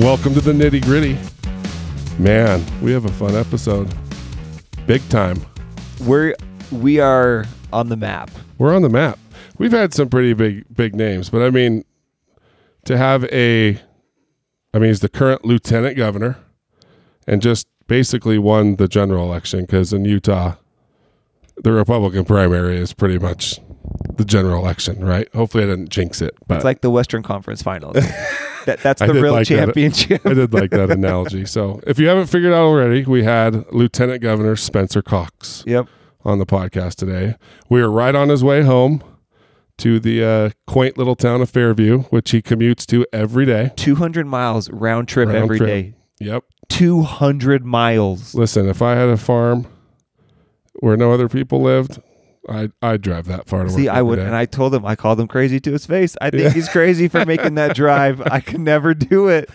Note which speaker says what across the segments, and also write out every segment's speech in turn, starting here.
Speaker 1: welcome to the nitty gritty. Man, we have a fun episode. Big time.
Speaker 2: We're we are on the map.
Speaker 1: We're on the map. We've had some pretty big big names, but I mean, to have a, I mean, he's the current lieutenant governor, and just basically won the general election because in Utah, the Republican primary is pretty much the general election, right? Hopefully, I didn't jinx it, but
Speaker 2: It's like the Western Conference Finals. that, that's the real
Speaker 1: like that.
Speaker 2: championship.
Speaker 1: I did like that analogy. So, if you haven't figured out already, we had Lieutenant Governor Spencer Cox
Speaker 2: Yep.
Speaker 1: on the podcast today. We were right on his way home to the uh, quaint little town of Fairview, which he commutes to every day.
Speaker 2: 200 miles round trip
Speaker 1: Round
Speaker 2: every day.
Speaker 1: trip. Yep.
Speaker 2: 200 miles.
Speaker 1: Listen, if I had a farm where no other people lived, I'd, I'd drive that far to work.
Speaker 2: See, I would,
Speaker 1: day.
Speaker 2: and I told him, I called him crazy to his face. I think
Speaker 1: Yeah.
Speaker 2: he's crazy for making that drive. I could never do it.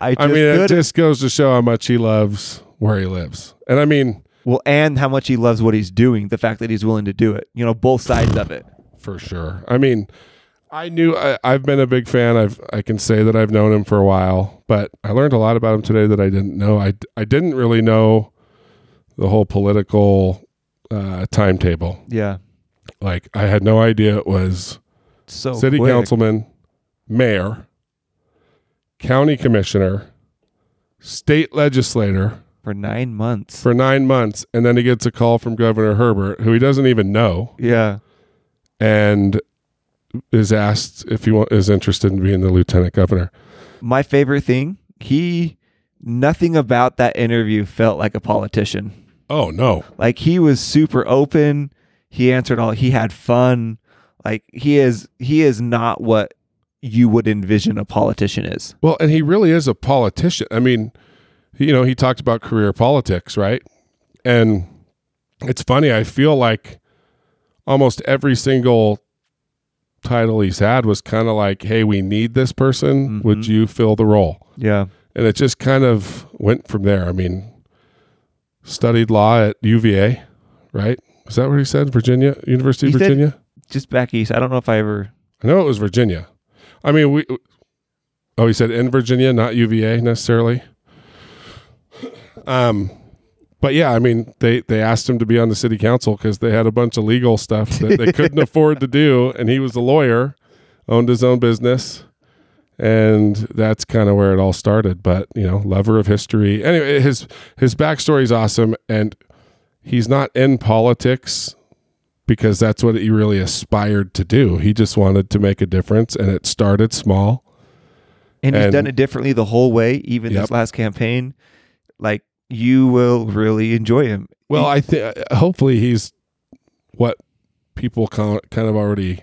Speaker 2: I just
Speaker 1: I mean, it
Speaker 2: couldn't.
Speaker 1: just goes to show how much he loves where he lives. And I mean,
Speaker 2: well, and how much he loves what he's doing. The fact that he's willing to do it. You know, both sides of it.
Speaker 1: for sure. I mean, I knew I, I've been a big fan. I've I can say that I've known him for a while, but I learned a lot about him today that I didn't know. I I didn't really know the whole political uh, timetable.
Speaker 2: Yeah.
Speaker 1: Like I had no idea it was
Speaker 2: So
Speaker 1: city
Speaker 2: quick.
Speaker 1: councilman, mayor, county commissioner, state legislator
Speaker 2: for nine months.
Speaker 1: for nine months, and then he gets a call from Governor Herbert, who he doesn't even know.
Speaker 2: yeah.
Speaker 1: and is asked if he wa- is interested in being the lieutenant governor.
Speaker 2: My favorite thing, he nothing about that interview felt like a politician.
Speaker 1: Oh no,
Speaker 2: Like he was super open. He answered all he had fun. Like he is he is not what you would envision a politician is.
Speaker 1: well, and he really is a politician. I mean, you know, he talked about career politics, right? And it's funny. I feel like almost every single title he's had was kind of like, "Hey, we need this person. Would
Speaker 2: Mhm.
Speaker 1: you fill the role?"
Speaker 2: Yeah.
Speaker 1: And it just kind of went from there. I mean, studied law at UVA, right? Is that what he said? Virginia, University of
Speaker 2: He
Speaker 1: Virginia.
Speaker 2: Just back east. I don't know if I ever
Speaker 1: I know it was Virginia. I mean, we. Oh, he said in Virginia, not UVA necessarily. Um, but yeah, I mean, they they asked him to be on the city council because they had a bunch of legal stuff that they couldn't afford to do, and he was a lawyer, owned his own business, and that's kind of where it all started. But you know, lover of history. Anyway, his his backstory is awesome, and he's not in politics because that's what he really aspired to do. He just wanted to make a difference, and it started small.
Speaker 2: and he's done it differently the whole way, even
Speaker 1: Yep.
Speaker 2: this last campaign. Like you will really enjoy him.
Speaker 1: Well, I think hopefully he's what people kind of already,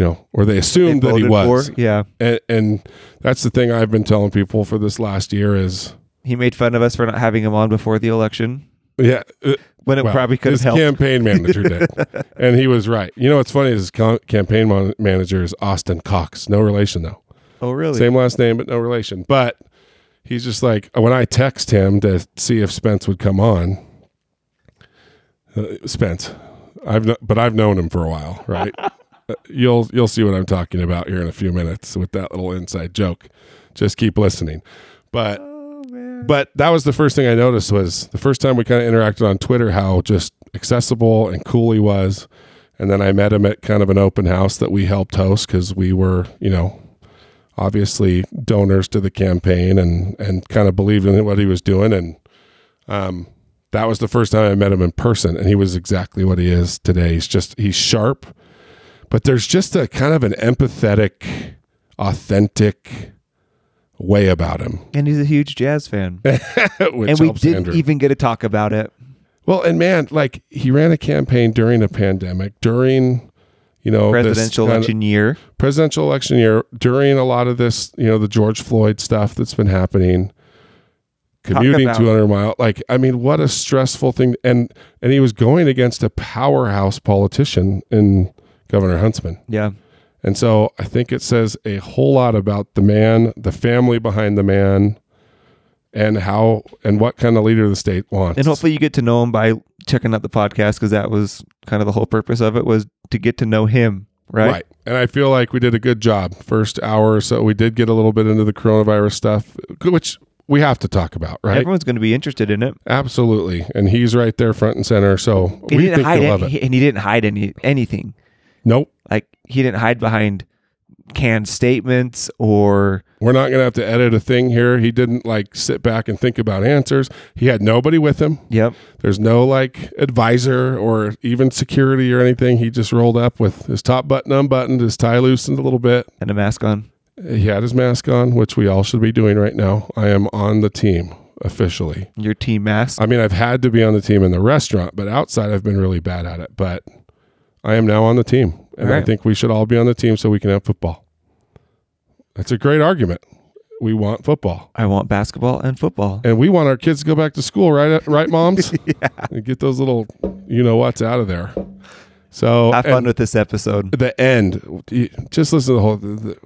Speaker 1: you know, or they
Speaker 2: They
Speaker 1: assumed that he was,
Speaker 2: for. Yeah.
Speaker 1: and, and that's the thing I've been telling people for this last year is,
Speaker 2: He made fun of us for not having him on before the election.
Speaker 1: yeah, uh,
Speaker 2: When it
Speaker 1: well,
Speaker 2: probably could have
Speaker 1: his
Speaker 2: helped.
Speaker 1: campaign manager did, and he was right. You know what's funny is his co- campaign mon- manager is Austin Cox, no relation though.
Speaker 2: oh really?
Speaker 1: Same last name, but no relation. But he's just like when I text him to see if Spence would come on. Uh, Spence, I've kn- but I've known him for a while, right? Uh, you'll you'll see what I'm talking about here in a few minutes with that little inside joke. Just keep listening. But
Speaker 2: Oh man.
Speaker 1: but that was the first thing I noticed was the first time we kind of interacted on Twitter how just accessible and cool he was. And then I met him at kind of an open house that we helped host because we were, you know, obviously donors to the campaign and and kind of believed in what he was doing. And um, that was the first time I met him in person, and he was exactly what he is today. He's just he's sharp, but there's just a kind of an empathetic, authentic way about him,
Speaker 2: And he's a huge jazz fan.
Speaker 1: which
Speaker 2: and we didn't
Speaker 1: Andrew.
Speaker 2: even get to talk about it.
Speaker 1: Well, and man, like he ran a campaign during a pandemic, during you know
Speaker 2: Presidential election year.
Speaker 1: presidential election year, during a lot of this, you know, the George Floyd stuff that's been happening, commuting 200 mile. Like, I mean, what a stressful thing. And and he was going against a powerhouse politician in Governor Huntsman.
Speaker 2: Yeah.
Speaker 1: And so I think it says a whole lot about the man, the family behind the man, and how and what kind of leader the state wants.
Speaker 2: And hopefully you get to know him by checking out the podcast because that was kind of the whole purpose of it was to get to know him. right? right.
Speaker 1: And I feel like we did a good job. First hour or so, we did get a little bit into the coronavirus stuff, which we have to talk about, right?
Speaker 2: Everyone's going to be interested in it.
Speaker 1: Absolutely. And he's right there front and center. So
Speaker 2: He
Speaker 1: we
Speaker 2: didn't
Speaker 1: think
Speaker 2: hide any,
Speaker 1: it.
Speaker 2: and he didn't hide any anything.
Speaker 1: Nope.
Speaker 2: Like he didn't hide behind canned statements or
Speaker 1: We're not going to have to edit a thing here. He didn't like sit back and think about answers. He had nobody with him.
Speaker 2: yep.
Speaker 1: There's no like advisor or even security or anything. He just rolled up with his top button unbuttoned, his tie loosened a little bit.
Speaker 2: And a mask on.
Speaker 1: He had his mask on, which we all should be doing right now. I am on the team officially.
Speaker 2: Your team mask.
Speaker 1: I mean, I've had to be on the team in the restaurant, but outside I've been really bad at it. But I am now on the team, and
Speaker 2: All
Speaker 1: I think we should all be on the team so we can have football. That's a great argument. We want football,
Speaker 2: I want basketball and football.
Speaker 1: and we want our kids to go back to school, right? Uh, right, moms? yeah. And get those little, you know what's out of there. So
Speaker 2: Have fun with this episode.
Speaker 1: the end. Just listen to the whole the,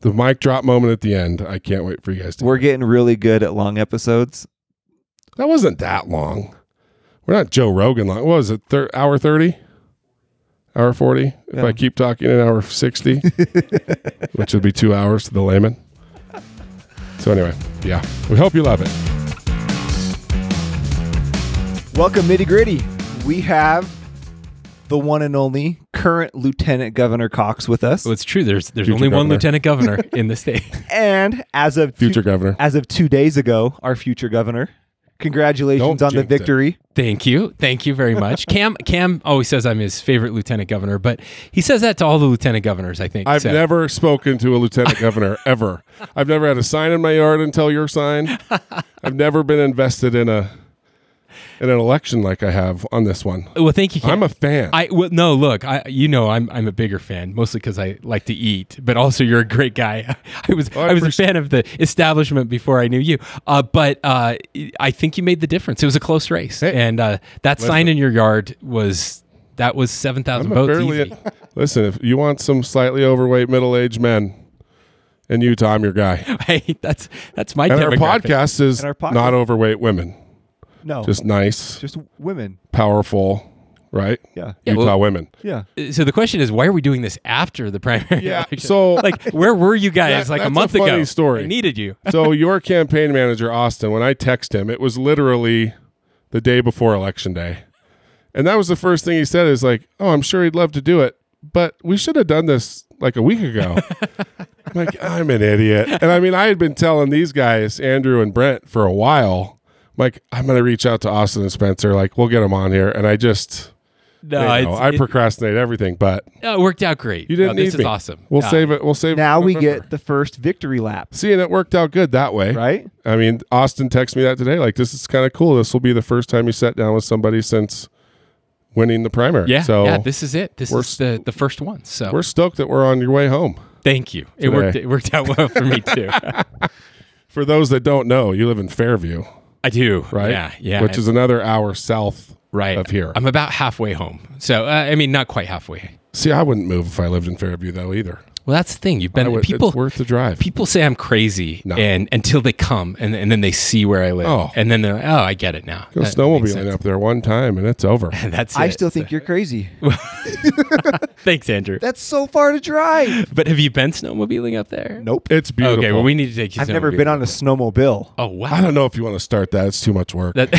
Speaker 1: the, mic drop moment at the end. I can't wait for you guys to.
Speaker 2: We're getting really good at long episodes.
Speaker 1: That wasn't that long. We're not Joe Rogan long. What was it? Thir- hour 30? Hour 40? If
Speaker 2: Yeah.
Speaker 1: I keep talking an hour 60, which would be two hours to the layman. So, anyway, yeah. We hope you love it.
Speaker 2: Welcome, Nitty Gritty. We have the one and only current Lieutenant Governor Cox with us,
Speaker 3: Well, it's true. There's there's
Speaker 1: Future
Speaker 3: only one lieutenant governor in the state.
Speaker 2: and as of two-
Speaker 1: Future governor.
Speaker 2: as of two days ago, our future governor. Congratulations
Speaker 1: Don't
Speaker 2: on the
Speaker 1: jinx it.
Speaker 2: victory.
Speaker 3: Thank you, thank you very much. Cam Cam always says I'm his favorite lieutenant governor, but he says that to all the lieutenant governors. I think
Speaker 1: I've
Speaker 3: so.
Speaker 1: never spoken to a lieutenant governor ever. I've never had a sign in my yard until your sign. I've never been invested in a in an election like I have on this one.
Speaker 3: Well, thank you. Cam.
Speaker 1: I'm a fan.
Speaker 3: I well, no look. I you know I'm I'm a bigger fan mostly because I like to eat, but also you're a great guy. I was
Speaker 1: Oh, I
Speaker 3: I was a fan of the establishment before I knew you. Uh, but uh, I think you made the difference. It was a close race,
Speaker 1: Hey,
Speaker 3: and uh, that sign in your yard was that was seven thousand
Speaker 1: I'm a
Speaker 3: votes
Speaker 1: fairly- Listen, if you want some slightly overweight middle-aged men in Utah, I'm your guy.
Speaker 3: Hey, that's that's my
Speaker 1: And our podcast is
Speaker 2: And our podcast-
Speaker 1: not overweight women,
Speaker 2: No,
Speaker 1: just nice,
Speaker 2: just women.
Speaker 1: powerful, right?
Speaker 2: Yeah,
Speaker 3: Yeah,
Speaker 1: Utah
Speaker 3: well-
Speaker 1: women.
Speaker 2: yeah.
Speaker 3: So the question is, why are we doing this after the primary?
Speaker 1: Yeah,
Speaker 3: election?
Speaker 1: so-
Speaker 3: like, where were you guys
Speaker 1: That-
Speaker 3: like a
Speaker 1: that's a
Speaker 3: month
Speaker 1: funny
Speaker 3: ago?
Speaker 1: story.
Speaker 3: I needed you.
Speaker 1: so your campaign manager Austin, when I text him, it was literally the day before election day, and that was the first thing he said. Is like, "Oh, I'm sure he'd love to do it, but we should have done this like a week ago." I'm like, I'm an idiot, and I mean, I had been telling these guys, Andrew and Brent, for a while. I'm like, I'm gonna reach out to Austin and Spencer. Like, we'll get them on here, and I just,
Speaker 3: No,
Speaker 1: you know,
Speaker 3: it's-
Speaker 1: I
Speaker 3: it,
Speaker 1: procrastinate everything, but
Speaker 3: no, it worked out great.
Speaker 1: you didn't
Speaker 3: No,
Speaker 1: need
Speaker 3: this
Speaker 1: me.
Speaker 3: is awesome.
Speaker 1: We'll
Speaker 3: Uh,
Speaker 1: save it. We'll save. it
Speaker 2: Now
Speaker 1: for
Speaker 2: we get the first victory lap,
Speaker 1: See, and it worked out good that way.
Speaker 2: right?
Speaker 1: I mean, Austin texted me that today. Like, this is kind of cool. This will be the first time you sat down with somebody since winning the primary.
Speaker 3: Yeah,
Speaker 1: So
Speaker 3: yeah. This is it. This is the the first one. So
Speaker 1: we're stoked that we're on your way home.
Speaker 3: thank you. It worked. It worked out well for me too.
Speaker 1: For those that don't know, you live in Fairview,
Speaker 3: I do.
Speaker 1: right?
Speaker 3: Yeah. Yeah.
Speaker 1: Which is another hour south
Speaker 3: right
Speaker 1: of here.
Speaker 3: I'm about halfway home. So uh, I mean, not quite halfway.
Speaker 1: See, I wouldn't move if I lived in Fairview though either.
Speaker 3: Well, that's the thing. You've been
Speaker 1: would,
Speaker 3: people.
Speaker 1: it's worth the drive.
Speaker 3: People say I'm crazy,
Speaker 1: No.
Speaker 3: and until they come, and, and then they see where I live,
Speaker 1: Oh.
Speaker 3: and then they're like, "Oh, I get it now."
Speaker 1: Go
Speaker 3: That
Speaker 1: snowmobiling up there one time and it's over.
Speaker 3: That's
Speaker 2: I
Speaker 3: it.
Speaker 2: still think you're crazy.
Speaker 3: Thanks, Andrew.
Speaker 2: That's so far to drive.
Speaker 3: But have you been snowmobiling up there?
Speaker 2: Nope.
Speaker 1: It's beautiful.
Speaker 3: Okay, well, we need to take you.
Speaker 2: I've never been on a snowmobile.
Speaker 3: Oh wow.
Speaker 1: I don't know if you want to start that. It's too much work.
Speaker 3: That,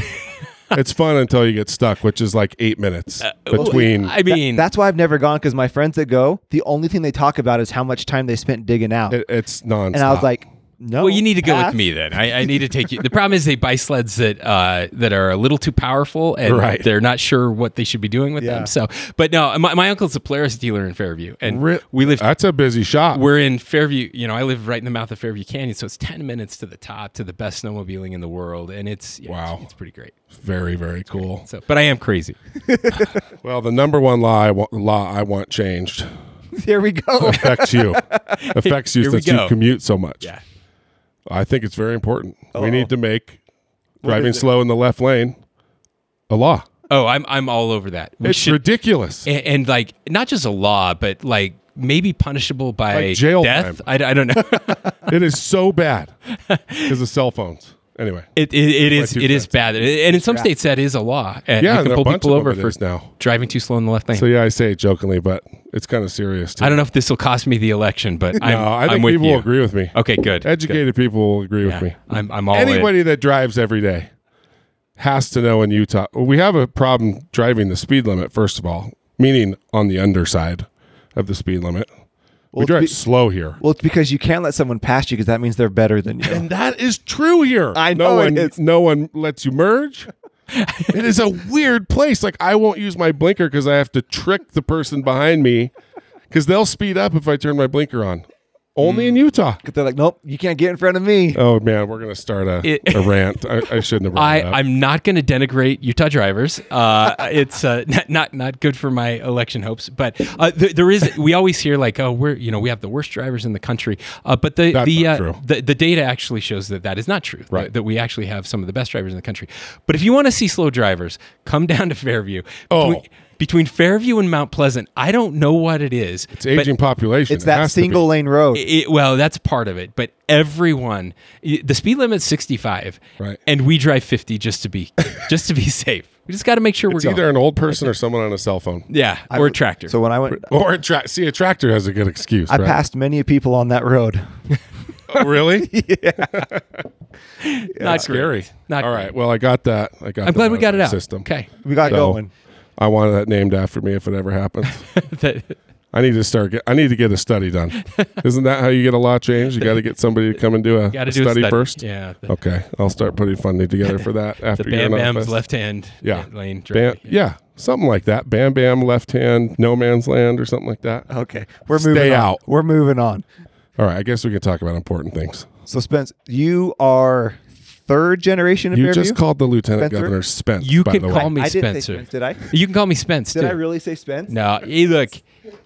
Speaker 1: it's fun until you get stuck, which is like eight minutes uh, between.
Speaker 3: I mean,
Speaker 2: That's why I've never gone because my friends that go, the only thing they talk about is how much time they spent digging out.
Speaker 1: it, it's nonstop.
Speaker 2: and I was like, no.
Speaker 3: well, you need to go with me then. I, I need to take you. The problem is they buy sleds that uh, that are a little too powerful, and
Speaker 1: Right.
Speaker 3: they're not sure what they should be doing with
Speaker 2: Yeah.
Speaker 3: them. So, but no, my, my uncle's a Polaris dealer in Fairview, and
Speaker 1: Re-
Speaker 3: we live.
Speaker 1: That's a busy shop.
Speaker 3: We're in Fairview. You know, I live right in the mouth of Fairview Canyon, so it's ten minutes to the top to the best snowmobiling in the world, and it's yeah,
Speaker 1: Wow.
Speaker 3: it's, it's pretty great.
Speaker 1: Very, very cool.
Speaker 3: So, but I am crazy.
Speaker 1: Well, the number one law I want, law I want changed
Speaker 2: There we go.
Speaker 1: affects you. affects you
Speaker 3: Here
Speaker 1: since you commute so much.
Speaker 3: Yeah.
Speaker 1: I think it's very important. We
Speaker 2: Uh-oh.
Speaker 1: need to make driving slow in the left lane a law.
Speaker 3: Oh, I'm I'm all over that. We
Speaker 1: It's
Speaker 3: should-
Speaker 1: ridiculous.
Speaker 3: and, and like not just a law, but like maybe punishable by
Speaker 1: Like jail
Speaker 3: death.
Speaker 1: time.
Speaker 3: I, I don't know.
Speaker 1: it is so bad because of cell phones. Anyway,
Speaker 3: it, it, it is it is bad, and in some states that is a law. And
Speaker 1: yeah,
Speaker 3: you
Speaker 1: and
Speaker 3: can
Speaker 1: a
Speaker 3: pull
Speaker 1: bunch
Speaker 3: people
Speaker 1: of
Speaker 3: over
Speaker 1: them
Speaker 3: for
Speaker 1: is now.
Speaker 3: driving too slow in the left lane.
Speaker 1: So yeah, I say it jokingly, but it's kind of serious. Too.
Speaker 3: I don't know if this will cost me the election, but I'm,
Speaker 1: no, I
Speaker 3: I'm
Speaker 1: think
Speaker 3: with
Speaker 1: people
Speaker 3: you.
Speaker 1: will agree with me.
Speaker 3: Okay, good.
Speaker 1: Educated people will agree
Speaker 3: Good.
Speaker 1: with me.
Speaker 3: I'm, I'm all in.
Speaker 1: Anybody that drives every day has to know in Utah. We have a problem driving the speed limit. First of all, meaning on the underside of the speed limit.
Speaker 2: Well,
Speaker 1: we
Speaker 2: it's
Speaker 1: drive
Speaker 2: be-
Speaker 1: slow here.
Speaker 2: Well, it's because you can't let someone pass you because that means they're better than you.
Speaker 1: And that is true here.
Speaker 2: I know it
Speaker 1: one,
Speaker 2: is.
Speaker 1: No one lets you merge. It is a weird place. Like I won't use my blinker because I have to trick the person behind me because they'll speed up if I turn my blinker on. Only in
Speaker 2: Mm.
Speaker 1: Utah.
Speaker 2: they're like, nope, you can't get in front of me.
Speaker 1: Oh man, we're gonna start a,
Speaker 3: It-
Speaker 1: a rant. I, I shouldn't have. brought
Speaker 3: I,
Speaker 1: it up.
Speaker 3: I'm not going to denigrate Utah drivers. Uh, it's uh, not, not not good for my election hopes. But uh, th- there is. We always hear like, oh, we're you know we have the worst drivers in the country. Uh, but the
Speaker 1: That's
Speaker 3: the,
Speaker 1: not
Speaker 3: uh,
Speaker 1: true.
Speaker 3: the the data actually shows that that is not true.
Speaker 1: Right.
Speaker 3: That, that we actually have some of the best drivers in the country. But if you want to see slow drivers, come down to Fairview.
Speaker 1: Oh.
Speaker 3: Between, between Fairview and Mount Pleasant, I don't know what it is.
Speaker 1: it's aging population.
Speaker 2: It's
Speaker 1: It
Speaker 2: that
Speaker 1: has to be.
Speaker 2: single lane road.
Speaker 3: It, well, that's part of it, but everyone, the speed limit's 65,
Speaker 1: Right.
Speaker 3: And we drive 50 just to be, just to be safe. We just got to make sure
Speaker 1: It's
Speaker 3: we're
Speaker 1: either
Speaker 3: going.
Speaker 1: an old person or someone on a cell phone.
Speaker 3: Yeah,
Speaker 2: I
Speaker 3: or a tractor.
Speaker 2: So when I went,
Speaker 1: Or a tra- see a tractor has a good excuse.
Speaker 2: I
Speaker 1: right?
Speaker 2: passed many people on that road.
Speaker 1: Oh, really?
Speaker 3: not
Speaker 1: Scary.
Speaker 3: great. Not
Speaker 1: All
Speaker 3: great.
Speaker 1: right. Well, I got that. I got.
Speaker 3: I'm glad we got it out.
Speaker 1: System.
Speaker 3: Okay.
Speaker 2: We got
Speaker 1: So-
Speaker 2: going.
Speaker 1: I want that named after me if it ever happens.
Speaker 3: That-
Speaker 1: I need to start. Get, I need to get a study done. Isn't that how you get a law changed? You got to get somebody to come and do a,
Speaker 3: Got to
Speaker 1: a
Speaker 3: do
Speaker 1: study,
Speaker 3: a study
Speaker 1: first.
Speaker 3: Yeah. The,
Speaker 1: Okay, I'll start putting funding together for that
Speaker 3: the
Speaker 1: after you're
Speaker 3: Bam
Speaker 1: in
Speaker 3: Bam's left hand
Speaker 1: Yeah.
Speaker 3: Uh, lane.
Speaker 1: Bam,
Speaker 3: driving.
Speaker 1: yeah, something like that. Bam Bam left hand, no man's land, or something like that.
Speaker 2: Okay, we're
Speaker 1: Stay
Speaker 2: moving on.
Speaker 1: out.
Speaker 2: We're moving on.
Speaker 1: All right, I guess we can talk about important things.
Speaker 2: So Spence, you are third generation of
Speaker 1: You
Speaker 2: Fairview.
Speaker 1: just called the lieutenant
Speaker 2: Spencer?
Speaker 1: governor Spence.
Speaker 3: You
Speaker 1: by
Speaker 3: can
Speaker 1: the
Speaker 3: call
Speaker 1: way.
Speaker 3: me
Speaker 2: I did say
Speaker 3: Spencer.
Speaker 2: Spence, did I?
Speaker 3: You can call me Spence
Speaker 2: Did
Speaker 3: too.
Speaker 2: I really say Spence?
Speaker 3: No, hey, look,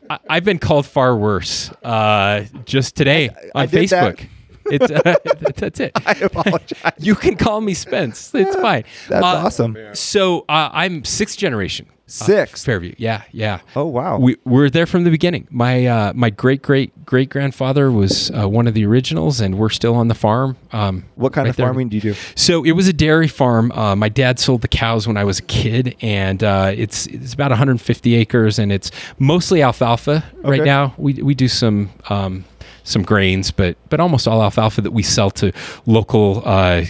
Speaker 3: I, I've been called far worse. Uh, just today
Speaker 2: I
Speaker 3: on
Speaker 2: did that.
Speaker 3: Facebook. It's uh, that's it.
Speaker 2: I apologize.
Speaker 3: You can call me Spence. It's fine.
Speaker 2: That's
Speaker 3: Uh,
Speaker 2: awesome.
Speaker 3: So uh, I'm sixth generation. Uh, Fairview. Yeah, yeah.
Speaker 2: Oh wow.
Speaker 3: We we're there from the beginning. My uh, my great great great grandfather was uh, one of the originals, and we're still on the farm. Um,
Speaker 2: what kind
Speaker 3: right
Speaker 2: of
Speaker 3: there.
Speaker 2: farming do you do?
Speaker 3: So it was a dairy farm. Uh, my dad sold the cows when I was a kid, and uh, it's it's about 150 acres, and it's mostly alfalfa right now. We we do some. Um, some grains, but but almost all alfalfa that we sell to local uh,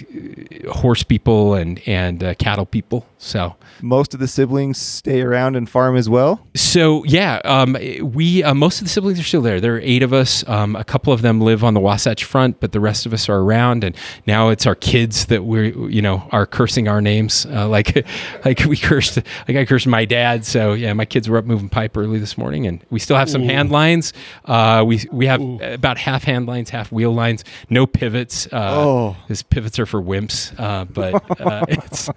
Speaker 3: horse people and and uh, cattle people. So
Speaker 2: Most of the siblings stay around and farm as well.
Speaker 3: so yeah, um, we uh, most of the siblings are still there. There are eight of us. Um, a couple of them live on the Wasatch Front, but the rest of us are around. And now it's our kids that we're you know are cursing our names, uh, like like we cursed like I cursed my dad. So yeah, my kids were up moving pipe early this morning, and we still have some hand lines. Uh, we we have about half hand lines, half wheel lines, no pivots. Uh,
Speaker 2: Oh.
Speaker 3: his pivots are for wimps, uh, but uh, it's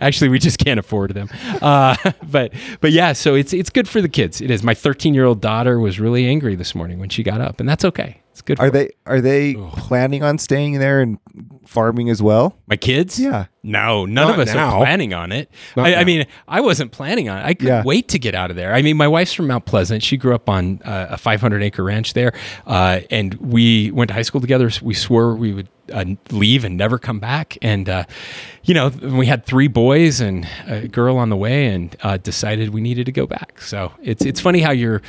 Speaker 3: actually we just can't afford them. Uh, but but yeah, so it's it's good for the kids. It is. My 13 year old daughter was really angry this morning when she got up, and that's okay. It's good.
Speaker 2: Are
Speaker 3: for
Speaker 2: they are they planning on staying there and farming as well?
Speaker 3: my kids?
Speaker 2: Yeah.
Speaker 3: No, none
Speaker 1: Not
Speaker 3: of us
Speaker 1: now.
Speaker 3: are planning on it.
Speaker 1: Not
Speaker 3: I, I mean, I wasn't planning on it. I couldn't
Speaker 2: Yeah.
Speaker 3: wait to get out of there. I mean, my wife's from Mount Pleasant. She grew up on uh, a 500 acre ranch there, uh, and we went to high school together. We swore we would uh, leave and never come back. And uh, you know, we had three boys and a girl on the way, and uh, decided we needed to go back. So it's it's funny how your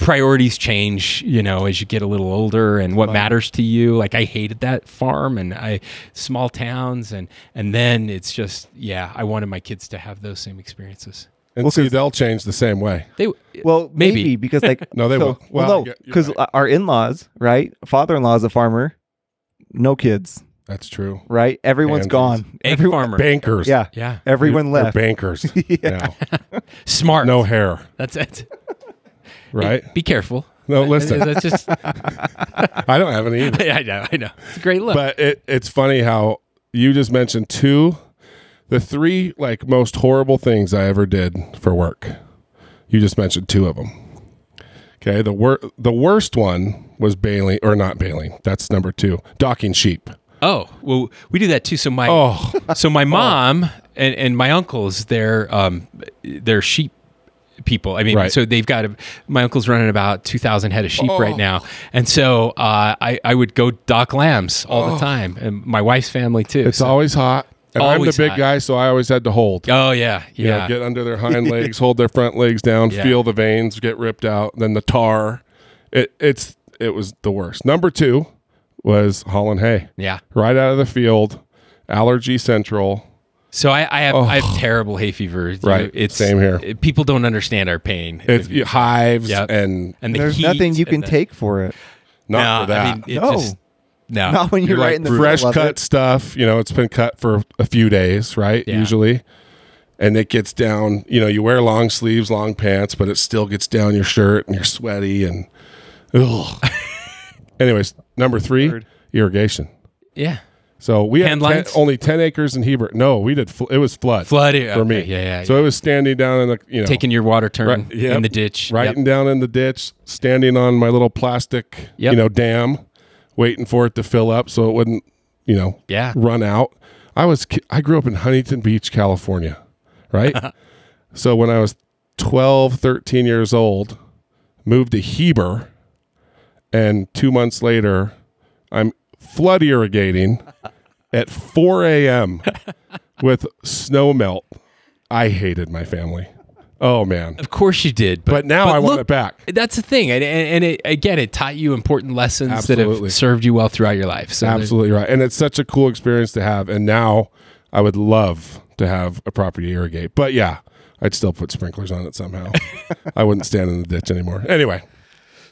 Speaker 3: priorities change you know as you get a little older and what matters to you like i hated that farm and i small towns and and then it's just yeah i wanted my kids to have those same experiences
Speaker 1: And
Speaker 2: Well,
Speaker 1: see,
Speaker 2: 'cause-
Speaker 1: they'll change the same way.
Speaker 3: they
Speaker 2: Well,
Speaker 3: Maybe.
Speaker 2: maybe, because like
Speaker 1: No, they
Speaker 2: so-
Speaker 1: will.
Speaker 2: Well,
Speaker 1: Well,
Speaker 2: no,
Speaker 1: yeah,
Speaker 2: because
Speaker 1: right.
Speaker 2: our in-laws, right? Father-in-law is a farmer, no kids,
Speaker 1: That's true.
Speaker 2: right? Everyone's
Speaker 1: Pansies.
Speaker 2: gone.
Speaker 3: egg
Speaker 2: Everyone,
Speaker 3: farmer
Speaker 1: Bankers.
Speaker 2: yeah,
Speaker 3: yeah
Speaker 2: everyone
Speaker 1: They're
Speaker 2: left.
Speaker 1: bankers. yeah.
Speaker 3: smart
Speaker 1: No hair.
Speaker 3: that's it
Speaker 1: Right.
Speaker 3: be careful
Speaker 1: No, listen.
Speaker 3: that's just
Speaker 1: I don't have any either.
Speaker 3: i know i know it's a great look
Speaker 1: But it, it's funny how you just mentioned two, the three like most horrible things I ever did for work. You just mentioned two of them. Okay, the wor- the worst one was bailing or not bailing. That's number two. Docking sheep.
Speaker 3: Oh well, we do that too. So my
Speaker 1: Oh,
Speaker 3: so my mom and, and my uncles, they're um, they're sheep people. I mean,
Speaker 1: Right.
Speaker 3: so they've got a, my uncle's running about two thousand head of sheep
Speaker 1: Oh.
Speaker 3: right now, and so uh, I I would go dock lambs all the time, and my wife's family too.
Speaker 1: it's
Speaker 3: So-
Speaker 1: always hot. And I'm the big
Speaker 3: hot.
Speaker 1: guy, so I always had to hold.
Speaker 3: Oh yeah,
Speaker 1: You know,
Speaker 3: yeah.
Speaker 1: get under their hind legs, hold their front legs down,
Speaker 3: Yeah.
Speaker 1: feel the veins get ripped out. Then the tar, it it's it was the worst. Number two was Holland Hay,
Speaker 3: yeah.
Speaker 1: right out of the field, allergy central.
Speaker 3: So I, I have
Speaker 1: Oh.
Speaker 3: I have oh. terrible hay fever.
Speaker 1: Right.
Speaker 3: It's
Speaker 1: Same here.
Speaker 3: it- people don't understand our pain.
Speaker 1: It's hives
Speaker 3: Yep.
Speaker 1: and
Speaker 3: and the
Speaker 2: There's
Speaker 3: heat
Speaker 2: nothing you can
Speaker 3: the-
Speaker 2: take for it.
Speaker 1: not
Speaker 3: No,
Speaker 1: for that.
Speaker 3: I mean, it
Speaker 2: No.
Speaker 3: just no.
Speaker 2: Not when you're,
Speaker 1: You're
Speaker 2: right
Speaker 1: like
Speaker 2: in the
Speaker 1: fresh cut
Speaker 2: it.
Speaker 1: stuff. You know, it's been cut for a few days, right?
Speaker 3: Yeah.
Speaker 1: Usually, and it gets down. You know, you wear long sleeves, long pants, but it still gets down your shirt, and you're sweaty and. Ugh. Anyways, number three, irrigation.
Speaker 3: yeah.
Speaker 1: So we had 10 only ten acres in Heber. No, we did. Fl- it was flood,
Speaker 3: Flood
Speaker 1: for me.
Speaker 3: Yeah, yeah.
Speaker 1: So it was standing down in the you know
Speaker 3: taking your water turn
Speaker 1: Right, yep.
Speaker 3: in the ditch.
Speaker 1: right
Speaker 3: Yep.
Speaker 1: down in the ditch, standing on my little plastic,
Speaker 3: Yep.
Speaker 1: you know, dam, waiting for it to fill up so it wouldn't, you know,
Speaker 3: Yeah.
Speaker 1: run out. I was I grew up in Huntington Beach, California, right? so when I was 12, 13 years old, moved to Heber, and 2 months later, I'm flood irrigating at 4 a.m. with snow melt. I hated my family. Oh man.
Speaker 3: Of course you did, but,
Speaker 1: But now I want it back.
Speaker 3: That's the thing, and, and, and it, again, it taught you important lessons that have served you well throughout your life. So
Speaker 1: Absolutely right. And it's such a cool experience to have. And now I would love to have a property irrigate. But yeah, I'd still put sprinklers on it somehow. I wouldn't stand in the ditch anymore. Anyway,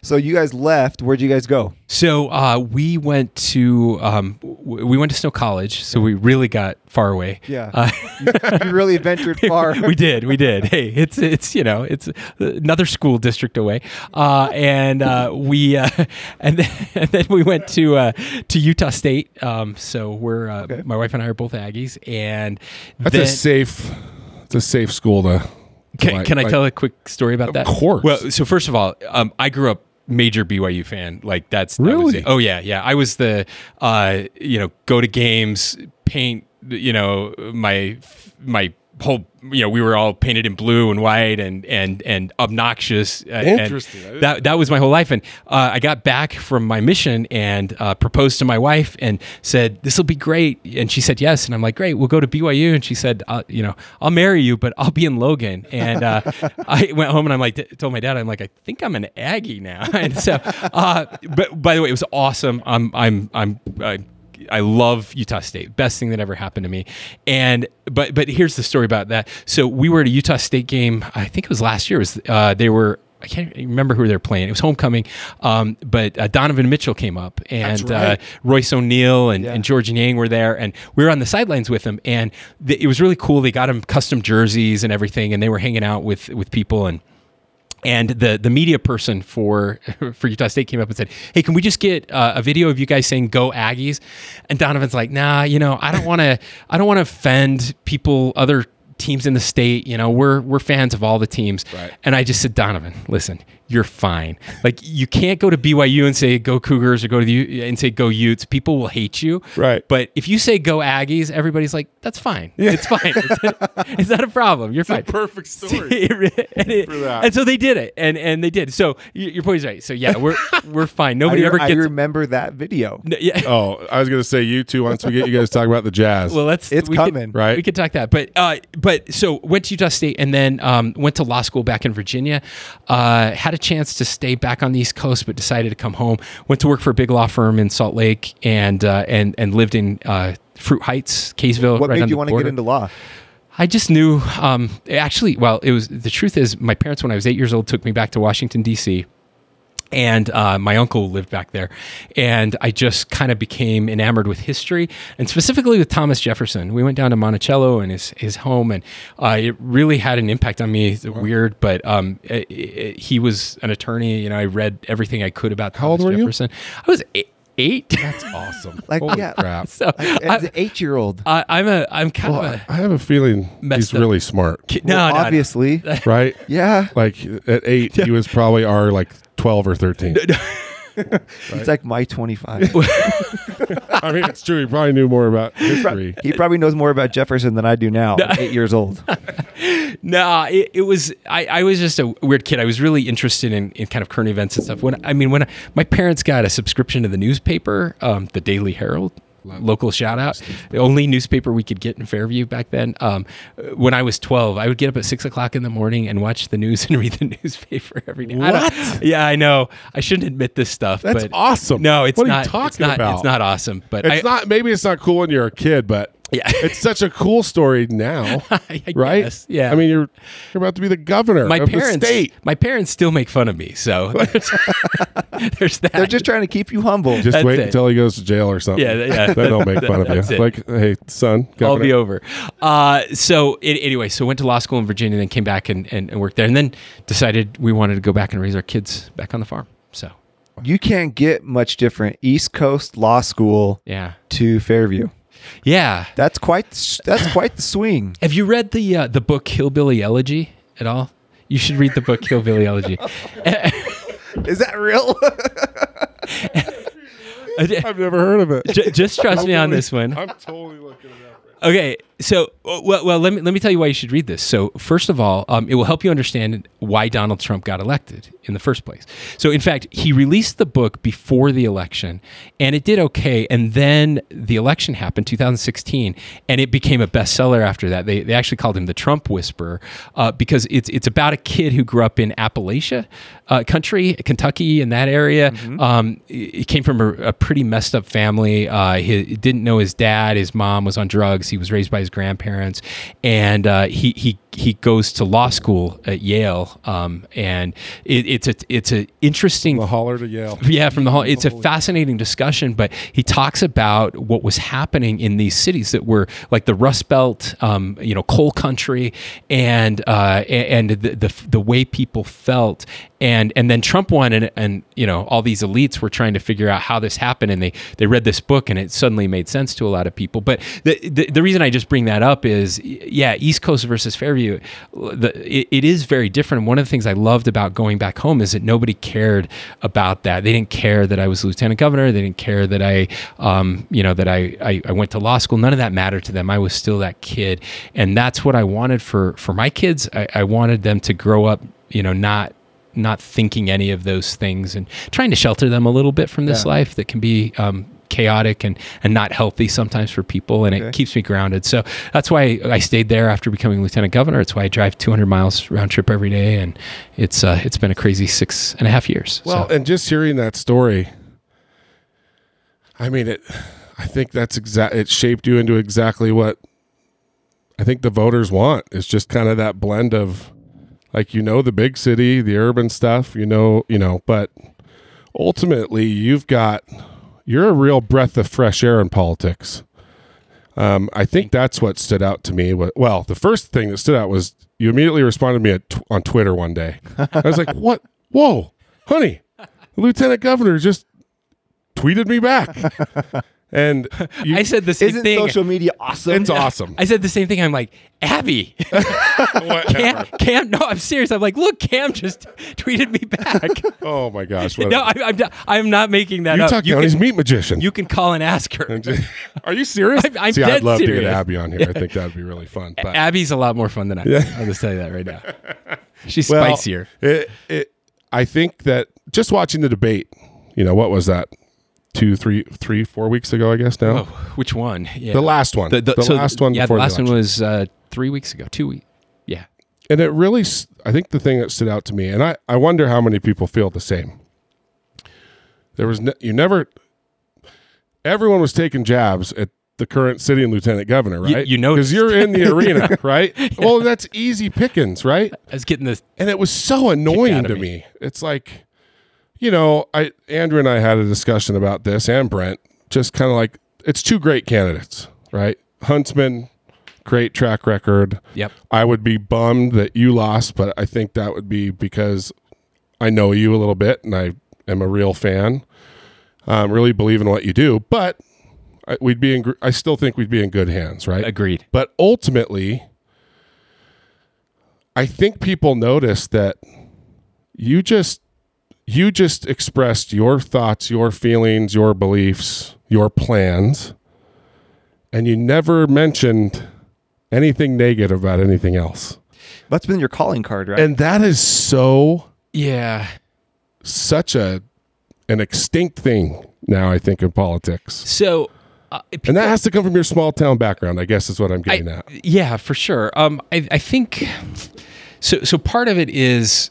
Speaker 2: So you guys left. Where'd you guys go?
Speaker 3: So uh, we went to um, we went to Snow College, so we really got far away.
Speaker 2: Yeah.
Speaker 3: Uh,
Speaker 2: you really ventured far.
Speaker 3: we did, we did. Hey, it's it's you know it's another school district away, uh, and uh, we uh, and then, and then we went to uh, to Utah State. Um, so we're uh,
Speaker 2: Okay.
Speaker 3: my wife and I are both Aggies, and
Speaker 1: that's
Speaker 3: then,
Speaker 1: a safe, it's a safe school to.
Speaker 3: Can,
Speaker 1: like-
Speaker 3: can I
Speaker 1: like-
Speaker 3: tell a quick story about that?
Speaker 1: Of course.
Speaker 3: Well, so first of all, um, I grew up major BYU fan. Like that's that
Speaker 1: Really?
Speaker 3: it. oh yeah, yeah. I was the uh, you know go to games, paint. You know my my whole you know we were all painted in blue and white and and and obnoxious. uh, and
Speaker 1: Interesting. I
Speaker 3: that that was my whole life. And uh, I got back from my mission and uh, proposed to my wife and said this will be great. And she said yes. And I'm like great, we'll go to BYU. And she said you know I'll marry you, but I'll be in Logan. And uh, I went home and I'm like told my dad I'm like I think I'm an Aggie now. and so, uh, but by the way, it was awesome. I'm I'm I'm. I, I love Utah State. Best thing that ever happened to me. And but but here's the story about that. So we were at a Utah State game. I think it was last year. It was uh, they were. I can't remember who they were playing. It was homecoming, um, but uh, Donovan Mitchell came up, and
Speaker 1: right.
Speaker 3: uh, Royce O'Neale and,
Speaker 2: Yeah.
Speaker 3: and Georges Niang were there, and we were on the sidelines with them, and th- it was really cool. They got him custom jerseys and everything, and they were hanging out with with people and and the the media person for for Utah State came up and said, "Hey, can we just get uh, a video of you guys saying go Aggies?" And Donovan's like, "Nah, you know, I don't want to I don't want to offend people other teams in the state, you know, we're we're fans of all the teams."
Speaker 1: Right.
Speaker 3: And I just said, "Donovan, listen, you're fine. Like you can't go to BYU and say go Cougars or go to the U- and say go Utes. People will hate you.
Speaker 1: Right.
Speaker 3: But if you say go Aggies, everybody's like, "That's fine. It's fine. It's, it's not a problem. You're fine."
Speaker 1: perfect story.
Speaker 3: and, it-
Speaker 1: For that.
Speaker 3: and so they did it, and and they did. So y- your point is right. So yeah, we're we're fine. Nobody
Speaker 2: I,
Speaker 3: ever
Speaker 2: I remember that video.
Speaker 3: n- yeah.
Speaker 1: oh, I was gonna say you two. Once we get you guys talking about the Jazz,
Speaker 3: Well, let's.
Speaker 2: It's
Speaker 3: we could-
Speaker 2: coming.
Speaker 1: Right.
Speaker 3: We could talk that, but uh, but so went to Utah State and then um, went to law school back in Virginia. Uh, had a chance to stay back on the East Coast, but decided to come home. Went to work for a big law firm in Salt Lake and uh, and and lived in uh, Fruit Heights, Kaysville.
Speaker 2: What
Speaker 3: right
Speaker 2: made you want to get into law?
Speaker 3: I just knew. Um, actually, well, it was the truth is my parents when I was eight years old took me back to Washington D.C. And uh, my uncle lived back there, and I just kind of became enamored with history, and specifically with Thomas Jefferson. We went down to Monticello and his his home, and uh, it really had an impact on me. It's weird, but um, it, it, he was an attorney. You know, I read everything I could about
Speaker 1: How old
Speaker 3: Thomas
Speaker 1: were you?
Speaker 3: Jefferson. I was eight. Eight.
Speaker 1: that's awesome.
Speaker 2: Like,
Speaker 1: Holy
Speaker 2: yeah.
Speaker 1: crap!
Speaker 3: so
Speaker 2: Like, as an eight-year-old.
Speaker 3: I, I'm a I'm kind
Speaker 1: Well,
Speaker 3: of
Speaker 1: I have a feeling he's
Speaker 3: up.
Speaker 1: really smart,
Speaker 3: a
Speaker 2: Well,
Speaker 3: no, no, no.
Speaker 2: obviously.
Speaker 1: right?
Speaker 2: Yeah.
Speaker 1: Like at eight, he was probably our like twelve or thirteen.
Speaker 2: He's like my 25.
Speaker 1: I mean, it's true. He probably knew more about history.
Speaker 2: he probably knows more about Jefferson than I do now. at eight years old.
Speaker 3: No, it, it was I, I was just a weird kid. I was really interested in, in kind of current events and stuff. When I mean, when I, my parents got a subscription to the newspaper, um, the Daily Herald, local shout out. The only newspaper we could get in Fairview back then. Um, when I was 12, I would get up at six o'clock in the morning and watch the news and read the newspaper every day. I
Speaker 1: What?
Speaker 3: yeah, I know. I shouldn't admit this stuff.
Speaker 1: That's
Speaker 3: but
Speaker 1: awesome.
Speaker 3: No, it's
Speaker 1: What are you
Speaker 3: not.
Speaker 1: talking
Speaker 3: it's not,
Speaker 1: about?
Speaker 3: It's not awesome. But
Speaker 1: It's
Speaker 3: I,
Speaker 1: not. Maybe it's not cool when you're a kid, but
Speaker 3: Yeah.
Speaker 1: it's such a cool story now,
Speaker 3: I
Speaker 1: right?
Speaker 3: guess, yeah.
Speaker 1: I mean, you're you're about to be the governor
Speaker 3: my
Speaker 1: of
Speaker 3: parents.
Speaker 1: the state.
Speaker 3: My parents still make fun of me. So there's, there's that.
Speaker 2: They're just trying to keep you humble.
Speaker 1: Just
Speaker 3: That's
Speaker 1: wait
Speaker 3: it.
Speaker 1: until he goes to jail or something.
Speaker 3: Yeah, yeah.
Speaker 1: then they'll make fun of you.
Speaker 3: It.
Speaker 1: Like, hey, son,
Speaker 3: I'll be over. Uh, so it, anyway, so went to law school in Virginia, then came back and, and, and worked there, and then decided we wanted to go back and raise our kids back on the farm. So
Speaker 2: you can't get much different. East Coast Law School
Speaker 3: yeah,
Speaker 2: to Fairview.
Speaker 3: Yeah.
Speaker 2: That's quite that's quite the swing.
Speaker 3: Have you read the uh, the book Hillbilly Elegy at all? You should read the book Hillbilly Elegy.
Speaker 2: Is that real?
Speaker 1: I've never heard of it.
Speaker 3: J- just trust me on this one.
Speaker 1: I'm totally looking it up.
Speaker 3: Okay, so uh, well, well, let me let me tell you why you should read this. So, first of all, um, it will help you understand why Donald Trump got elected in the first place. So, in fact, he released the book before the election, and it did okay. And then the election happened, 2016, and it became a bestseller after that. They, they actually called him the Trump Whisperer uh, because it's it's about a kid who grew up in Appalachia uh, country, Kentucky, in that area. Um, he came from a, a pretty messed up family. Uh, he didn't know his dad. His mom was on drugs. He was raised by his grandparents, and uh, he he he goes to law school at Yale. Um, and it, it's a it's a interesting
Speaker 1: The holler to Yale.
Speaker 3: yeah, from the hall. It's a fascinating discussion, but he talks about what was happening in these cities that were like the Rust Belt, um, you know, coal country, and uh, and the, the the way people felt, and and then Trump won, and and you know, all these elites were trying to figure out how this happened, and they they read this book, and it suddenly made sense to a lot of people. But the the, the reason I just bring that up is, yeah, East Coast versus Fairview, the, it, it is very different. One of the things I loved about going back home is that nobody cared about that. They didn't care that I was lieutenant governor. They didn't care that I, um, you know, that I, I I went to law school. None of that mattered to them. I was still that kid, and that's what I wanted for for my kids. I, I wanted them to grow up, you know, not not thinking any of those things and trying to shelter them a little bit from this
Speaker 2: Yeah.
Speaker 3: life that can be um, chaotic and, and not healthy sometimes for people and
Speaker 2: Okay.
Speaker 3: it keeps me grounded so that's why i stayed there after becoming lieutenant governor it's why i drive 200 miles round trip every day and it's uh, it's been a crazy six and a half years
Speaker 1: Well,
Speaker 3: so.
Speaker 1: and just hearing that story, I mean, it. I think that's exact. It shaped you into exactly what I think the voters want. It's just kind of that blend of, like you know, the big city, the urban stuff. You know, you know, but ultimately, you've got you're a real breath of fresh air in politics. Um, I think that's what stood out to me. Well, the first thing that stood out was you immediately responded to me at, on Twitter one day. I was like, "What? Whoa, honey, the lieutenant governor just tweeted me back," and you,
Speaker 3: i said the same thing.
Speaker 2: Isn't
Speaker 3: thing
Speaker 2: social media awesome?
Speaker 1: it's awesome.
Speaker 3: I said the same thing. I'm like, Abby, Cam, Cam. No, I'm serious. I'm like, look, Cam just tweeted me back.
Speaker 1: oh my gosh! What
Speaker 3: no, I, I'm, not- I'm not making that
Speaker 1: Utah
Speaker 3: up. You
Speaker 1: County's
Speaker 3: can,
Speaker 1: meat magician.
Speaker 3: you can call and ask her.
Speaker 1: Are you serious?
Speaker 3: I'm- I'm
Speaker 1: See,
Speaker 3: dead
Speaker 1: I'd love to
Speaker 3: serious.
Speaker 1: get Abby on here. I think that'd be really fun. But
Speaker 3: Abby's a lot more fun than I. am. I'll just tell you that right now. She's
Speaker 1: Well,
Speaker 3: spicier.
Speaker 1: It, it, I think that just watching the debate, you know, what was that? Two, three, three, four weeks ago, I guess now.
Speaker 3: Oh, which one? Yeah.
Speaker 1: The last one. The,
Speaker 3: so
Speaker 1: last one
Speaker 3: Yeah, the last
Speaker 1: the
Speaker 3: one was uh, three weeks ago. Two weeks. Yeah.
Speaker 1: and it really, I think the thing that stood out to me, and I, I wonder how many people feel the same. There was, ne- you never, everyone was taking jabs at the current city and lieutenant governor,
Speaker 3: You-
Speaker 1: right?
Speaker 3: you
Speaker 1: Because you're in the arena, right? Well, that's easy pickings, right?
Speaker 3: I was getting this.
Speaker 1: and it was so annoying to
Speaker 3: me.
Speaker 1: me. It's like, you know, I Andrew and I had a discussion about this, and Brent, just kind of like it's two great candidates, right? Huntsman, great track record.
Speaker 3: Yep.
Speaker 1: I would be bummed that you lost, but I think that would be because I know you a little bit, and I am a real fan. Um, really believe in what you do, but I, we'd be in. gr- I still think we'd be in good hands, right?
Speaker 3: Agreed.
Speaker 1: But ultimately, I think people notice that you just you just expressed your thoughts, your feelings, your beliefs, your plans, and you never mentioned anything negative about anything else.
Speaker 2: That's been your calling card, right?
Speaker 1: And that is so
Speaker 3: Yeah.
Speaker 1: such a an extinct thing now I think in politics.
Speaker 3: So uh,
Speaker 1: and that has to come from your small town background, I guess is what I'm getting
Speaker 3: I-
Speaker 1: at.
Speaker 3: Yeah, for sure. Um, I, I think so. So part of it is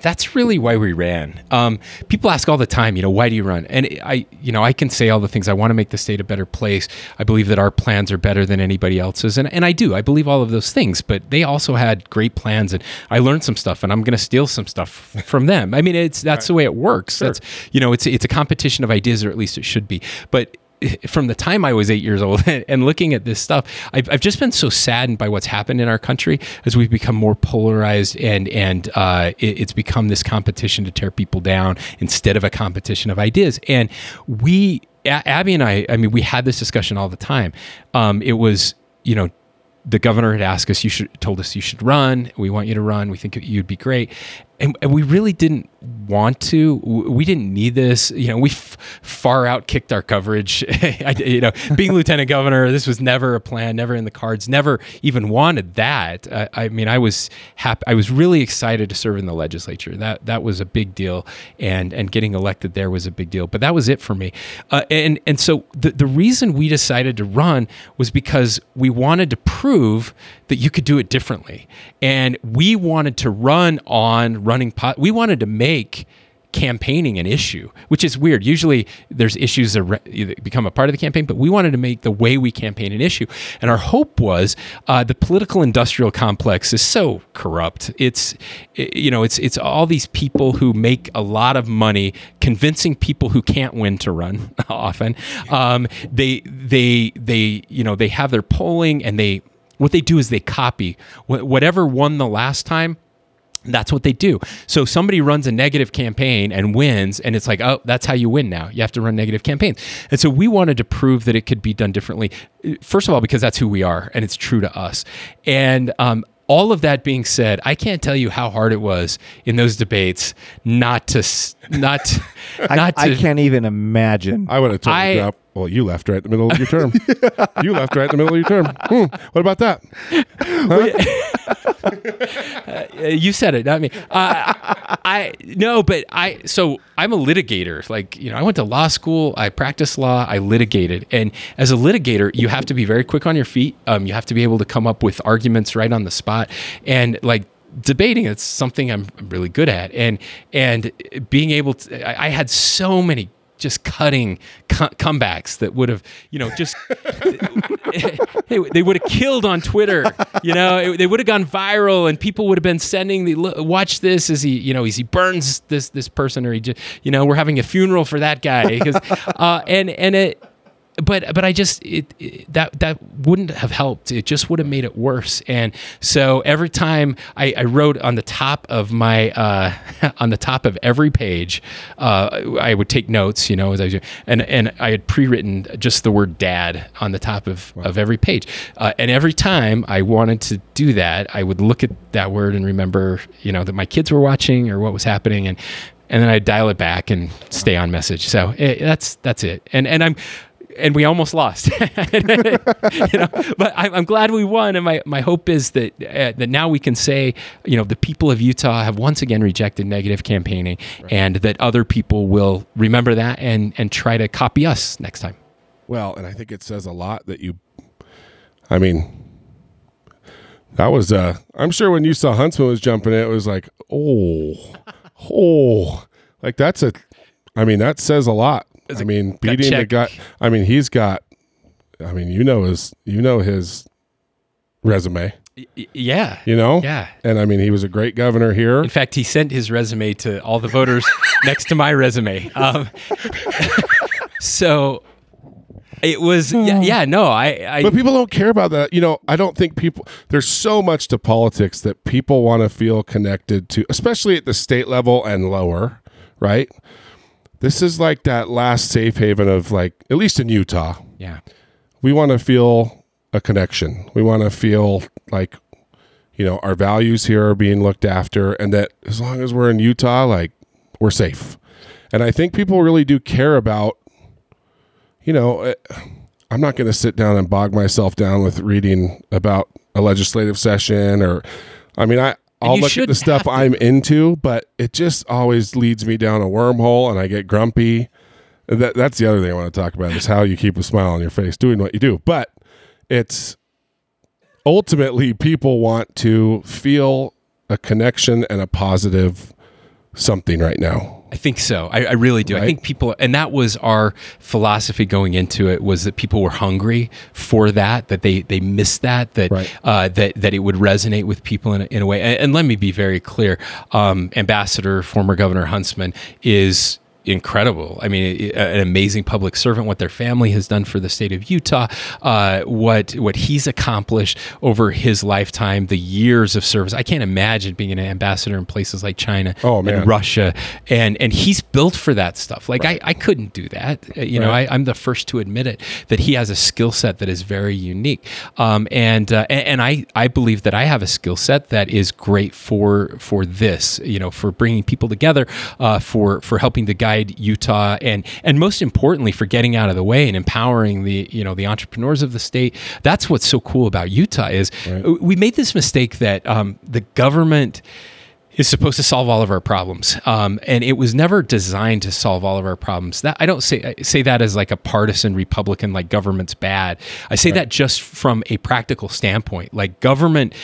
Speaker 3: that's really why we ran. Um, people ask all the time, you know, why do you run? And I, you know, I can say all the things. I want to make the state a better place. I believe that our plans are better than anybody else's, and and I do. I believe all of those things. But they also had great plans, and I learned some stuff, and I'm going to steal some stuff from them. I mean, it's that's the way it works. That's you know, it's it's a competition of ideas, or at least it should be. But from the time I was eight years old and looking at this stuff, I've, I've just been so saddened by what's happened in our country as we've become more polarized and and uh, it, it's become this competition to tear people down instead of a competition of ideas. And we, A- Abby and I, I mean, we had this discussion all the time. Um, it was, you know, the governor had asked us, you should told us you should run. We want you to run. We think you'd be great. And, and we really didn't want to. We didn't need this. You know, we f- far out kicked our coverage. I, you know, being lieutenant governor, this was never a plan, never in the cards, never even wanted that. I, I mean, I was happy. I was really excited to serve in the legislature. That that was a big deal, and and getting elected there was a big deal. But that was it for me. Uh, and and so the the reason we decided to run was because we wanted to prove that you could do it differently, and we wanted to run on running pot. We wanted to make campaigning an issue, which is weird. Usually there's issues that become a part of the campaign, but we wanted to make the way we campaign an issue. And our hope was uh, the political industrial complex is so corrupt. It's, you know, it's, it's all these people who make a lot of money convincing people who can't win to run often. Um, they, they, they, you know, they have their polling and they, what they do is they copy Wh- whatever won the last time that's what they do. So somebody runs a negative campaign and wins, and it's like, oh, that's how you win now. You have to run negative campaigns. And so we wanted to prove that it could be done differently. First of all, because that's who we are and it's true to us. And um, all of that being said, I can't tell you how hard it was in those debates not to, s- not,
Speaker 2: I,
Speaker 3: not to.
Speaker 2: I can't even imagine.
Speaker 1: I would have told
Speaker 3: I-
Speaker 1: you drop. Well, you left right in the middle of your term. you left right in the middle of your term. Hmm, what about that?
Speaker 3: Uh, you said it, not me. Uh, I no, but I. So I'm a litigator. Like you know, I went to law school. I practiced law. I litigated, and as a litigator, you have to be very quick on your feet. Um, you have to be able to come up with arguments right on the spot, and like debating it's something I'm really good at and and being able to I, I had so many just cutting co- comebacks that would have you know just they, they would have killed on Twitter. You know, it- they would have gone viral, and people would have been sending the watch this as he, you know, as he burns this this person, or he just, you know, we're having a funeral for that guy because, uh, and and it. But but I just it, it that that wouldn't have helped. It just would have made it worse. And so every time I, I wrote on the top of my uh, on the top of every page, uh, I would take notes. You know, as I was, and and I had pre-written just the word "dad" on the top of of every page. Uh, and every time I wanted to do that, I would look at that word and remember, you know, that my kids were watching or what was happening, and and then I dial it back and stay on message. So eh, that's that's it. And and I'm and we almost lost. you know, but I'm, I'm glad we won, and my, my hope is that uh, that now we can say, you know, the people of Utah have once again rejected negative campaigning, and that other people will remember that and and try to copy us next time.
Speaker 1: Well, and I think it says a lot that you. I mean, that was. uh I'm sure when you saw Huntsman was jumping, it was like, oh, oh, like that's a. I mean, that says a lot. I mean, beating the guy. I mean, he's got. I mean, you know his. You know his resume.
Speaker 3: Yeah,
Speaker 1: You know.
Speaker 3: yeah.
Speaker 1: And I mean, he was a great governor here.
Speaker 3: In fact, he sent his resume to all the voters next to my resume. Um, so it was, yeah, yeah no, I, I
Speaker 1: But people don't care about that. You know, I don't think people, there's so much to politics that people want to feel connected to, especially at the state level and lower, right? This is like that last safe haven of like, at least in Utah,
Speaker 3: yeah.
Speaker 1: we want to feel a connection. We want to feel like, you know, our values here are being looked after and that as long as we're in Utah, like, we're safe. And I think people really do care about, you know, eh, I'm not going to sit down and bog myself down with reading about a legislative session or, I mean, I, I'll look at the stuff I'm into, but it just always leads me down a wormhole and I get grumpy. that that's the other thing I want to talk about is how you keep a smile on your face doing what you do. But it's ultimately people want to feel a connection and a positive something right now.
Speaker 3: I think so. I, I really do. I think people, and that was our philosophy going into it, was that people were hungry for that, that they they missed that, that
Speaker 1: Right.
Speaker 3: uh, that that it would resonate with people in a, in a way. And, and let me be very clear: um, Ambassador, former Governor Huntsman, is incredible. I mean, an amazing public servant. What their family has done for the state of Utah, uh, what what he's accomplished over his lifetime, the years of service. I can't imagine being an ambassador in places like China
Speaker 1: Oh,
Speaker 3: and Russia, and and he's built for that stuff. Like I, I couldn't do that. Uh, You know,
Speaker 1: Right.
Speaker 3: I, I'm the first to admit it that he has a skill set that is very unique. Um, and, uh, and and I I believe that I have a skill set that is great for for this. You know, for bringing people together, uh, for for helping to guide Utah, and and most importantly, for getting out of the way and empowering the you know the entrepreneurs of the state. That's what's so cool about Utah is
Speaker 1: Right.
Speaker 3: we made this mistake that um, the government is supposed to solve all of our problems, um, and it was never designed to solve all of our problems. That I don't say I say that as like a partisan Republican, like government's bad. I say that just from a practical standpoint. Like government,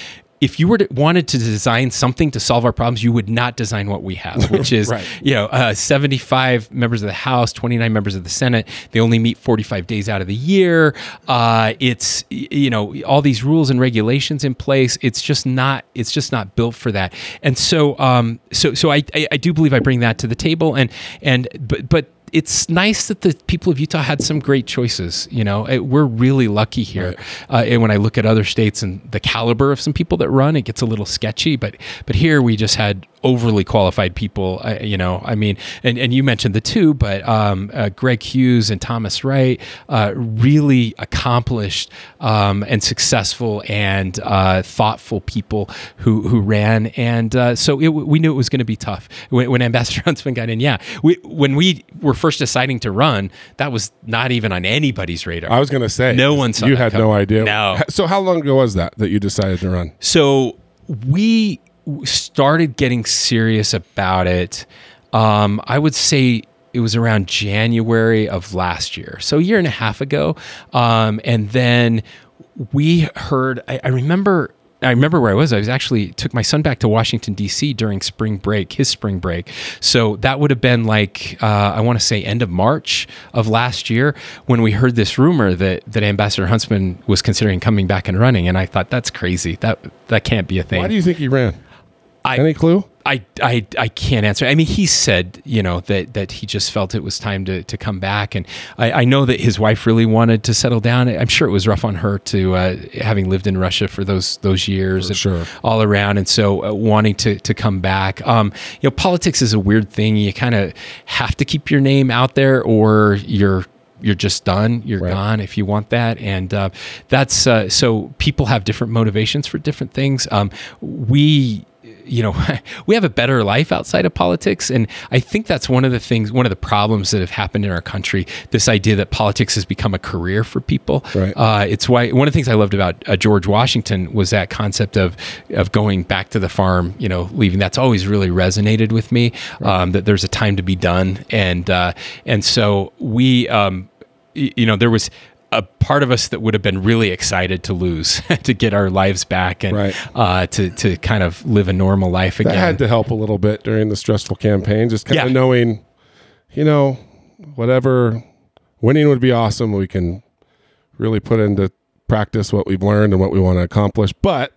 Speaker 3: if you were to, wanted to design something to solve our problems, you would not design what we have, which is
Speaker 1: Right.
Speaker 3: you know uh, seventy five members of the House, twenty nine members of the Senate. They only meet forty five days out of the year. Uh, it's you know all these rules and regulations in place. It's just not. It's just not built for that. And so, um, so so I, I I do believe I bring that to the table. And and but but it's nice that the people of Utah had some great choices. You know, It- we're really lucky here. Uh, and when I look at other states and the caliber of some people that run, it gets a little sketchy. But but here we just had overly qualified people. Uh, you know, I mean, and, and you mentioned the two, but um, uh, Greg Hughes and Thomas Wright, uh, really accomplished um, and successful and uh, thoughtful people who who ran. And uh, so it, we knew it was going to be tough when, when Ambassador Huntsman got in. Yeah, we, when we were first deciding to run, that was not even on anybody's radar.
Speaker 1: I was going to say
Speaker 3: No one saw
Speaker 1: you had
Speaker 3: coming.
Speaker 1: no idea.
Speaker 3: No.
Speaker 1: So how long ago was that that you decided to run?
Speaker 3: So we started getting serious about it. Um, I would say it was around January of last year, so a year and a half ago. Um, and then we heard. I, I remember. I remember where I was. I was actually took my son back to Washington D.C. during spring break, his spring break. So that would have been like uh, I want to say end of March of last year when we heard this rumor that that Ambassador Huntsman was considering coming back and running, and I thought that's crazy. That that can't be a thing.
Speaker 1: Why do you think he ran?
Speaker 3: I-
Speaker 1: Any clue?
Speaker 3: I, I, I can't answer. I mean, he said, you know, that, that he just felt it was time to, to come back. And I, I know that his wife really wanted to settle down. I'm sure it was rough on her to, uh, having lived in Russia for those, those years and
Speaker 1: sure.
Speaker 3: all around. And so uh, wanting to, to come back, um, you know, politics is a weird thing. You kind of have to keep your name out there or you're, you're just done. You're
Speaker 1: Right.
Speaker 3: gone if you want that, and uh, that's uh, so. People have different motivations for different things. Um, we, you know, we have a better life outside of politics, and I think that's one of the things, one of the problems that have happened in our country. This idea that politics has become a career for people.
Speaker 1: Right.
Speaker 3: Uh, it's why one of the things I loved about uh, George Washington was that concept of of going back to the farm. You know, leaving. That's always really resonated with me. Um, that there's a time to be done, and uh, and so we, um, you know, there was. A part of us that would have been really excited to lose, to get our lives back, and
Speaker 1: Right.
Speaker 3: uh, to to kind of live a normal life again.
Speaker 1: That had to help a little bit during the stressful campaign. Just kind
Speaker 3: Yeah.
Speaker 1: of knowing, you know, whatever winning would be awesome. We can really put into practice what we've learned and what we want to accomplish. But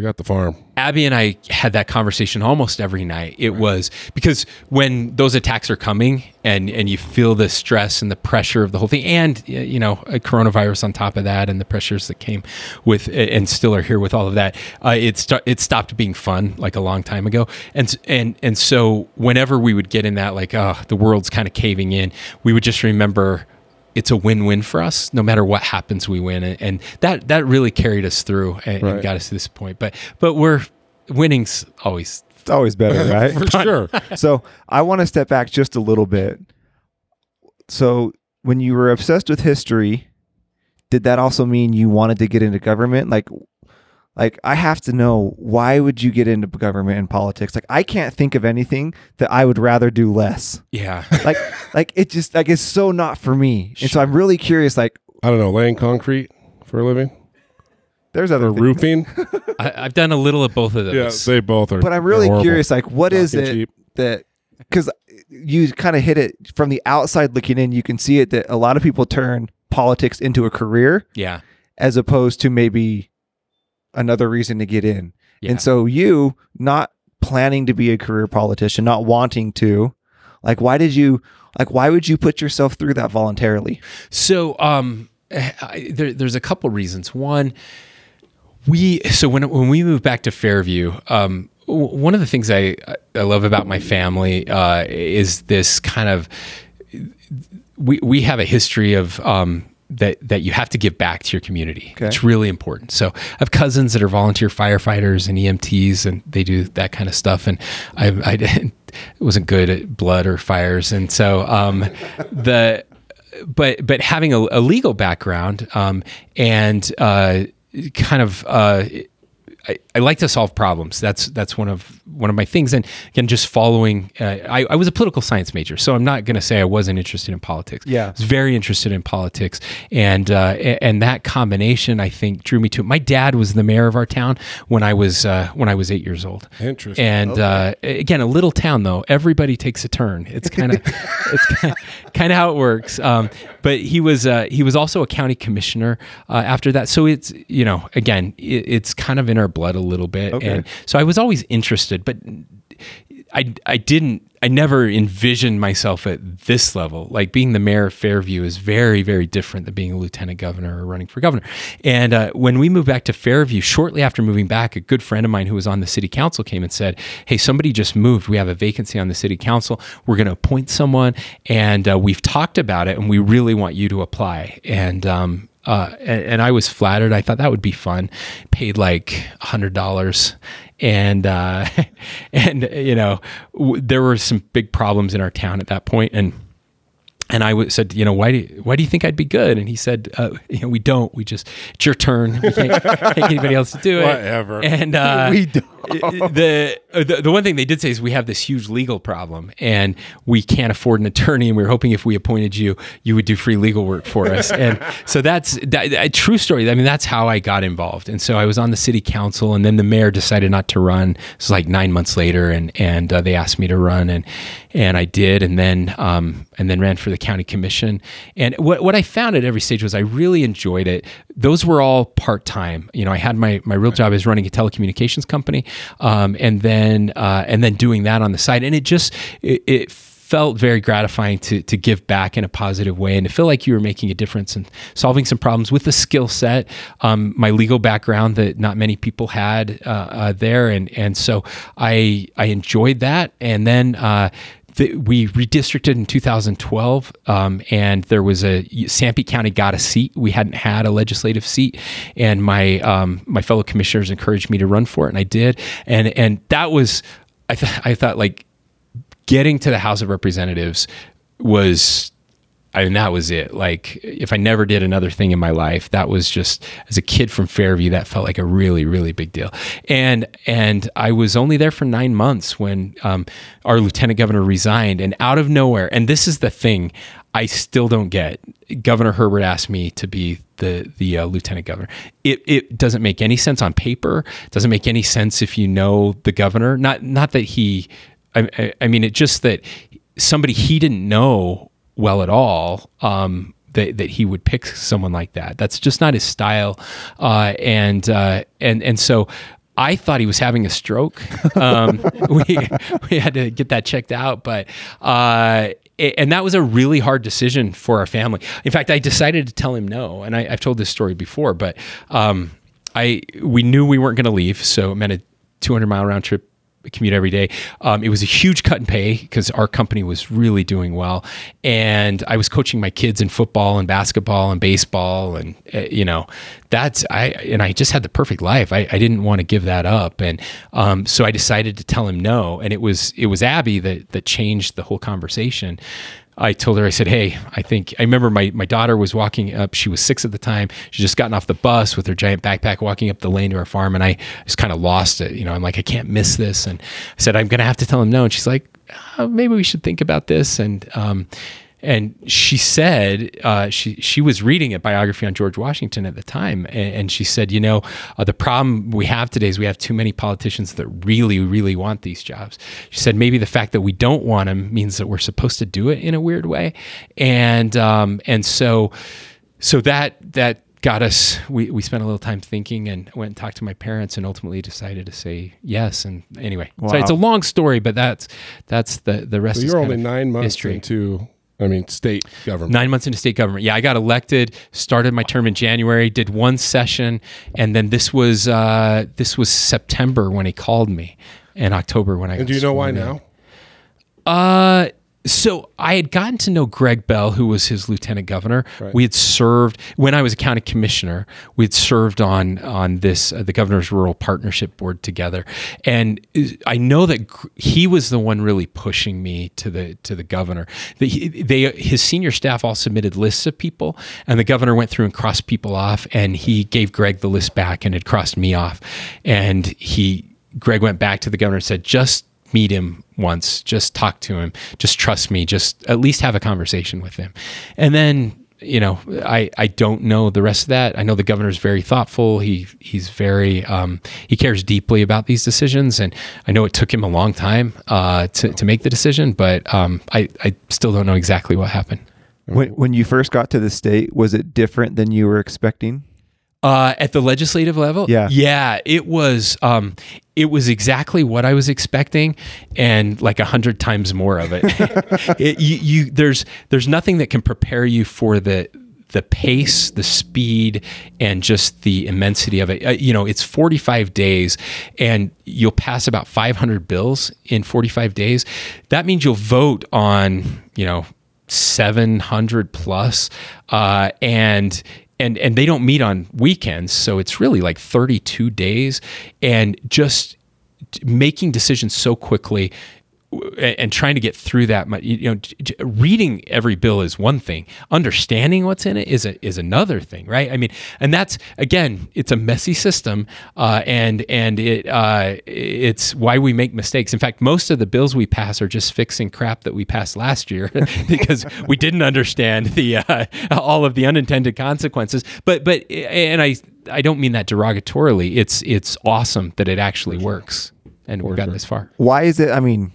Speaker 1: we got the farm.
Speaker 3: Abby and I had that conversation almost every night. It was because when those attacks are coming and and you feel the stress and the pressure of the whole thing, and you know a coronavirus on top of that, and the pressures that came with and still are here with all of that, uh, it st- it stopped being fun like a long time ago. And and and so whenever we would get in that like oh the world's kind of caving in, we would just remember it's a win-win for us. No matter what happens, we win, and, and that that really carried us through and, and got us to this point. But but we're winning's always
Speaker 2: It's always better, right?
Speaker 1: For sure.
Speaker 2: so I want to step back just a little bit. So when you were obsessed with history, did that also mean you wanted to get into government? Like, like I have to know why would you get into government and politics? Like I can't think of anything that I would rather do less.
Speaker 3: Yeah.
Speaker 2: Like like it just like it's so not for me. And so I'm really curious like
Speaker 1: I don't know, laying concrete for a living
Speaker 2: there's other
Speaker 1: or
Speaker 2: things.
Speaker 1: roofing.
Speaker 3: I, I've done a little of both of those
Speaker 1: yeah,
Speaker 3: those.
Speaker 1: they both are.
Speaker 2: But I'm really
Speaker 1: horrible.
Speaker 2: curious like what is
Speaker 1: Fucking
Speaker 2: it
Speaker 1: cheap.
Speaker 2: that cuz you kind of hit it from the outside looking in you can see it that a lot of people turn politics into a career
Speaker 3: yeah.
Speaker 2: as opposed to maybe another reason to get in.
Speaker 3: Yeah.
Speaker 2: And so you not planning to be a career politician, not wanting to, like why did you like why would you put yourself through that voluntarily?
Speaker 3: So um, I, there, there's a couple reasons. One, we so when when we moved back to Fairview, um, one of the things I I love about my family uh, is this kind of we we have a history of um, that that you have to give back to your community.
Speaker 2: Okay.
Speaker 3: It's really important. So I have cousins that are volunteer firefighters and EMTs, and they do that kind of stuff. And I I wasn't good at blood or fires, and so um, the but but having a, a legal background um, and uh, kind of uh, I, I like to solve problems. That's that's one of one of my things. And again, just following. Uh, I, I was a political science major, so I'm not going to say I wasn't interested in politics.
Speaker 2: Yeah.
Speaker 3: I was very interested in politics, and uh, and that combination I think drew me to it. My dad was the mayor of our town when I was uh, when I was eight years old.
Speaker 1: Interesting.
Speaker 3: And uh, again, a little town though, everybody takes a turn. It's kind of it's kind of how it works. Um, but he was uh, he was also a county commissioner uh, after that. So it's you know again it, it's kind of in our blood a little bit.
Speaker 2: Okay.
Speaker 3: And so I was always interested, but I I didn't I never envisioned myself at this level. Like being the mayor of Fairview is very very different than being a lieutenant governor or running for governor. And uh, when we moved back to Fairview, shortly after moving back, a good friend of mine who was on the city council came and said, "Hey, somebody just moved. We have a vacancy on the city council. We're going to appoint someone, and uh, we've talked about it, and we really want you to apply." And um, uh, and, and I was flattered. I thought that would be fun. Paid like a hundred dollars, and uh, and you know w- there were some big problems in our town at that point, and and I w- said, you know, why do you, why do you think I'd be good? And he said, uh, you know, we don't. We just it's your turn. We can't, can't get anybody else to do it.
Speaker 1: Whatever.
Speaker 3: And uh,
Speaker 2: We don't.
Speaker 3: the, the the one thing they did say is we have this huge legal problem and we can't afford an attorney and we were hoping if we appointed you you would do free legal work for us. And so that's that, a true story. I mean that's how i got involved. And so i was on the city council and then the mayor decided not to run. It was like nine months later and and uh, they asked me to run and and i did and then um and then ran for the county commission. And what what i found at every stage was i really enjoyed it. Those were all part-time. You know i had my my real job is running a telecommunications company um, and then uh, and then doing that on the side. And it just it, it felt very gratifying to to give back in a positive way. And to feel like you were making a difference and solving some problems with the skill set um, my legal background that not many people had uh, uh, there. And and so I I enjoyed that. And then uh, the, we redistricted in 2012, um, and there was a Sanpete County got a seat. We hadn't had a legislative seat, and my um, my fellow commissioners encouraged me to run for it, and I did. And and that was I th- I thought like getting to the House of Representatives was I mean, that was it. Like, if I never did another thing in my life, that was just as a kid from Fairview, that felt like a really, really big deal. And and I was only there for nine months when um, our lieutenant governor resigned, and out of nowhere, and this is the thing I still don't get. Governor Herbert asked me to be the the uh, lieutenant governor. It it doesn't make any sense on paper. It doesn't make any sense if you know the governor. Not not that he. I, I, I mean, it just that somebody he didn't know well at all um, that, that he would pick someone like that. That's just not his style. Uh, and uh, and and so I thought he was having a stroke. Um, we we had to get that checked out, but. Uh, and that was a really hard decision for our family. In fact, I decided to tell him no, and I, have told this story before, but um, I we knew we weren't going to leave, so it meant a 200 mile round trip commute every day. Um, it was a huge cut in pay because our company was really doing well, and I was coaching my kids in football and basketball and baseball, and uh, you know that's I and I just had the perfect life. I, I didn't want to give that up, and um, so I decided to tell him no. And it was it was Abby that that changed the whole conversation. I told her, I said, Hey, I think I remember my, my daughter was walking up. She was six at the time. She just gotten off the bus with her giant backpack walking up the lane to our farm. And I just kind of lost it. You know, I'm like, I can't miss this. And I said, I'm going to have to tell him no. And she's like, oh, maybe we should think about this. And, um, and she said uh, she she was reading a biography on George Washington at the time, and, and she said, you know, uh, the problem we have today is we have too many politicians that really, really want these jobs. She said maybe the fact that we don't want them means that we're supposed to do it in a weird way, and um, and so so that that got us we, we spent a little time thinking and went and talked to my parents and ultimately decided to say yes and anyway so it's a long story but that's that's the the rest
Speaker 1: So you're only
Speaker 3: of
Speaker 1: nine months
Speaker 3: history.
Speaker 1: into, I mean, state government.
Speaker 3: Nine months into state government. Yeah, I got elected. Started my term in January. Did one session, and then this was uh, this was September when he called me, and October when I.
Speaker 1: And do you know why now?
Speaker 3: Uh, so I had gotten to know Greg Bell, who was his lieutenant governor. We had served when I was a county commissioner. We had served on on this uh, the governor's rural partnership board together, and I know that he was the one really pushing me to the to the governor. The, he, they his senior staff all submitted lists of people, and the governor went through and crossed people off, and he gave Greg the list back and had crossed me off, and he Greg went back to the governor and said just meet him once, just talk to him, just trust me, just at least have a conversation with him. And then, you know, I, I don't know the rest of that. I know the governor's very thoughtful. He he's very um, he cares deeply about these decisions, and I know it took him a long time uh, to to make the decision, but um, I I still don't know exactly what happened.
Speaker 2: When, when you first got to the state, was it different than you were expecting?
Speaker 3: Uh, at the legislative level,
Speaker 2: Yeah.
Speaker 3: yeah, it was. Um, it was exactly what I was expecting, and like a hundred times more of it. it you, you, there's, there's nothing that can prepare you for the the pace, the speed, and just the immensity of it. Uh, you know, it's 45 days, and you'll pass about 500 bills in 45 days. That means you'll vote on, you know, 700 plus, uh, and and and they don't meet on weekends, so it's really like 32 days, and just making decisions so quickly and trying to get through that mu- you know j- j- reading every bill is one thing. Understanding what's in it is a, is another thing right? I mean and that's again it's a messy system uh, and and it uh, it's why we make mistakes. In fact most of the bills we pass are just fixing crap that we passed last year because we didn't understand the uh, all of the unintended consequences. But but and i i don't mean that derogatorily. It's it's awesome that it actually works and we've gotten this far.
Speaker 2: Why is it? I mean,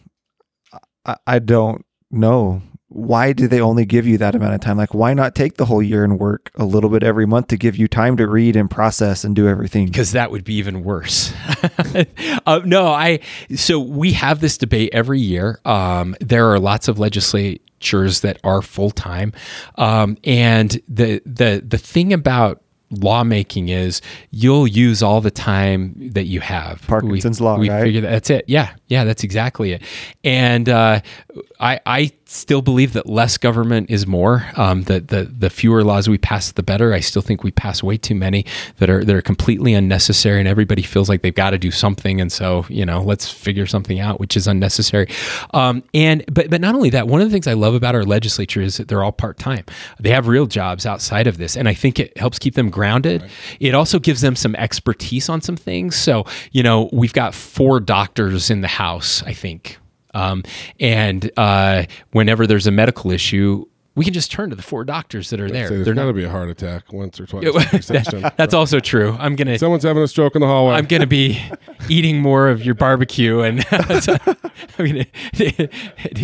Speaker 2: I, I don't know. Why do they only give you that amount of time? Like, why not take the whole year and work a little bit every month to give you time to read and process and do everything?
Speaker 3: because that would be even worse. uh, no, I. So we have this debate every year. Um, there are lots of legislatures that are full time, um, and the the the thing about lawmaking is you'll use all the time that you have.
Speaker 2: Parkinson's
Speaker 3: we,
Speaker 2: law,
Speaker 3: We
Speaker 2: right?
Speaker 3: figure that, that's it. Yeah, yeah, that's exactly it. And uh, I I still believe that less government is more. Um, that the the fewer laws we pass, the better. I still think we pass way too many that are that are completely unnecessary, and everybody feels like they've got to do something, and so you know, let's figure something out, which is unnecessary. Um, and but but not only that, one of the things I love about our legislature is that they're all part time. They have real jobs outside of this, and I think it helps keep them grounded. It also gives them some expertise on some things. So you know, we've got four doctors in the house, I think. Um, and uh, whenever there's a medical issue, we can just turn to the four doctors that are there.
Speaker 1: Say, there's
Speaker 3: They're
Speaker 1: got to be a heart attack once or twice. per session.
Speaker 3: That's also true. I'm gonna.
Speaker 1: Someone's having a stroke in the hallway.
Speaker 3: I'm gonna be eating more of your barbecue, and I'm gonna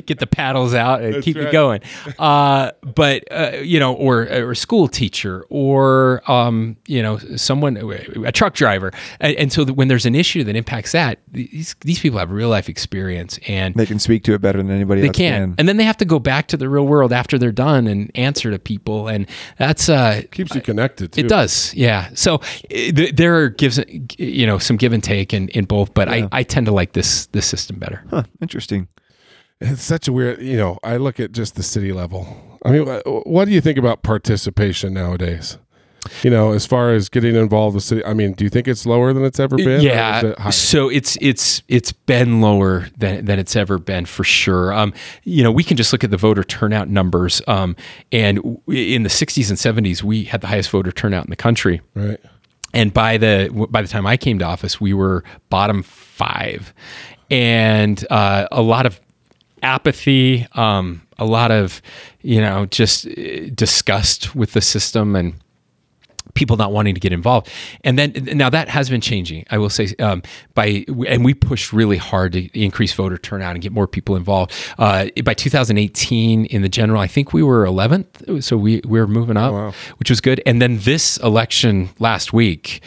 Speaker 3: get the paddles out and keep
Speaker 1: right.
Speaker 3: it going. Uh, but uh, you know, or or a school teacher, or um, you know, someone, a truck driver, and, and so that when there's an issue that impacts that, these these people have real life experience, and
Speaker 2: They can speak to it better than anybody
Speaker 3: they
Speaker 2: else
Speaker 3: can.
Speaker 2: can.
Speaker 3: and then they have to go back to the real world after they're done and answer to people, and that's uh,
Speaker 1: Keeps you connected. Too.
Speaker 3: it does, yeah. So eh, th- there are gives you know some give and take in, in both, but I, I tend to like this this system better.
Speaker 2: Huh, interesting.
Speaker 1: It's such a weird. You know, I look at just the city level. I mean, what do you think about participation nowadays? You know, as far as getting involved with city, I mean, do you think it's lower than it's ever been?
Speaker 3: yeah
Speaker 1: it
Speaker 3: so it's it's it's been lower than than it's ever been for sure um you know we can just look at the voter turnout numbers um and w- in the 60s and 70s we had the highest voter turnout in the country
Speaker 1: right.
Speaker 3: and by the by the time I came to office, we were bottom five, and uh, a lot of apathy, um, a lot of you know just uh, disgust with the system and people not wanting to get involved. And then now that has been changing. I will say um, by and we pushed really hard to increase voter turnout and get more people involved. Uh, by 2018 in the general, I think we were 11th, so we we were moving up, which was good. And then this election last week.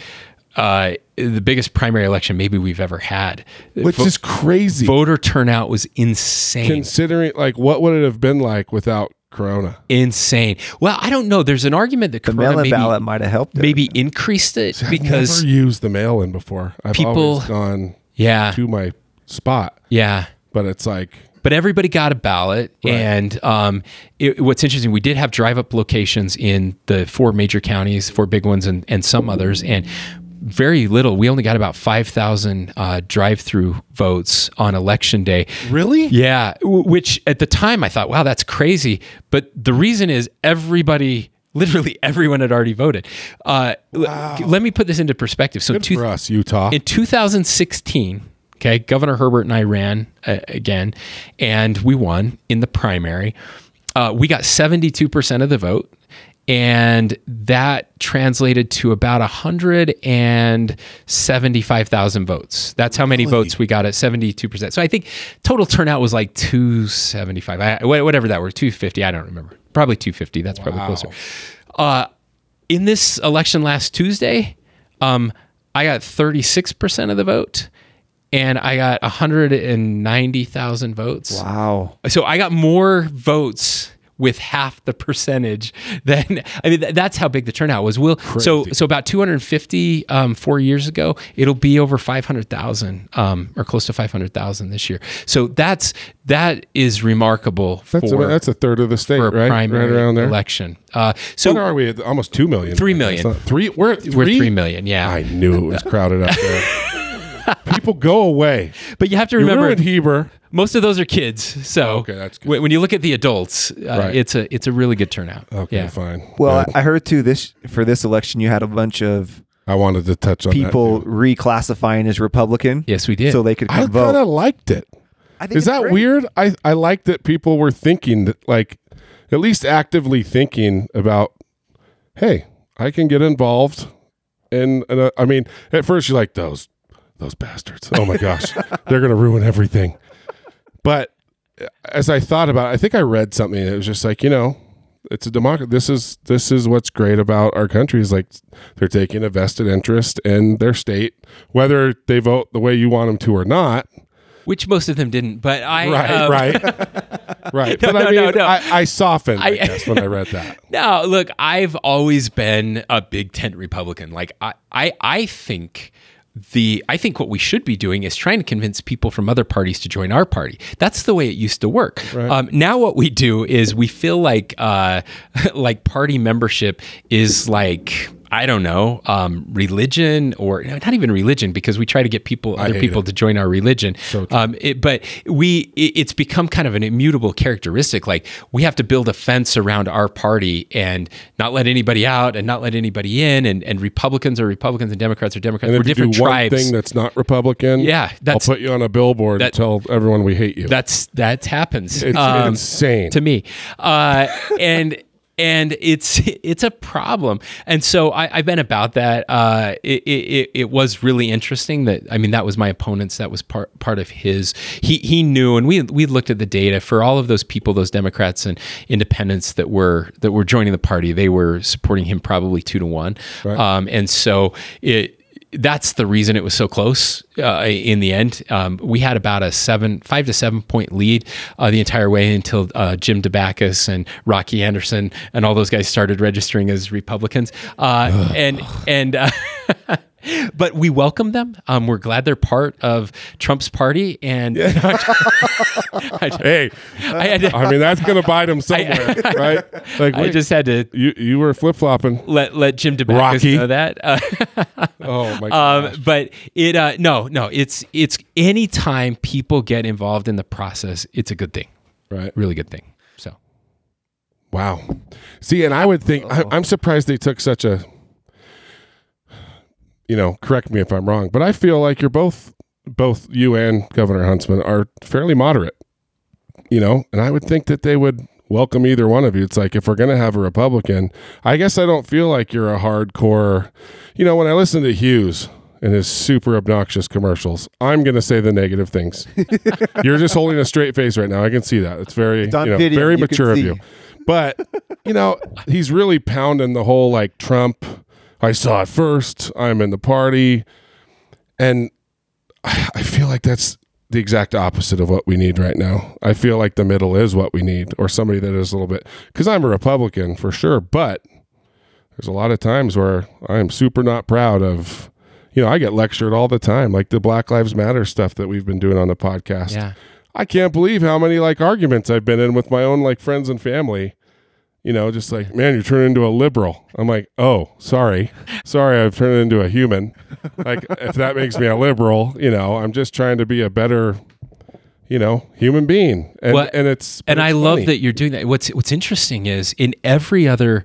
Speaker 3: Uh, the biggest primary election maybe we've ever had.
Speaker 1: Which
Speaker 3: Vo-
Speaker 1: is crazy.
Speaker 3: voter turnout was insane.
Speaker 1: Considering, like, what would it have been like without Corona?
Speaker 3: insane. Well, I don't know. There's an argument that
Speaker 2: The
Speaker 3: Corona
Speaker 2: mail-in
Speaker 3: maybe,
Speaker 2: ballot might have helped. it.
Speaker 3: maybe increased it because
Speaker 1: I've never used the mail in before. I've
Speaker 3: People-
Speaker 1: always gone
Speaker 3: yeah,
Speaker 1: to my spot,
Speaker 3: yeah.
Speaker 1: but it's like,
Speaker 3: but everybody got a ballot and um, it, what's interesting we did have drive up locations in the four major counties four big ones and, and some others and very little. We only got about 5000 uh, drive-through votes on election day.
Speaker 1: Really?
Speaker 3: yeah w- which at the time i thought wow that's crazy. But the reason is everybody literally everyone had already voted. Uh, l- let me put this into perspective. So
Speaker 1: Good
Speaker 3: two-
Speaker 1: for us, Utah.
Speaker 3: in 2016, okay, Governor Herbert and I ran uh, again, and we won in the primary. Uh, we got 72% of the vote, and that translated to about 175,000 votes. That's how many votes we got at 72%. So I think total turnout was like 275, I, whatever that were, 250. I don't remember. Probably 250. That's probably closer. Uh, in this election last Tuesday, um, I got 36% of the vote and I got 190,000 votes.
Speaker 2: wow.
Speaker 3: So I got more votes with half the percentage Then I mean th- that's how big the turnout was. Will so so about 250 um, four years ago, it'll be over 500,000 um, or close to 500,000 this year. So that's that is remarkable
Speaker 1: That's,
Speaker 3: for
Speaker 1: a, that's a third of the state, right?
Speaker 3: primary
Speaker 1: right around there.
Speaker 3: election. Uh, so
Speaker 1: what are we? At almost two million?
Speaker 3: Three million.
Speaker 1: Not, three. We're at three?
Speaker 3: We're three million. yeah.
Speaker 1: I knew it was crowded up there. People go away.
Speaker 3: but you have to remember
Speaker 1: ruined Heber.
Speaker 3: most of those are kids. So
Speaker 1: Okay, that's good.
Speaker 3: when, when you look at the adults, uh,
Speaker 1: Right.
Speaker 3: it's a it's a really good turnout.
Speaker 1: Okay,
Speaker 3: yeah.
Speaker 1: fine.
Speaker 2: Well,
Speaker 1: Good.
Speaker 2: I I heard too this for this election you had a bunch of
Speaker 1: I wanted to touch on
Speaker 2: people
Speaker 1: That
Speaker 2: reclassifying as Republican.
Speaker 3: Yes, we did.
Speaker 2: So they could
Speaker 1: I
Speaker 2: come
Speaker 1: kind of liked it.
Speaker 2: I think
Speaker 1: Is
Speaker 2: it's
Speaker 1: that
Speaker 2: great.
Speaker 1: weird? I I like that people were thinking that, like, at least actively thinking about, hey, I can get involved. And, and uh, I mean, at first you're like those those bastards. Oh my gosh, they're gonna ruin everything. But as I thought about, it, I think I read something. It was just like you know, it's a democracy. This is this is what's great about our country is like they're taking a vested interest in their state, whether they vote the way you want them to or not.
Speaker 3: Which most of them didn't, but I
Speaker 1: Right,
Speaker 3: um,
Speaker 1: right, right.
Speaker 3: No,
Speaker 1: but I
Speaker 3: no,
Speaker 1: mean,
Speaker 3: no, no.
Speaker 1: I, I softened, I,
Speaker 3: I-
Speaker 1: guess, when I read that.
Speaker 3: No, look, I've always been a big tent Republican. Like I, I, I think the I think what we should be doing is trying to convince people from other parties to join our party. That's the way it used to work. Um, now what we do is we feel like uh, like party membership is like I don't know um, religion or not even religion because we try to get people other people
Speaker 1: it.
Speaker 3: to join our religion. um, it, but we it, it's become kind of an immutable characteristic. Like we have to build a fence around our party and not let anybody out and not let anybody in. And, and Republicans are Republicans and Democrats are Democrats. We're different tribes.
Speaker 1: thing that's not Republican,
Speaker 3: Yeah,
Speaker 1: I'll put you on a billboard
Speaker 3: that-
Speaker 1: and tell everyone we hate you.
Speaker 3: That's that happens.
Speaker 1: it's
Speaker 3: Um,
Speaker 1: insane.
Speaker 3: to me, uh, and and it's it's a problem. And so I, I've been about that. Uh, it, it it was really interesting that I mean that was my opponent's. That was part part of his. He he knew, and we we looked at the data for all of those people, those Democrats and Independents that were that were joining the party. They were supporting him probably two to one. Um, and so it that's the reason it was so close uh, in the end. Um, we had about a seven, five to seven point lead uh, the entire way until uh, Jim Dabakis and Rocky Anderson and all those guys started registering as Republicans. Uh, and and uh, but we welcome them. Um, we're glad they're part of Trump's party. And I,
Speaker 1: Hey,
Speaker 3: I to-
Speaker 1: I mean that's going to bite him somewhere, right? Like
Speaker 3: I
Speaker 1: we-
Speaker 3: just had to
Speaker 1: you you were flip flopping.
Speaker 3: let let Jim
Speaker 1: Rocky.
Speaker 3: know that. Uh,
Speaker 1: Oh my god!
Speaker 3: um, but it uh, no no it's it's anytime people get involved in the process, it's a good thing,
Speaker 1: right.
Speaker 3: really good thing. So
Speaker 1: Wow. See, and I would think I, I'm surprised they took such a. You know, correct me if I'm wrong, but I feel like you're both, both you and Governor Huntsman are fairly moderate. You know, and I would think that they would welcome either one of you. It's like if we're going to have a Republican, I guess I don't feel like you're a hardcore. You know, when I listen to Hughes and his super obnoxious commercials, I'm going to say the negative things. you're just holding a straight face right now. I can see that. It's very,
Speaker 2: It's
Speaker 1: you know,
Speaker 2: video.
Speaker 1: very mature of you. But you know, he's really pounding the whole like Trump. I saw it first. I'm in the party, and I feel like that's the exact opposite of what we need right now. I feel like the middle is what we need, or somebody that is a little bit. Because I'm a Republican for sure, but there's a lot of times where I am super not proud of. You know, I get lectured all the time, like the Black Lives Matter stuff that we've been doing on the podcast.
Speaker 3: yeah,
Speaker 1: I can't believe how many like arguments I've been in with my own like friends and family. You know, just like, man, you're turning into a liberal. I'm like, oh, sorry. Sorry, I've turned into a human. Like, if that makes me a liberal, you know, I'm just trying to be a better, you know, human being. And,
Speaker 3: Well,
Speaker 1: and it's,
Speaker 3: and I
Speaker 1: it's
Speaker 3: love that you're doing that. What's what's interesting is in every other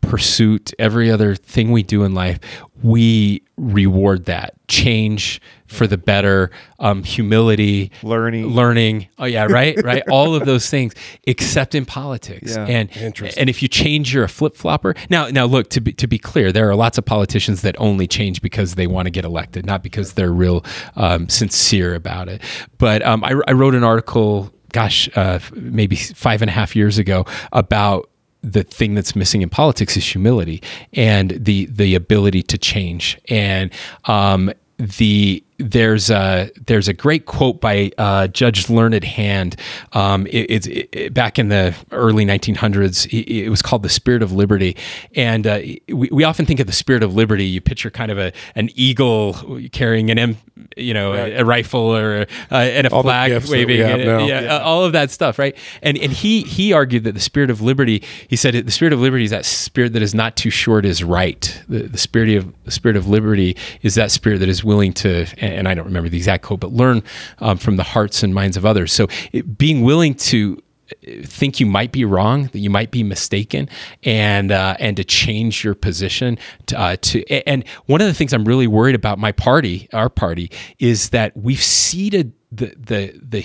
Speaker 3: pursuit, every other thing we do in life, we reward that change for the better, um, humility,
Speaker 2: Learning.
Speaker 3: learning. Oh yeah, right, right. All of those things, except in politics.
Speaker 2: Yeah.
Speaker 3: And
Speaker 1: Interesting.
Speaker 3: and if you change, you're a flip flopper. Now, now look to be to be clear, there are lots of politicians that only change because they want to get elected, not because they're real um, sincere about it. But um, I, I wrote an article, gosh, uh, maybe five and a half years ago about the thing that's missing in politics is humility and the the ability to change. And um, the there's a there's a great quote by uh, Judge Learned Hand. Um, it's it, back in the early 1900s. It, it was called the Spirit of Liberty, and uh, we, we often think of the Spirit of Liberty. You picture kind of a an eagle carrying an M, you know a, a rifle or uh, and a
Speaker 1: All
Speaker 3: flag
Speaker 1: gifts that we
Speaker 3: waving, and- yeah, uh, all of that stuff, right? And and he he argued that the Spirit of Liberty. He said the Spirit of Liberty is that spirit that is not too short is right. The, the spirit of the Spirit of Liberty is that spirit that is willing to and, I don't remember the exact quote, but learn um, from the hearts and minds of others. So it, being willing to uh, think you might be wrong, that you might be mistaken, and uh, and to change your position. To, uh, to and one of the things I'm really worried about my party, our party, is that we've ceded the the the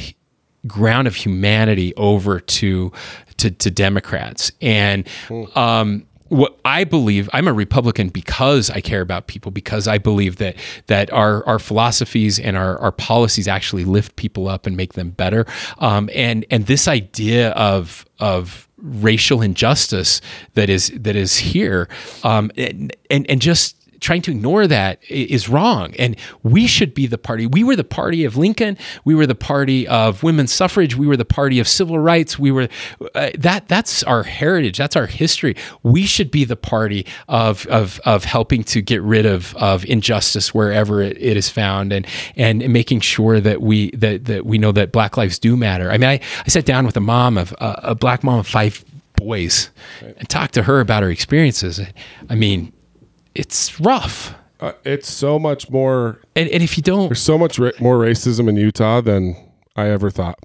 Speaker 3: ground of humanity over to to, to Democrats and. Um, what I believe, I'm a Republican because I care about people, because I believe that that our our philosophies and our, our policies actually lift people up and make them better. Um, and and this idea of of racial injustice that is that is here, um, and, and and just trying to ignore that is wrong. And we should be the party. We were the party of Lincoln. We were the party of women's suffrage. We were the party of civil rights. We were uh, that. That's our heritage. That's our history. We should be the party of of of helping to get rid of of injustice wherever it, it is found, and and making sure that we that that we know that Black lives do matter. I mean, I, I sat down with a mom of uh, a black mom of five boys and talked to her about her experiences. I mean, it's rough.
Speaker 1: Uh, it's so much more,
Speaker 3: And, and if you don't,
Speaker 1: there's so much ra- more racism in Utah than I ever thought.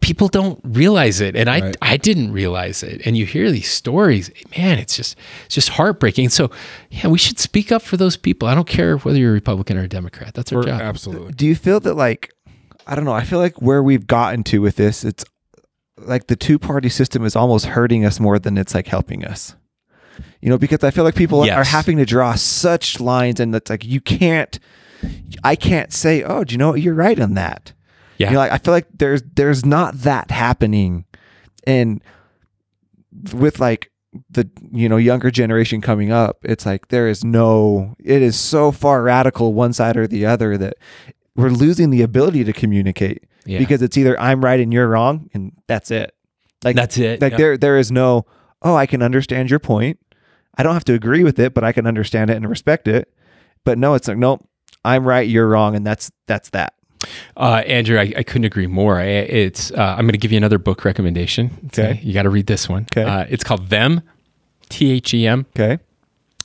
Speaker 3: people don't realize it, and I
Speaker 1: Right.
Speaker 3: I didn't realize it. And you hear these stories, man, it's just it's just heartbreaking. So yeah, we should speak up for those people. I don't care whether you're a Republican or a Democrat. That's our
Speaker 1: Or-
Speaker 3: job.
Speaker 1: absolutely.
Speaker 2: Do you feel that like I don't know, I feel like where we've gotten to with this, it's like the two party system is almost hurting us more than it's like helping us. You know, because I feel like people
Speaker 3: Yes.
Speaker 2: are having to draw such lines and that's like you can't I can't say, "Oh, do you know what? You're right on that."
Speaker 3: Yeah.
Speaker 2: You know, like I feel like there's there's not that happening and with like the you know younger generation coming up it's like there is no it is so far radical one side or the other that we're losing the ability to communicate
Speaker 3: Yeah.
Speaker 2: because it's either I'm right and you're wrong and that's it like
Speaker 3: That's it.
Speaker 2: like
Speaker 3: Yeah.
Speaker 2: there there is no oh I can understand your point I don't have to agree with it but I can understand it and respect it but no, it's like nope, I'm right, you're wrong, and that's that's that.
Speaker 3: Uh, Andrew, I, I couldn't agree more. I, it's uh, I'm going to give you another book recommendation.
Speaker 2: Okay.
Speaker 3: you got to read this one.
Speaker 2: Okay.
Speaker 3: uh, it's called Them, T H E M.
Speaker 2: Okay,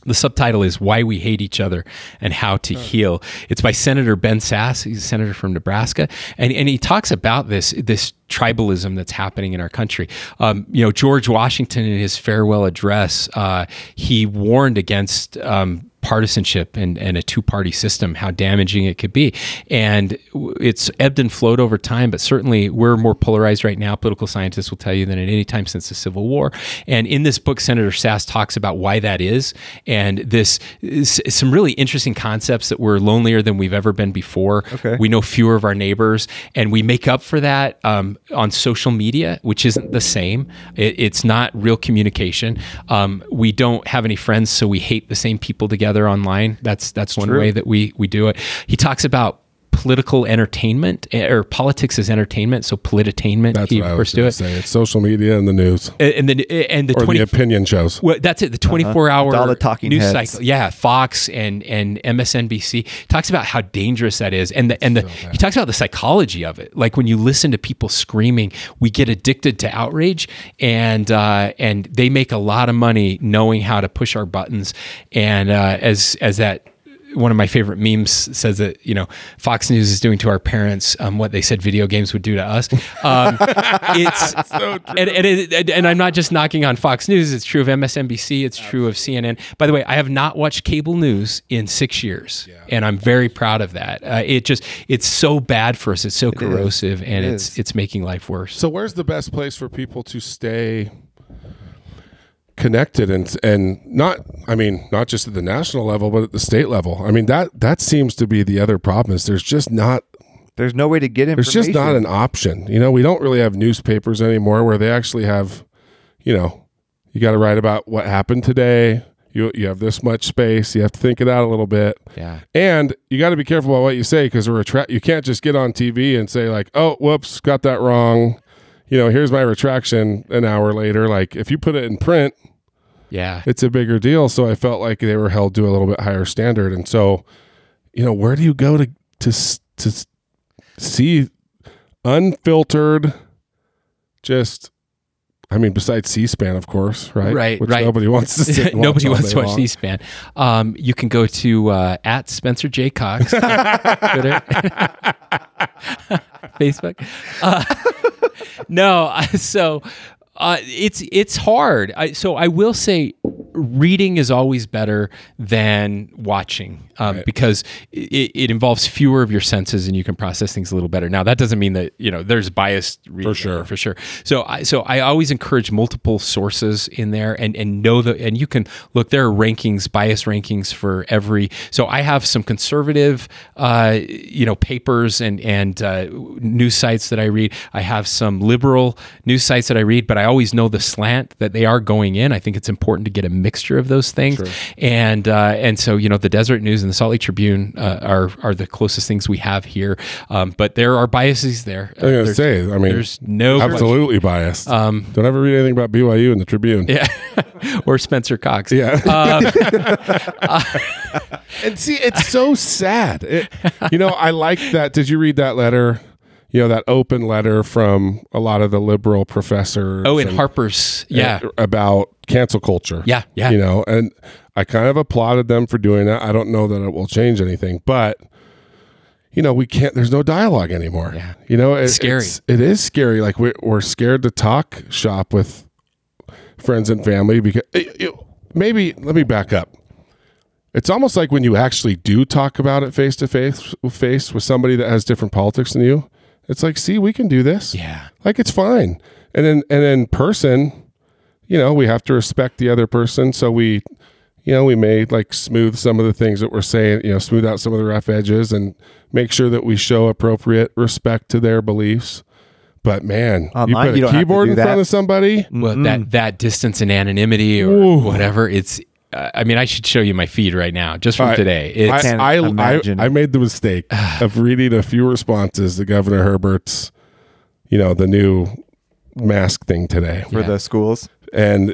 Speaker 3: The subtitle is Why We Hate Each Other and How to Heal. It's by Senator Ben Sasse. He's a senator from Nebraska. And, and he talks about this, this tribalism that's happening in our country. Um, you know, George Washington, in his farewell address, uh, he warned against. Um, partisanship and, and a two-party system how damaging it could be. And it's ebbed and flowed over time but certainly we're more polarized right now. Political scientists will tell you than at any time since the civil war. And in this book senator Sasse talks about why that is. And this is some really interesting concepts that we're lonelier than we've ever been before.
Speaker 2: Okay.
Speaker 3: we know fewer of our neighbors and we make up for that um, on social media which isn't the same. It, it's not real communication. Um, we don't have any friends so we hate the same people together online that's that's one
Speaker 2: true.
Speaker 3: way that we we do it he talks about political entertainment eh, or politics as entertainment so politainment
Speaker 1: That's
Speaker 3: he
Speaker 1: what I
Speaker 3: refers
Speaker 1: was
Speaker 3: to it
Speaker 1: say. It's social media and the news
Speaker 3: and and the and the
Speaker 1: or
Speaker 3: 20
Speaker 1: the opinion shows.
Speaker 3: well, that's it. The 24 hour
Speaker 2: All the talking
Speaker 3: news
Speaker 2: heads.
Speaker 3: cycle. Yeah. Fox and, and MSNBC talks about how dangerous that is. And the, and the, he talks about the psychology of it. Like when you listen to people screaming, we get addicted to outrage and, uh, and they make a lot of money knowing how to push our buttons. And, uh, as, as that, one of my favorite memes says that you know Fox News is doing to our parents um, what they said video games would do to us. Um, it's and, and, it, and I'm not just knocking on Fox News. It's true of MSNBC. It's true of CNN. By the way, I have not watched cable news in six years, and I'm very proud of that. Uh, it just it's so bad for us. It's so corrosive, and
Speaker 2: It
Speaker 3: it's
Speaker 2: is.
Speaker 3: it's making life worse.
Speaker 1: So where's the best place for people to stay connected and and not I mean not just at the national level but at the state level. I mean that that seems to be the other problem is there's just not
Speaker 2: there's no way to get
Speaker 1: there's just not an option. You know, we don't really have newspapers anymore where they actually have you know, you got to write about what happened today. You you have this much space. You have to think it out a little bit.
Speaker 3: yeah,
Speaker 1: And you got to be careful about what you say because we're attra- you can't just get on TV and say like, "Oh, whoops, got that wrong." You know, here's my retraction an hour later. Like if you put it in print,
Speaker 3: yeah.
Speaker 1: it's a bigger deal. So I felt like they were held to a little bit higher standard. And so, you know, where do you go to to to see unfiltered just I mean, besides C-SPAN, of course, right?
Speaker 3: Right,
Speaker 1: Which
Speaker 3: right.
Speaker 1: Nobody wants to sit
Speaker 3: Nobody wants to watch
Speaker 1: long.
Speaker 3: C-SPAN. Um, you can go to uh, at Spencer J Cox, Twitter, Facebook. Uh, no, so uh, it's it's hard. I, so I will say, reading is always better than watching um, because it, it involves fewer of your senses and you can process things a little better. Now that doesn't mean that you know there's biased reading
Speaker 1: For sure.
Speaker 3: for sure. So I so I always encourage multiple sources in there and and know that and you can look there are rankings bias rankings for every. So I have some conservative uh, you know papers and and uh, news sites that I read. I have some liberal news sites that I read, but I always know the slant that they are going in. I think it's important to get a mixture of those things. And uh, and so you know the Deseret News and the Salt Lake Tribune uh, are are the closest things we have here. Um, but there are biases there.
Speaker 1: I was gonna
Speaker 3: There's-
Speaker 1: say, I mean,
Speaker 3: there's no
Speaker 1: absolutely biased. Um, Don't ever read anything about BYU in the Tribune.
Speaker 3: Yeah. or Spencer Cox.
Speaker 1: Yeah.
Speaker 3: Um,
Speaker 1: and see, it's so sad. It, you know, I like that. Did you read that letter? You know, that open letter from a lot of the liberal professors.
Speaker 3: oh, and
Speaker 1: and-
Speaker 3: Harper's. Eh, yeah.
Speaker 1: and- about cancel culture.
Speaker 3: Yeah. Yeah.
Speaker 1: You know, and I kind of applauded them for doing that. I don't know that it will change anything, but you know, we can't. There's no dialogue anymore.
Speaker 3: Yeah.
Speaker 1: You know, it,
Speaker 3: Scary.
Speaker 1: It's, it is scary. Like we're we're scared to talk shop with friends and family because eh, it- it- maybe let me back up. It's almost like when you actually do talk about it face to face face with somebody that has different politics than you. It's like, see, we can do this.
Speaker 3: Yeah.
Speaker 1: Like it's fine. And then and in person, you know, we have to respect the other person. So we, you know, we may like smooth some of the things that we're saying, you know, smooth out some of the rough edges and make sure that we show appropriate respect to their beliefs. But man,
Speaker 2: Online,
Speaker 1: you put
Speaker 2: you
Speaker 1: a
Speaker 2: don't have to
Speaker 1: keyboard
Speaker 2: do
Speaker 1: in front of somebody.
Speaker 3: Well, that mm. that distance and anonymity or
Speaker 1: Ooh.
Speaker 3: whatever. It's. Uh, I mean, I should show you my feed right now, just from
Speaker 1: I-
Speaker 3: today. It's
Speaker 1: I, I, I. I made the mistake of reading a few responses to Governor Herbert's, you know, the new mask thing today.
Speaker 2: for
Speaker 3: Yeah.
Speaker 2: the schools.
Speaker 1: And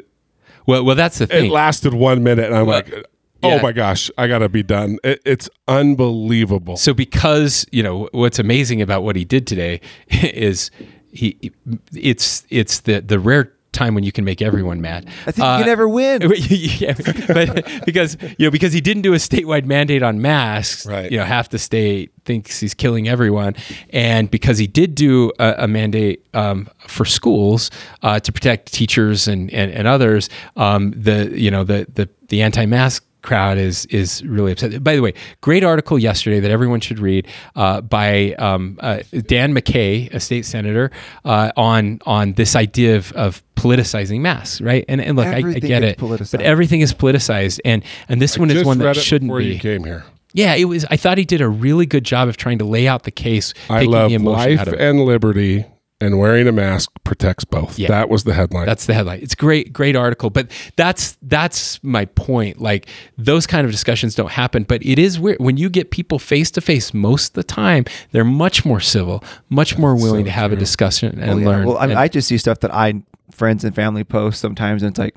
Speaker 3: well, well, that's the thing.
Speaker 1: it lasted one minute and I'm
Speaker 3: Well,
Speaker 1: like Oh
Speaker 3: Yeah.
Speaker 1: my gosh, I gotta be done. It, it's unbelievable.
Speaker 3: So because you know what's amazing about what he did today is he it's it's the the rare time when you can make everyone mad.
Speaker 2: I think you
Speaker 3: Uh,
Speaker 2: can never win.
Speaker 3: yeah, but because you know because he didn't do a statewide mandate on masks,
Speaker 1: Right.
Speaker 3: You know, half the state thinks he's killing everyone, and because he did do a, a mandate um, for schools uh, to protect teachers and and, and others, um, the you know the the the anti-mask crowd is is really upset. By the way, great article yesterday that everyone should read uh, by um, uh, Dan McCay, a state senator, uh, on on this idea of, of politicizing masks, right? And and look, I, I get it,
Speaker 2: politicized.
Speaker 3: but everything is politicized, and and this one is one that shouldn't
Speaker 1: before
Speaker 3: be.
Speaker 1: you came here.
Speaker 3: Yeah, it was. I thought he did a really good job of trying to lay out the case.
Speaker 1: I love
Speaker 3: the emotion
Speaker 1: life
Speaker 3: out of it.
Speaker 1: and liberty, and wearing a mask protects both.
Speaker 3: Yeah.
Speaker 1: That was the headline.
Speaker 3: That's the headline. It's great, great article. But that's that's my point. Like those kind of discussions don't happen. But it is weird when you get people face to face. Most of the time, they're much more civil, much more willing to have a discussion and
Speaker 2: Well, yeah.
Speaker 3: learn.
Speaker 2: Well, I mean,
Speaker 3: And-
Speaker 2: I just see stuff that I friends and family post sometimes, and it's like,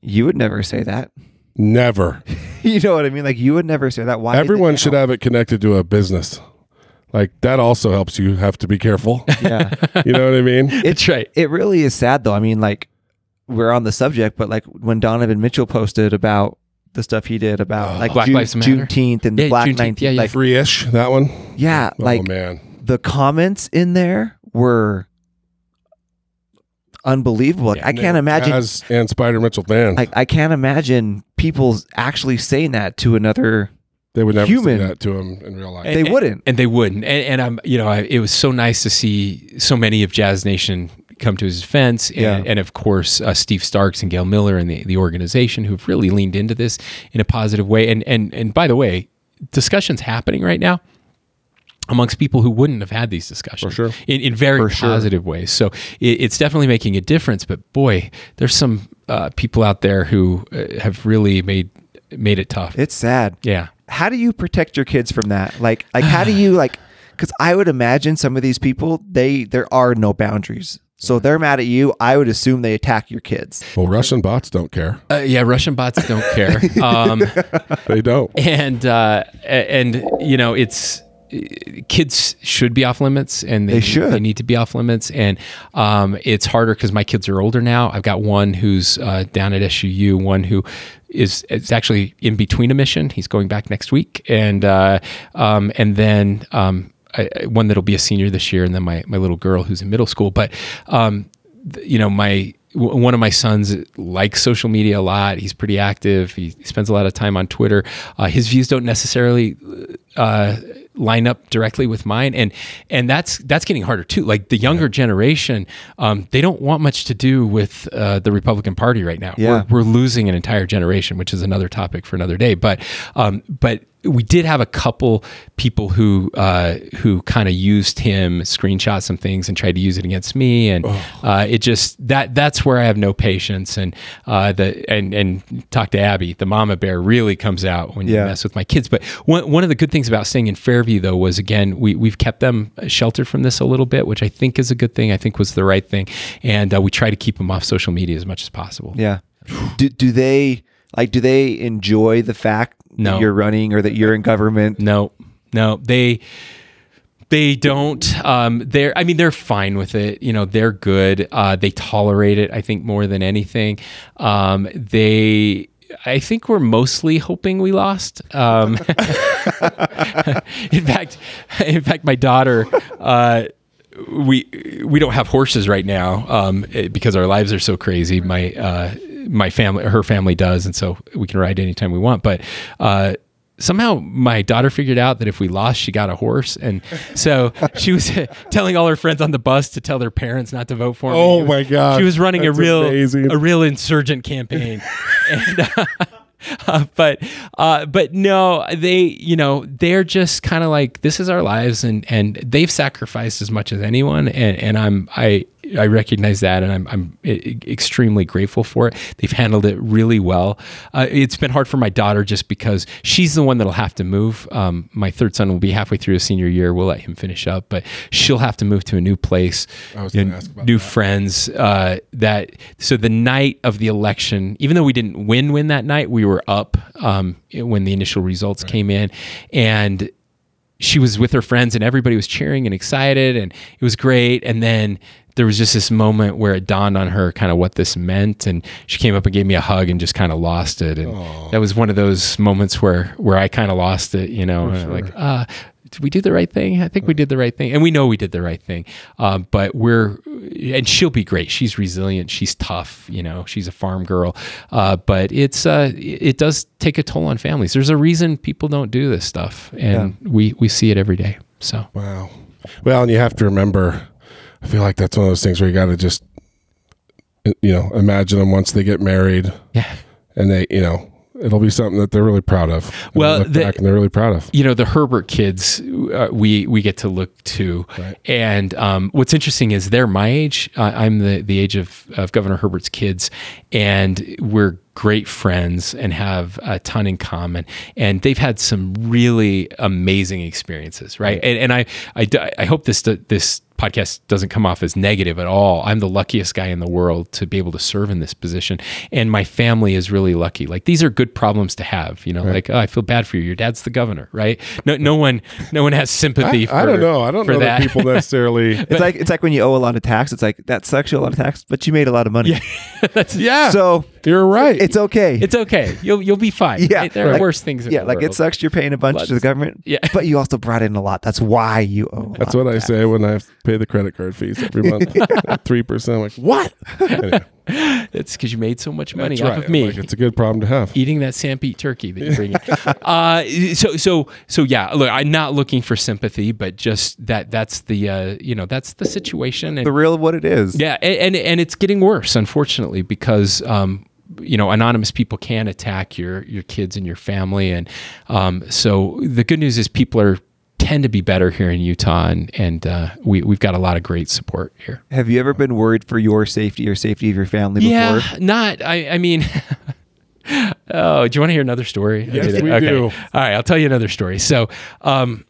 Speaker 2: you would never say that.
Speaker 1: Never.
Speaker 2: you know what I mean? Like you would never say that. Why?
Speaker 1: Everyone should have it connected to a business. Like that also helps you have to be careful.
Speaker 2: Yeah.
Speaker 1: you know what I mean?
Speaker 3: it's right.
Speaker 2: it really is sad though. I mean, like we're on the subject, but like when Donovan Mitchell posted about the stuff he did about oh. like
Speaker 3: Black
Speaker 2: June,
Speaker 3: Lives Matter.
Speaker 2: Juneteenth and the Black
Speaker 3: Juneteenth.
Speaker 2: Nineteenth,
Speaker 3: Yeah, yeah.
Speaker 2: like
Speaker 1: Free-ish, that one.
Speaker 2: yeah, oh, like
Speaker 1: oh man.
Speaker 2: the comments in there were unbelievable. Like,
Speaker 3: Yeah,
Speaker 2: I can't imagine.
Speaker 1: As and Spida Mitchell fans.
Speaker 2: like I can't imagine people actually saying that to another.
Speaker 1: they would never
Speaker 2: human.
Speaker 1: say that to him in real life.
Speaker 3: And-
Speaker 2: They
Speaker 3: and-
Speaker 2: wouldn't.
Speaker 3: and they wouldn't. And, and I'm, you know, I, it was so nice to see so many of Jazz Nation come to his defense, and,
Speaker 2: Yeah.
Speaker 3: and of course uh, Steve Starks and Gail Miller and the, the organization who've really leaned into this in a positive way. And and and by the way, discussions happening right now amongst people who wouldn't have had these discussions
Speaker 1: For sure.
Speaker 3: in, in very
Speaker 2: For sure.
Speaker 3: positive ways. So it, it's definitely making a difference. But boy, there's some uh, people out there who uh, have really made made it tough.
Speaker 2: It's sad.
Speaker 3: yeah.
Speaker 2: How do you protect your kids from that? Like, like how do you like? Because I would imagine some of these people, they there are no boundaries. So they're mad at you. I would assume they attack your kids.
Speaker 1: well, Russian bots don't care.
Speaker 3: Uh, yeah, Russian bots don't care. Um,
Speaker 1: They don't.
Speaker 3: and uh, and you know it's kids should be off limits and they,
Speaker 2: They should.
Speaker 3: they need to be off limits. And um, it's harder because my kids are older now. I've got one who's uh, down at suu one who is is actually in between a mission. He's going back next week. And uh, um, and then um, I, one that'll be a senior this year and then my, my little girl who's in middle school. But um, you know my w- one of my sons likes social media a lot. He's pretty active. He spends a lot of time on twitter. Uh, his views don't necessarily uh, line up directly with mine. And and that's that's getting harder too. Like the younger generation um, they don't want much to do with uh, the republican party right now.
Speaker 2: Yeah.
Speaker 3: we're, we're losing an entire generation which is another topic for another day. But um, but we did have a couple people who uh, who kind of used him, screenshot some things, and tried to use it against me, and uh, it just that that's where I have no patience, and uh, the and and talk to Abby, the mama bear really comes out when you mess with my kids. But one one of the good things about staying in Fairview though was again we we've kept them sheltered from this a little bit, which I think is a good thing. I think was the right thing, and uh, we try to keep them off social media as much as possible.
Speaker 2: Yeah. Do do they like? Do they enjoy the fact
Speaker 3: No.
Speaker 2: you're running or that you're in government?
Speaker 3: No, no, they they don't. Um, they're. I mean, they're fine with it. You know, they're good. Uh, they tolerate it. I think more than anything. Um, they. I think we're mostly hoping we lost. Um, in fact, in fact, my daughter. Uh, we we don't have horses right now um, because our lives are so crazy. My uh, my family, her family does, and so we can ride anytime we want. But uh, somehow my daughter figured out that if we lost, she got a horse, and so she was telling all her friends on the bus to tell their parents not to vote for me.
Speaker 1: Oh
Speaker 3: was-
Speaker 1: my gosh,
Speaker 3: She was running a real
Speaker 1: amazing.
Speaker 3: a real insurgent campaign, and. Uh, uh, but uh, but no, they you know they're just kind of like this is our lives, and and they've sacrificed as much as anyone, and and I'm I I recognize that, and I'm I'm extremely grateful for it. They've handled it really well. Uh, it's been hard for my daughter just because she's the one that'll have to move. Um, my third son will be halfway through his senior year. We'll let him finish up, but she'll have to move to a new place,
Speaker 1: I was
Speaker 3: you know,
Speaker 1: ask about
Speaker 3: new
Speaker 1: that.
Speaker 3: friends. Uh, that so the night of the election, even though we didn't win win that night, we were up um, when the initial results came in, and she was with her friends and everybody was cheering and excited and it was great. And then there was just this moment where it dawned on her kind of what this meant and she came up and gave me a hug and just kind of lost it. And that was one of those moments where where I kind of lost it you know and like uh did we do the right thing? I think we did the right thing, and we know we did the right thing. Um, but we're, and she'll be great. She's resilient. She's tough. You know, she's a farm girl. Uh, but it's, uh, it does take a toll on families. There's a reason people don't do this stuff, and we we see it every day. So
Speaker 1: Wow. Well, and you have to remember, I feel like that's one of those things where you got to just, you know, imagine them once they get married
Speaker 3: yeah.
Speaker 1: and they, you know, it'll be something that they're really proud of.
Speaker 3: Well, the-
Speaker 1: back and they're really proud of.
Speaker 3: you know the Herbert kids uh, we we get to look to
Speaker 1: Right.
Speaker 3: and um, what's interesting is they're my age uh, I'm the the age of, of Governor Herbert's kids and we're great friends and have a ton in common and they've had some really amazing experiences right and, and I, I I hope this this podcast doesn't come off as negative at all. I'm the luckiest guy in the world to be able to serve in this position. And my family is really lucky. Like these are good problems to have, you know, like, oh, I feel bad for you. Your dad's the governor, right? No, no one, no one has sympathy.
Speaker 1: I, I don't know. I don't
Speaker 3: for
Speaker 1: know that. people necessarily.
Speaker 2: It's like it's like when you owe a lot of tax. It's like that sucks you a lot of tax, but you made a lot of money.
Speaker 3: Yeah. That's,
Speaker 1: yeah.
Speaker 2: So
Speaker 1: you're right.
Speaker 2: it's okay.
Speaker 3: it's okay. You'll, you'll be fine.
Speaker 2: Yeah,
Speaker 3: right? There are
Speaker 2: like-
Speaker 3: worse things. In
Speaker 2: yeah,
Speaker 3: the
Speaker 2: like it sucks you're paying a bunch to the government.
Speaker 3: yeah.
Speaker 2: But you also brought in a lot. That's why you owe. a
Speaker 1: That's
Speaker 2: lot
Speaker 1: what
Speaker 2: of
Speaker 1: I
Speaker 2: tax.
Speaker 1: say when I have to pay the credit card fees every month. Three percent. Like what? Anyway,
Speaker 3: It's because you made so much money
Speaker 1: that's
Speaker 3: off
Speaker 1: right.
Speaker 3: of me.
Speaker 1: Like, it's a good problem to have.
Speaker 3: eating that Sanpete turkey that you bring in. uh, so so so yeah. Look, I'm not looking for sympathy, but just that that's the uh, you know that's the situation. And
Speaker 2: The real of what it is.
Speaker 3: yeah, and, and and it's getting worse, unfortunately, because um, you know anonymous people can attack your your kids and your family, and um, so the good news is people are tend to be better here in Utah, and and uh, we we've got a lot of great support here.
Speaker 2: Have you ever been worried for your safety or safety of your family before?
Speaker 3: Yeah, not. I. I mean. oh, do you want to hear another story?
Speaker 1: Yes, we do.
Speaker 3: All right, I'll tell you another story. So, um,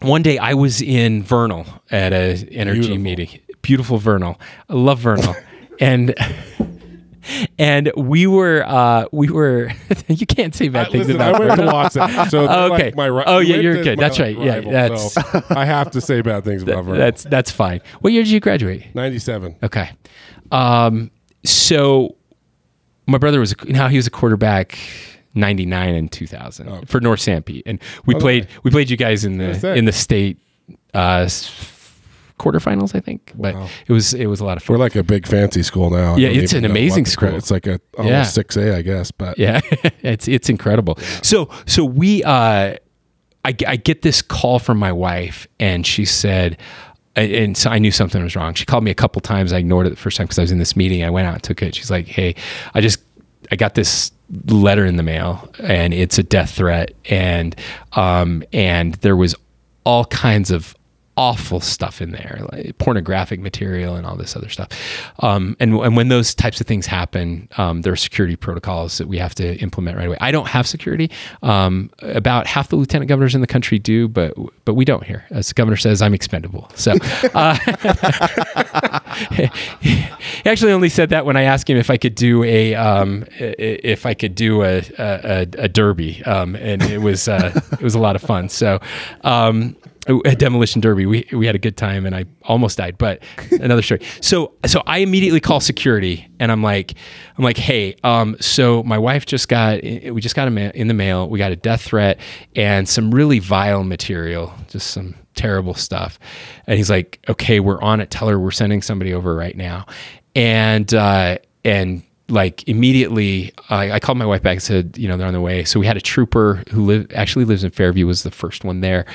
Speaker 3: one day I was in Vernal at a energy
Speaker 1: Beautiful.
Speaker 3: meeting. Beautiful Vernal. I love Vernal, and. And we were, uh, we were. you can't say bad
Speaker 1: I,
Speaker 3: things
Speaker 1: listen,
Speaker 3: about
Speaker 1: I went to Watson, so like
Speaker 3: okay.
Speaker 1: my
Speaker 3: Oh, yeah, you're good. That's right. Yeah, that's-
Speaker 1: so I have to say bad things about Vernal.
Speaker 3: That's that's fine. What year did you graduate?
Speaker 1: Ninety-seven.
Speaker 3: Okay. Um, so my brother was now he was a quarterback 99 and 2000 for North Sanpete and we played we played you guys in the in the state uh quarterfinals I think but
Speaker 1: Wow.
Speaker 3: it was it was a lot of fun.
Speaker 1: We're like a big fancy school now.
Speaker 3: Yeah, it's an amazing
Speaker 1: the credit-
Speaker 3: school.
Speaker 1: It's like a
Speaker 3: Yeah.
Speaker 1: almost six A, I guess. But
Speaker 3: yeah it's it's incredible so so we uh I, I get this call from my wife and she said and- and so I knew something was wrong. She called me a couple times. I ignored it the first time because I was in this meeting. I went out and took it. She's like, "Hey, I just I got this letter in the mail, and it's a death threat, and um and there was all kinds of awful stuff in there, like pornographic material and all this other stuff. Um, and, and when those types of things happen, um, there are security protocols that we have to implement right away. I don't have security. Um, about half the lieutenant governors in the country do, but but we don't here. As the governor says, I'm expendable. So uh, he actually only said that when I asked him if I could do a um, if I could do a a, a, derby, um, and it was uh, it was a lot of fun. So. Um, a demolition derby. We we had a good time, and I almost died. But another story. So so I immediately call security, and I'm like, I'm like, hey, um, so my wife just got we just got a in the mail. We got a death threat and some really vile material, just some terrible stuff. And he's like, okay, we're on it. Tell her we're sending somebody over right now, and uh, and like immediately I, I called my wife back and said you know they're on the way so we had a trooper who live actually lives in fairview was the first one there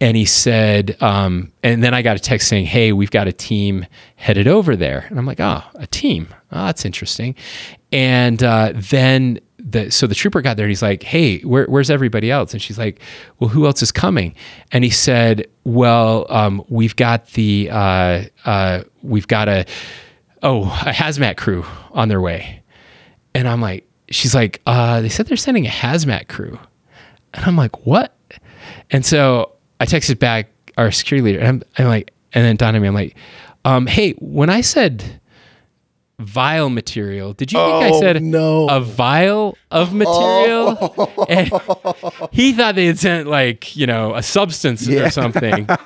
Speaker 3: and he said um, and then i got a text saying hey we've got a team headed over there and i'm like oh a team oh, that's interesting and uh, then the so the trooper got there and he's like, "Hey, where, where's everybody else?" And she's like, "Well, who else is coming?" And he said, "Well, um, we've got the uh, uh, we've got a oh a hazmat crew on their way." And I'm like, she's like, uh, "They said they're sending a hazmat crew," and I'm like, "What?" And so I texted back our security leader, and I'm, I'm like, and then dawned on me, I'm like, um, "Hey, when I said." vial material. Did you think I
Speaker 1: Oh,
Speaker 3: said
Speaker 1: no.
Speaker 3: a vial of material? And he thought they had sent like, you know, a substance
Speaker 2: Yeah.
Speaker 3: or something.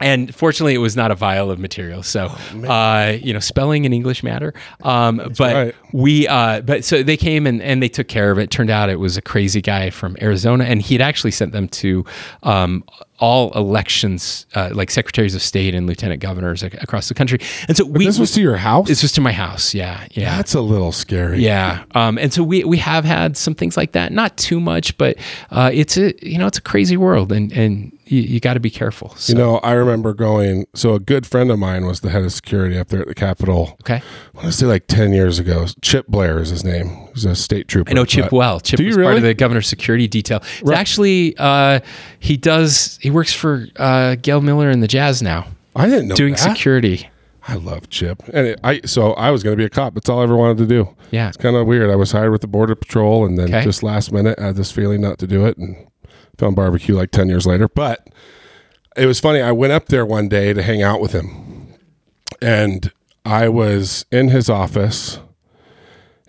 Speaker 3: And fortunately, it was not a vial of material. So, uh, you know, spelling and English matter. Um, but
Speaker 1: right.
Speaker 3: we, uh, but so they came and, and they took care of it. Turned out it was a crazy guy from Arizona, and he'd actually sent them to um, all elections, uh, like secretaries of state and lieutenant governors ac- across the country. And so we,
Speaker 1: This was to your house.
Speaker 3: this was to my house. Yeah, yeah.
Speaker 1: That's a little scary.
Speaker 3: Yeah, um, and so we we have had some things like that. Not too much, but uh, it's a you know it's a crazy world, and and you, you got to be careful. So,
Speaker 1: You know, I remember going. So a good friend of mine was the head of security up there at the Capitol.
Speaker 3: okay,
Speaker 1: I want to say like ten years ago. Chip Blair is his name. He's a state trooper.
Speaker 3: I know Chip well. Chip
Speaker 1: you
Speaker 3: was part of the governor's security detail.
Speaker 1: Right.
Speaker 3: actually uh, he does he works for uh, Gail Miller in the Jazz now,
Speaker 1: I didn't know
Speaker 3: doing
Speaker 1: that.
Speaker 3: security.
Speaker 1: I love Chip, and it, I so I was going to be a cop. That's all I ever wanted to do.
Speaker 3: Yeah.
Speaker 1: It's kind of weird. I was hired with the border patrol, and then
Speaker 3: Okay.
Speaker 1: just last minute, I had this feeling not to do it, and found barbecue like ten years later. But it was funny. I went up there one day to hang out with him, and I was in his office,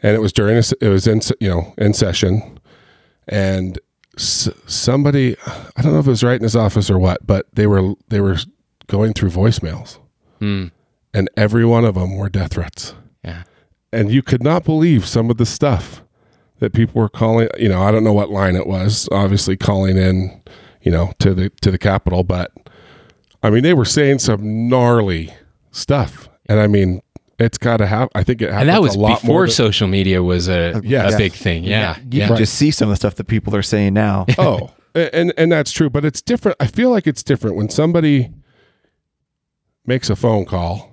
Speaker 1: and it was during a it was in you know in session, and s- somebody I don't know if it was right in his office or what, but they were they were going through voicemails
Speaker 3: Hmm.
Speaker 1: and every one of them were death threats.
Speaker 3: Yeah.
Speaker 1: And you could not believe some of the stuff that people were calling. You know, I don't know what line it was. Obviously, calling in, you know, to the to the Capitol, but I mean, they were saying some gnarly stuff. And I mean, it's got to have. I think it happens
Speaker 3: And that was
Speaker 1: a lot
Speaker 3: before
Speaker 1: more. than-
Speaker 3: social media was a,
Speaker 1: yes.
Speaker 3: a big thing. Yeah.
Speaker 2: You
Speaker 3: yeah.
Speaker 2: can just see some of the stuff that people are saying now.
Speaker 1: oh, and and that's true, but it's different. I feel like it's different when somebody makes a phone call,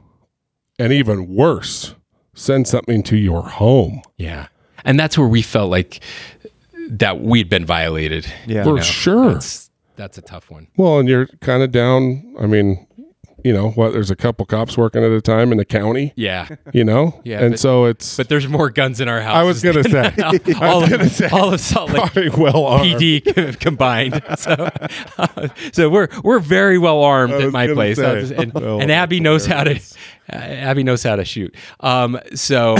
Speaker 1: and even worse, send something to your home.
Speaker 3: Yeah. And that's where we felt like that we'd been violated.
Speaker 2: Yeah.
Speaker 1: For
Speaker 3: know,
Speaker 1: sure.
Speaker 3: That's, that's a tough one.
Speaker 1: Well, and you're kind of down. I mean, you know what? There's a couple cops working at a time in the county.
Speaker 3: Yeah.
Speaker 1: You know,
Speaker 3: Yeah,
Speaker 1: and
Speaker 3: but-
Speaker 1: so it's.
Speaker 3: But there's more guns in our house.
Speaker 1: I was gonna say,
Speaker 3: all,
Speaker 1: gonna
Speaker 3: of,
Speaker 1: say-
Speaker 3: all of Salt Lake
Speaker 1: well armed.
Speaker 3: PD co- combined. So, so we're we're very well armed at my place,
Speaker 1: say.
Speaker 3: Just- and,
Speaker 1: Well,
Speaker 3: and Abby knows how to. Abby knows how to shoot. Um, so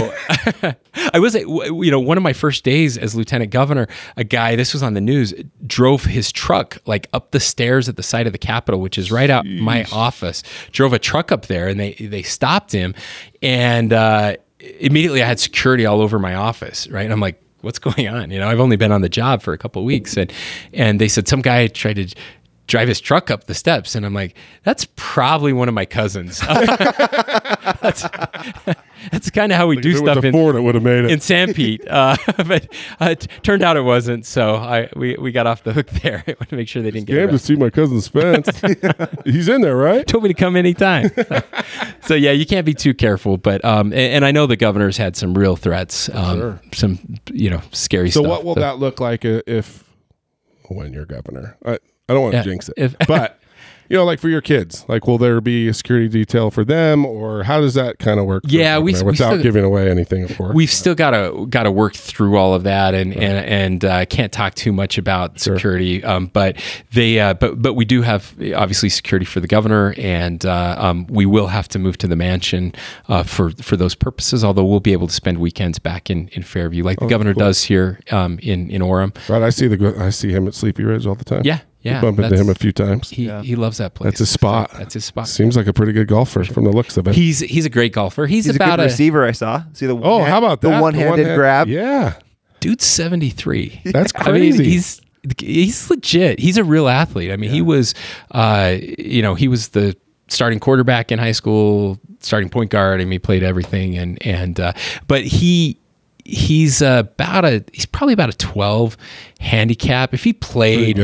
Speaker 3: I was, you know, one of my first days as lieutenant governor, a guy, this was on the news, drove his truck like up the stairs at the side of the Capitol, which is right out my office. Drove a truck up there, and they they stopped him, and uh, immediately I had security all over my office. Right, and I'm like, what's going on? You know, I've only been on the job for a couple of weeks, and and they said some guy tried to drive his truck up the steps, and I'm like, that's probably one of my cousins. that's that's kind of how we do
Speaker 1: If it was
Speaker 3: stuff
Speaker 1: a
Speaker 3: in,
Speaker 1: Ford, it would have made it.
Speaker 3: in Sanpete, uh, but uh, it turned out it wasn't. So I we, we got off the hook there. I want to make sure they didn't get
Speaker 1: Came to see my cousin Spence. He's in there, right?
Speaker 3: Told me to come anytime. so yeah, you can't be too careful. But um, and, and I know the governor's had some real threats, um,
Speaker 1: Sure.
Speaker 3: some you know scary
Speaker 1: So
Speaker 3: stuff.
Speaker 1: what will
Speaker 3: but-
Speaker 1: that look like if when you're governor? I, I don't want to
Speaker 3: Yeah,
Speaker 1: jinx it,
Speaker 3: if-
Speaker 1: but you know, like for your kids, like will there be a security detail for them, or how does that kind of work?
Speaker 3: Yeah,
Speaker 1: the
Speaker 3: we-
Speaker 1: governor
Speaker 3: we
Speaker 1: without
Speaker 3: still-
Speaker 1: giving away anything, of course.
Speaker 3: We've still got to got to work through all of that, and and and uh, can't talk too much about security. Um, but they, uh, but but we do have obviously security for the governor, and uh, um, we will have to move to the mansion uh, for for those purposes. Although we'll be able to spend weekends back in, in Fairview, like the governor does here um, in in Orem.
Speaker 1: right, I see the I see him at Sleepy Ridge all the time.
Speaker 3: Yeah, yeah,
Speaker 1: bump into him a few times.
Speaker 3: He he loves that place.
Speaker 1: That's his spot.
Speaker 3: That's his spot.
Speaker 1: Seems like a pretty good golfer from the looks of it.
Speaker 3: He's he's a great golfer. He's,
Speaker 2: He's a
Speaker 3: about
Speaker 2: good
Speaker 3: a,
Speaker 2: receiver. I saw. See the
Speaker 1: oh, how about that?
Speaker 2: the one-handed
Speaker 1: one-hand-
Speaker 2: grab?
Speaker 1: Yeah,
Speaker 3: dude's 73
Speaker 1: That's
Speaker 3: I mean,
Speaker 1: crazy.
Speaker 3: he's he's legit he's a real athlete i mean he was uh you know he was the starting quarterback in high school starting point guard I mean, he played everything and and uh but he he's uh, about a he's probably about a 12 handicap if he played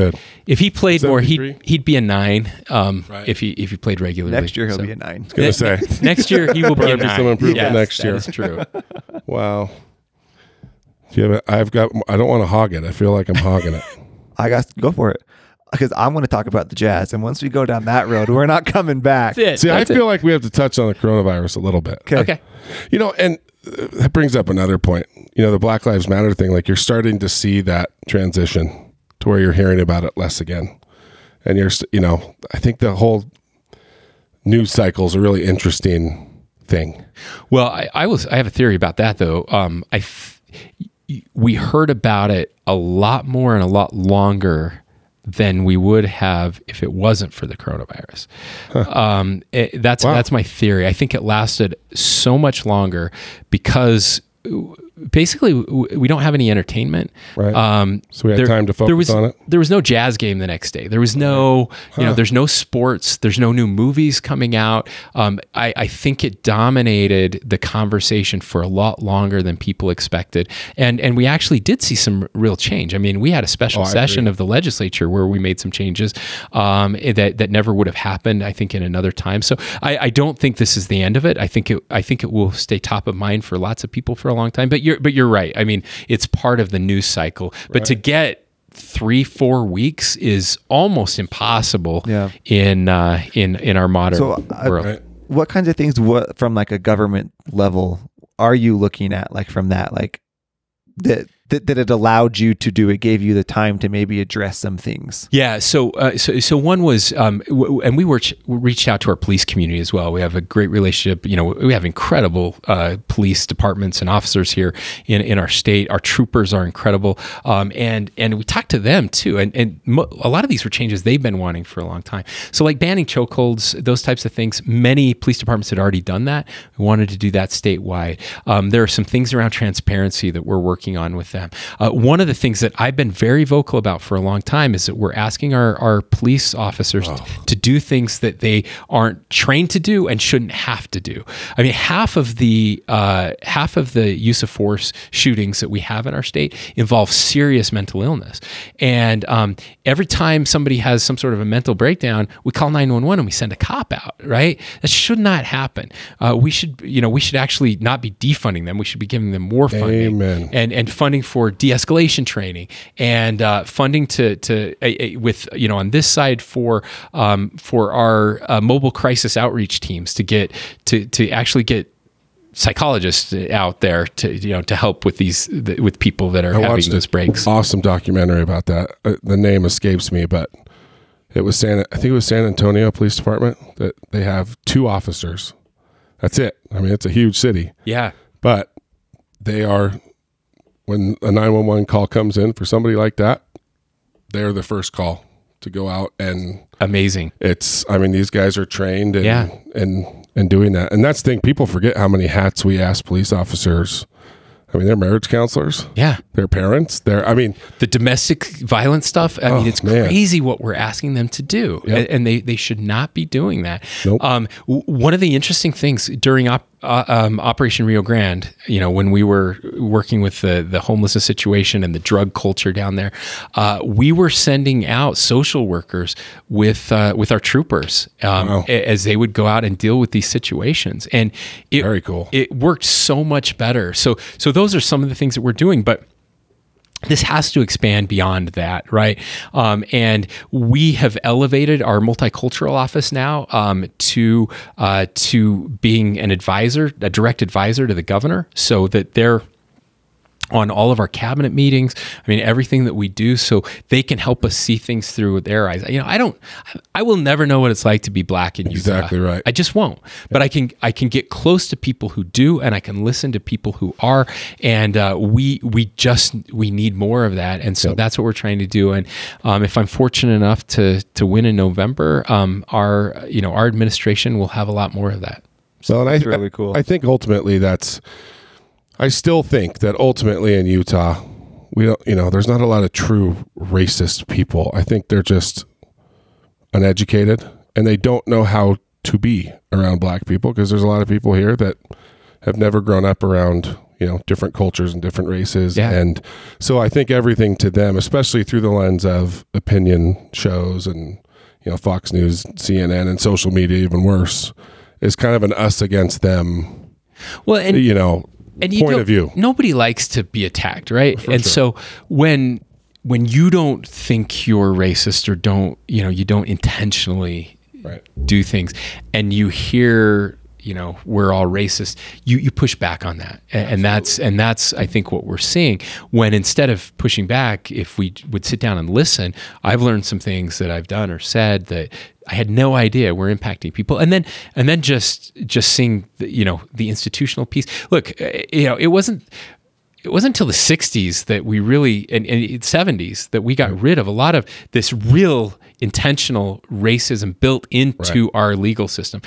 Speaker 3: if he played more he'd he'd be a 9 um if he if he played regularly
Speaker 2: next year he'll
Speaker 3: So-
Speaker 2: be a nine.
Speaker 1: gonna say.
Speaker 3: next year he will be a
Speaker 1: Probably
Speaker 3: nine.
Speaker 1: some improvement
Speaker 3: Yes,
Speaker 1: next year.
Speaker 3: is true
Speaker 1: Wow. Do you have a, I've got. I don't want to hog it. I feel like I'm hogging it.
Speaker 2: I got to go for it because I'm going to talk about the Jazz, and once we go down that road, we're not coming back.
Speaker 3: That's it.
Speaker 1: See, I
Speaker 3: That's it.
Speaker 1: feel like we have to touch on the coronavirus a little bit.
Speaker 2: Okay.
Speaker 3: okay.
Speaker 1: You know, and that brings up another point. You know, the Black Lives Matter thing. Like you're starting to see that transition to where you're hearing about it less again, and you're. You know, I think the whole news cycle is a really interesting thing.
Speaker 3: Well, I, I was I have a theory about that though. Um, I f- we heard about it a lot more and a lot longer than we would have if it wasn't for the coronavirus. Um, it- that's
Speaker 1: Wow.
Speaker 3: that's my theory. I think it lasted so much longer because basically we don't have any entertainment.
Speaker 1: Right.
Speaker 3: Um,
Speaker 1: So we had time to focus
Speaker 3: there was,
Speaker 1: on it?
Speaker 3: There was no jazz game the next day. There was no, you know, there's no sports. There's no new movies coming out. Um, I, I think it dominated the conversation for a lot longer than people expected, and and we actually did see some real change. I mean, we had a special
Speaker 1: Oh,
Speaker 3: session of the legislature where we made some changes um, that that never would have happened. I think in another time. So I, I don't think this is the end of it. I think it I think it will stay top of mind for lots of people for a long time. But you're but you're right. I mean, it's part of the news cycle. But to get three four weeks is almost impossible
Speaker 2: Yeah.
Speaker 3: in uh, in in our modern
Speaker 2: So, I-
Speaker 3: world.
Speaker 1: Right.
Speaker 2: What kinds of things? What from like a government level are you looking at? Like from that, like that that, that it allowed you to do. It gave you the time to maybe address some things.
Speaker 3: Yeah. So, uh, so, so one was, um, w- and we were we reached out to our police community as well. We have a great relationship. You know, we have incredible uh, police departments and officers here in, in our state. Our troopers are incredible, um, and and we talked to them too. And and mo- a lot of these were changes they've been wanting for a long time. So, like banning chokeholds, those types of things. Many police departments had already done that. We wanted to do that statewide. Um, there are some things around transparency that we're working on with them. Uh, one of the things that I've been very vocal about for a long time is that we're asking our, our police officers
Speaker 1: Oh.
Speaker 3: to do things that they aren't trained to do and shouldn't have to do. I mean, half of the uh, half of the use of force shootings that we have in our state involve serious mental illness, and um, every time somebody has some sort of a mental breakdown, we call nine one one and we send a cop out. Right? That should not happen. Uh, we should, you know, we should actually not be defunding them. We should be giving them more funding
Speaker 1: Amen.
Speaker 3: and and funding for de-escalation training and uh, funding to to uh, uh, with you know on this side for um, for our uh, mobile crisis outreach teams to get to to actually get psychologists out there to you know to help with these the, with people that are
Speaker 1: I
Speaker 3: having those breaks.
Speaker 1: Awesome documentary about that. Uh, the name escapes me, but it was San. I think it was San Antonio Police Department that they have two officers. That's it. I mean, it's a huge city,
Speaker 3: Yeah.
Speaker 1: but they are when a nine one one call comes in for somebody like that, they're the first call to go out and
Speaker 3: Amazing.
Speaker 1: it's i mean these guys are trained and
Speaker 3: Yeah.
Speaker 1: and and doing that and that's the thing people forget how many hats we ask police officers i mean they're marriage counselors
Speaker 3: Yeah.
Speaker 1: they're parents they're i mean
Speaker 3: the domestic violence stuff. I
Speaker 1: Oh,
Speaker 3: mean, it's
Speaker 1: man.
Speaker 3: crazy what we're asking them to do,
Speaker 1: Yep.
Speaker 3: and, they they should not be doing that.
Speaker 1: Nope.
Speaker 3: Um, one of the interesting things during op, uh, um, Operation Rio Grande, you know, when we were working with the the homelessness situation and the drug culture down there, uh, we were sending out social workers with uh, with our troopers um,
Speaker 1: Wow.
Speaker 3: as they would go out and deal with these situations, and it,
Speaker 1: Very cool.
Speaker 3: It worked so much better. So so those are some of the things that we're doing, but this has to expand beyond that, right? Um, and we have elevated our multicultural office now um, to uh, to being an advisor, a direct advisor to the governor, so that they're on all of our cabinet meetings. I mean, everything that we do, so they can help us see things through with their eyes. You know, I don't, I will never know what it's like to be black in Utah.
Speaker 1: Exactly right.
Speaker 3: I just won't. But I can, I can get close to people who do, and I can listen to people who are. And uh, we, we just, we need more of that. And so that's what we're trying to do. And um, if I'm fortunate enough to to win in November, um, our, you know, our administration will have a lot more of that.
Speaker 1: so and i
Speaker 2: really cool.
Speaker 1: i think ultimately that's i still think that ultimately in utah we don't you know there's not a lot of true racist people i think they're just uneducated and they don't know how to be around black people because there's a lot of people here that have never grown up around you know different cultures and different races
Speaker 3: Yeah.
Speaker 1: and so i think everything to them especially through the lens of opinion shows and you know fox news cnn and social media even worse is kind of an us against them
Speaker 3: Well, and
Speaker 1: you know
Speaker 3: and you
Speaker 1: point of view.
Speaker 3: Nobody likes to be attacked, right?
Speaker 1: For
Speaker 3: and
Speaker 1: sure.
Speaker 3: so when when you don't think you're racist or don't, you know, you don't intentionally
Speaker 1: Right.
Speaker 3: do things and you hear you know we're all racist you you push back on that and, and that's and that's i think what we're seeing when instead of pushing back if we would sit down and listen i've learned some things that i've done or said that i had no idea we're impacting people. And then and then just just seeing the, you know the institutional piece. Look uh, you know it wasn't it wasn't until the 60s that we really and, and 70s that we got rid of a lot of this real intentional racism built into our legal system.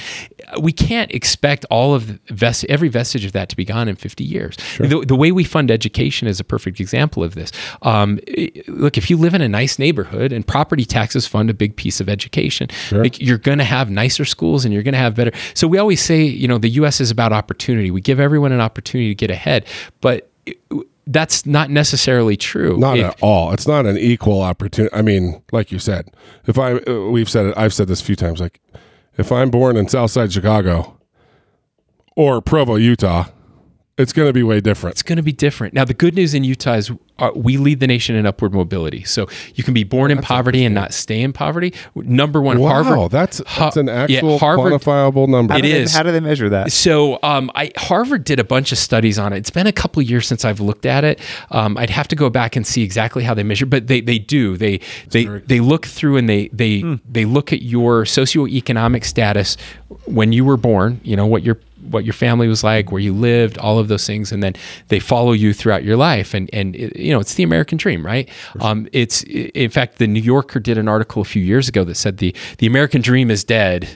Speaker 3: We can't expect all of the vest, every vestige of that to be gone in 50 years. The, the way we fund education is a perfect example of this. Um, look if you live in a nice neighborhood and property taxes fund a big piece of education like, you're going to have nicer schools and you're going to have better so we always say you know the us is about opportunity. We give everyone an opportunity to get ahead but that's not necessarily true.
Speaker 1: Not at all. It's not an equal opportunity. I mean, like you said, if I uh, we've said it, I've said this a few times. Like, if I'm born in Southside Chicago or Provo, Utah, it's going to be way different.
Speaker 3: it's going to be different. Now, the good news in Utah is uh, we lead the nation in upward mobility. So you can be born in poverty and not stay in poverty. Number one,
Speaker 1: Wow,
Speaker 3: Harvard.
Speaker 1: that's that's an
Speaker 3: yeah,
Speaker 1: actual
Speaker 3: Harvard-
Speaker 1: quantifiable number.
Speaker 2: How
Speaker 3: It
Speaker 2: do they- how do they measure that?
Speaker 3: So um, I, Harvard did a bunch of studies on it. It's been a couple of years since I've looked at it. Um, I'd have to go back and see exactly how they measure, but they, they do. They they they look through and they they they look at your socioeconomic status when you were born. You know what your what your family was like, where you lived, all of those things, and then they follow you throughout your life. And and it, you know it's the American dream, right? Um, it's in fact the New Yorker did an article a few years ago that said the the American dream is dead,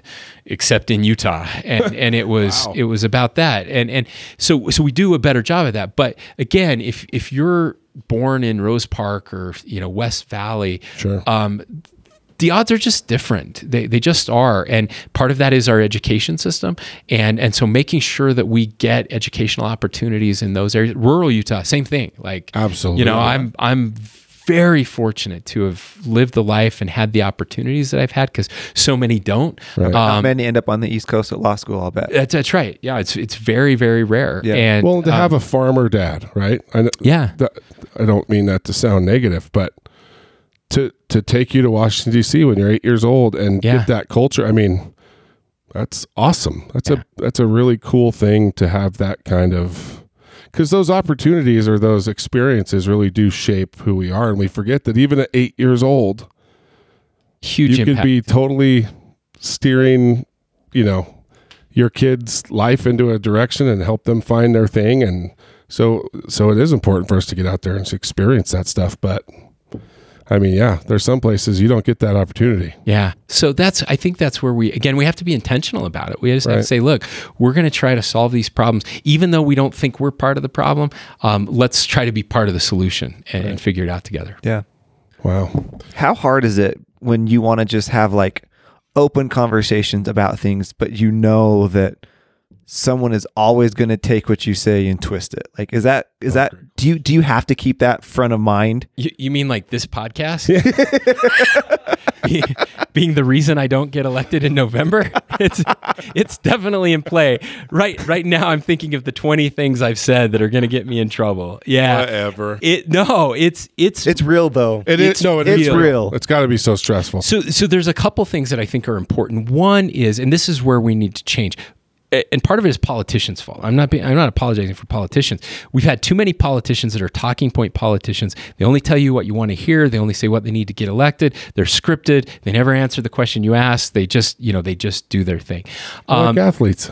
Speaker 3: except in Utah, and and it was it was about that, and and so so we do a better job of that. But again, if if you're born in Rose Park or you know West Valley,
Speaker 1: Sure.
Speaker 3: um, the odds are just different. They, they just are. And part of that is our education system. And, and so making sure that we get educational opportunities in those areas. Rural Utah, same thing. Like,
Speaker 1: Absolutely.
Speaker 3: you know, I'm, I'm very fortunate to have lived the life and had the opportunities that I've had because so many don't.
Speaker 1: Right.
Speaker 2: Not
Speaker 3: Um,
Speaker 2: many end up on the East Coast at law school. I'll bet.
Speaker 3: that's, that's right. Yeah. It's, it's very, very rare.
Speaker 2: Yeah.
Speaker 3: And
Speaker 1: well, to
Speaker 3: um,
Speaker 1: have a farmer dad, right? I
Speaker 3: yeah.
Speaker 1: that, I don't mean that to sound negative, but to to take you to Washington D.C. when you're eight years old and
Speaker 3: Yeah.
Speaker 1: get that culture, I mean, that's awesome. That's a that's a really cool thing to have that kind of because those opportunities or those experiences really do shape who we are, and we forget that even at eight years old,
Speaker 3: huge
Speaker 1: you
Speaker 3: impact.
Speaker 1: could be totally steering, you know, your kid's life into a direction and help them find their thing. And so, so it is important for us to get out there and experience that stuff. But I mean, yeah, there's some places you don't get that opportunity.
Speaker 3: Yeah. So that's I think that's where we again we have to be intentional about it. We just have to say, look, we're going to try to solve these problems, even though we don't think we're part of the problem. Um, let's try to be part of the solution and, and figure it out together.
Speaker 2: Yeah.
Speaker 1: Wow.
Speaker 2: How hard is it when you want to just have like open conversations about things, but you know that someone is always going to take what you say and twist it? Like, is that is that do you do you have to keep that front of mind?
Speaker 3: You, you mean like this podcast? Be- Being the reason I don't get elected in November, it's it's definitely in play. Right right now, I'm thinking of the 20 things I've said that are going to get me in trouble. Yeah,
Speaker 1: Whatever.
Speaker 3: It no, it's it's
Speaker 2: It's real though.
Speaker 1: It
Speaker 3: It's-
Speaker 1: is no, it
Speaker 2: it's
Speaker 1: is
Speaker 2: real.
Speaker 1: It's got to be so stressful.
Speaker 3: So, so there's a couple things that I think are important. One is, and this is where we need to change. And part of it is politicians' fault. I'm not. Being, I'm not apologizing for politicians. We've had too many politicians that are talking point politicians. They only tell you what you want to hear. They only say what they need to get elected. They're scripted. They never answer the question you ask. They just, you know, they just do their thing. Um,
Speaker 1: like athletes.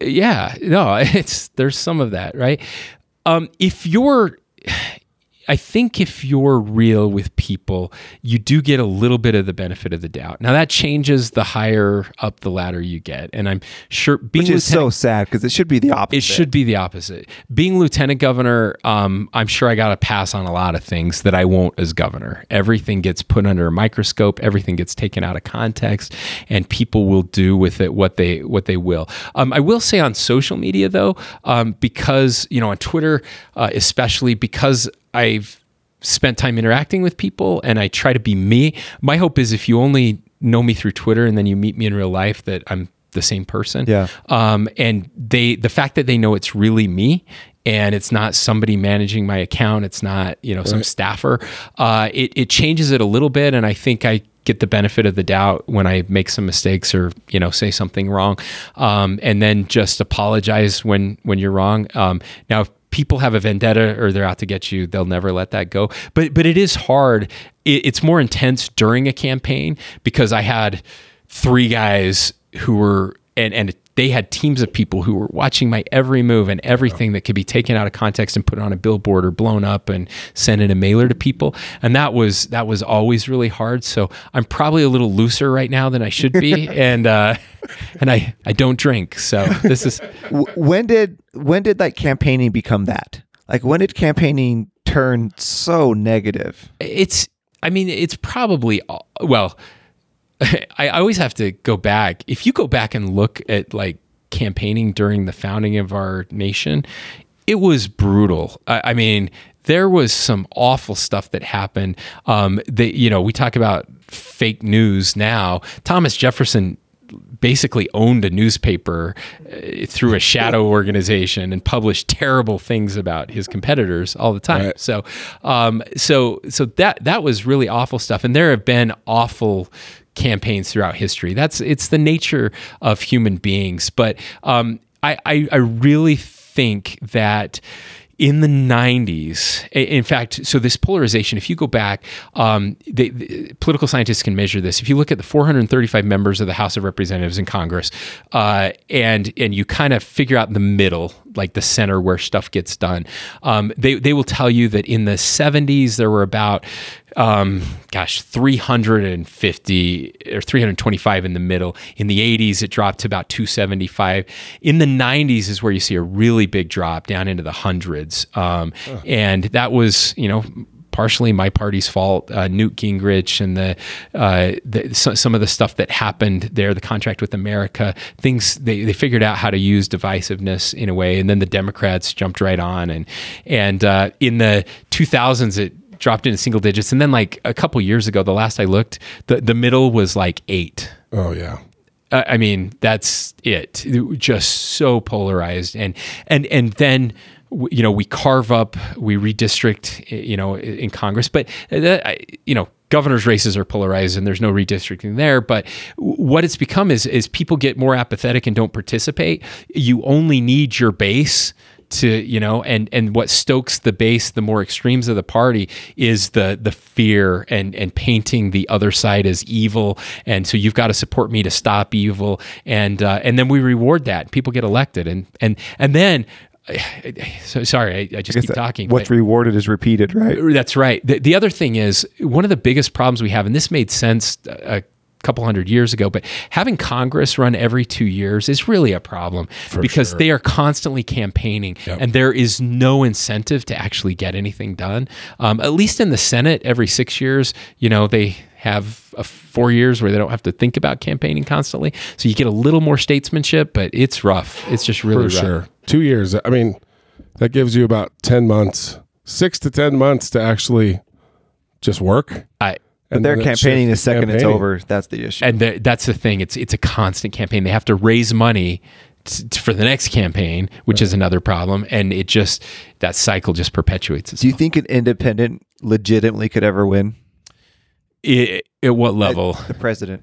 Speaker 3: Yeah, no, it's there's some of that, right? Um, if you're, I think if you're real with people, you do get a little bit of the benefit of the doubt. Now that changes the higher up the ladder you get, and I'm sure being
Speaker 2: Which is so sad because it should be the opposite.
Speaker 3: it should be the opposite. Being lieutenant governor, um, I'm sure I got to pass on a lot of things that I won't as governor. Everything gets put under a microscope. Everything gets taken out of context, and people will do with it what they what they will. Um, I will say on social media though, um, because you know on Twitter, uh, especially because I've spent time interacting with people and I try to be me. My hope is if you only know me through Twitter and then you meet me in real life, that I'm the same person.
Speaker 2: Yeah.
Speaker 3: Um, and they, the fact that they know it's really me and it's not somebody managing my account. It's not you know some staffer. Uh, it it changes it a little bit, and I think I get the benefit of the doubt when I make some mistakes or you know say something wrong, um, and then just apologize when when you're wrong. Um, now, if people have a vendetta or they're out to get you, they'll never let that go. But but it is hard. It, it's more intense during a campaign because I had three guys who were and and they had teams of people who were watching my every move and everything that could be taken out of context and put on a billboard or blown up and sent in a mailer to people and that was that was always really hard so i'm probably a little looser right now than i should be and uh and i i don't drink so this is
Speaker 2: when did when did like campaigning become that? Like when did campaigning turn so negative?
Speaker 3: it's i mean it's probably well I, I always have to go back if you go back and look at like campaigning during the founding of our nation it was brutal i, I mean there was some awful stuff that happened um that you know we talk about fake news now thomas jefferson basically owned a newspaper uh, through a shadow organization and published terrible things about his competitors all the time.
Speaker 1: Right.
Speaker 3: So, um, so, so that that was really awful stuff. And there have been awful campaigns throughout history. That's it's the nature of human beings. But um, I, I I really think that in the 90s in fact so this polarization if you go back um, the- political scientists can measure this if you look at the 435 members of the house of representatives in congress uh, and and you kind of figure out the middle like the center where stuff gets done um, they, they will tell you that in the 70s there were about um, gosh 350 or 325 in the middle. In the 80s it dropped to about 275 in the 90s is where you see a really big drop down into the hundreds. Um, and that was you know partially my party's fault. Uh, Newt Gingrich and the, uh, the so, some of the stuff that happened there, the contract with America, things they, they figured out how to use divisiveness in a way, and then the Democrats jumped right on, and and uh, in the 2000s it dropped into single digits, and then like a couple years ago, the last I looked, the the middle was like eight.
Speaker 1: Oh yeah.
Speaker 3: Uh, I mean, that's it. It- Just so polarized, and and and then you know we carve up, we redistrict, you know, in Congress. But uh, that, you know, governors' races are polarized, and there's no redistricting there. But what it's become is is people get more apathetic and don't participate. You only need your base to you know and and what stokes the base the more extremes of the party is the the fear and and painting the other side as evil and so you've got to support me to stop evil and uh, and then we reward that people get elected and and and then so sorry I, I just keep
Speaker 2: that
Speaker 3: talking
Speaker 2: What's
Speaker 3: but-
Speaker 2: rewarded is repeated, right?
Speaker 3: that's right. The, the other thing is one of the biggest problems we have, and this made sense a couple hundred years ago, but having Congress run every two years is really a problem because
Speaker 1: sure.
Speaker 3: they are constantly campaigning and there is no incentive to actually get anything done. Um, at least in the Senate, every six years, you know, they have a four years where they don't have to think about campaigning constantly. So you get a little more statesmanship, but it's rough. It's just really
Speaker 1: For
Speaker 3: rough.
Speaker 1: sure. Two years. I mean, that gives you about 10 months, six to 10 months to actually just work.
Speaker 3: I,
Speaker 2: But
Speaker 1: And
Speaker 2: their
Speaker 1: then it
Speaker 2: campaigning
Speaker 1: the
Speaker 2: is
Speaker 1: to
Speaker 2: second it's over. That's the issue.
Speaker 3: and the, that's the thing. It's it's a constant campaign. They have to raise money t- t- for the next campaign, which is another problem, and it just that cycle just perpetuates itself.
Speaker 2: Do you think an independent legitimately could ever win?
Speaker 3: I- at what level?
Speaker 2: The president.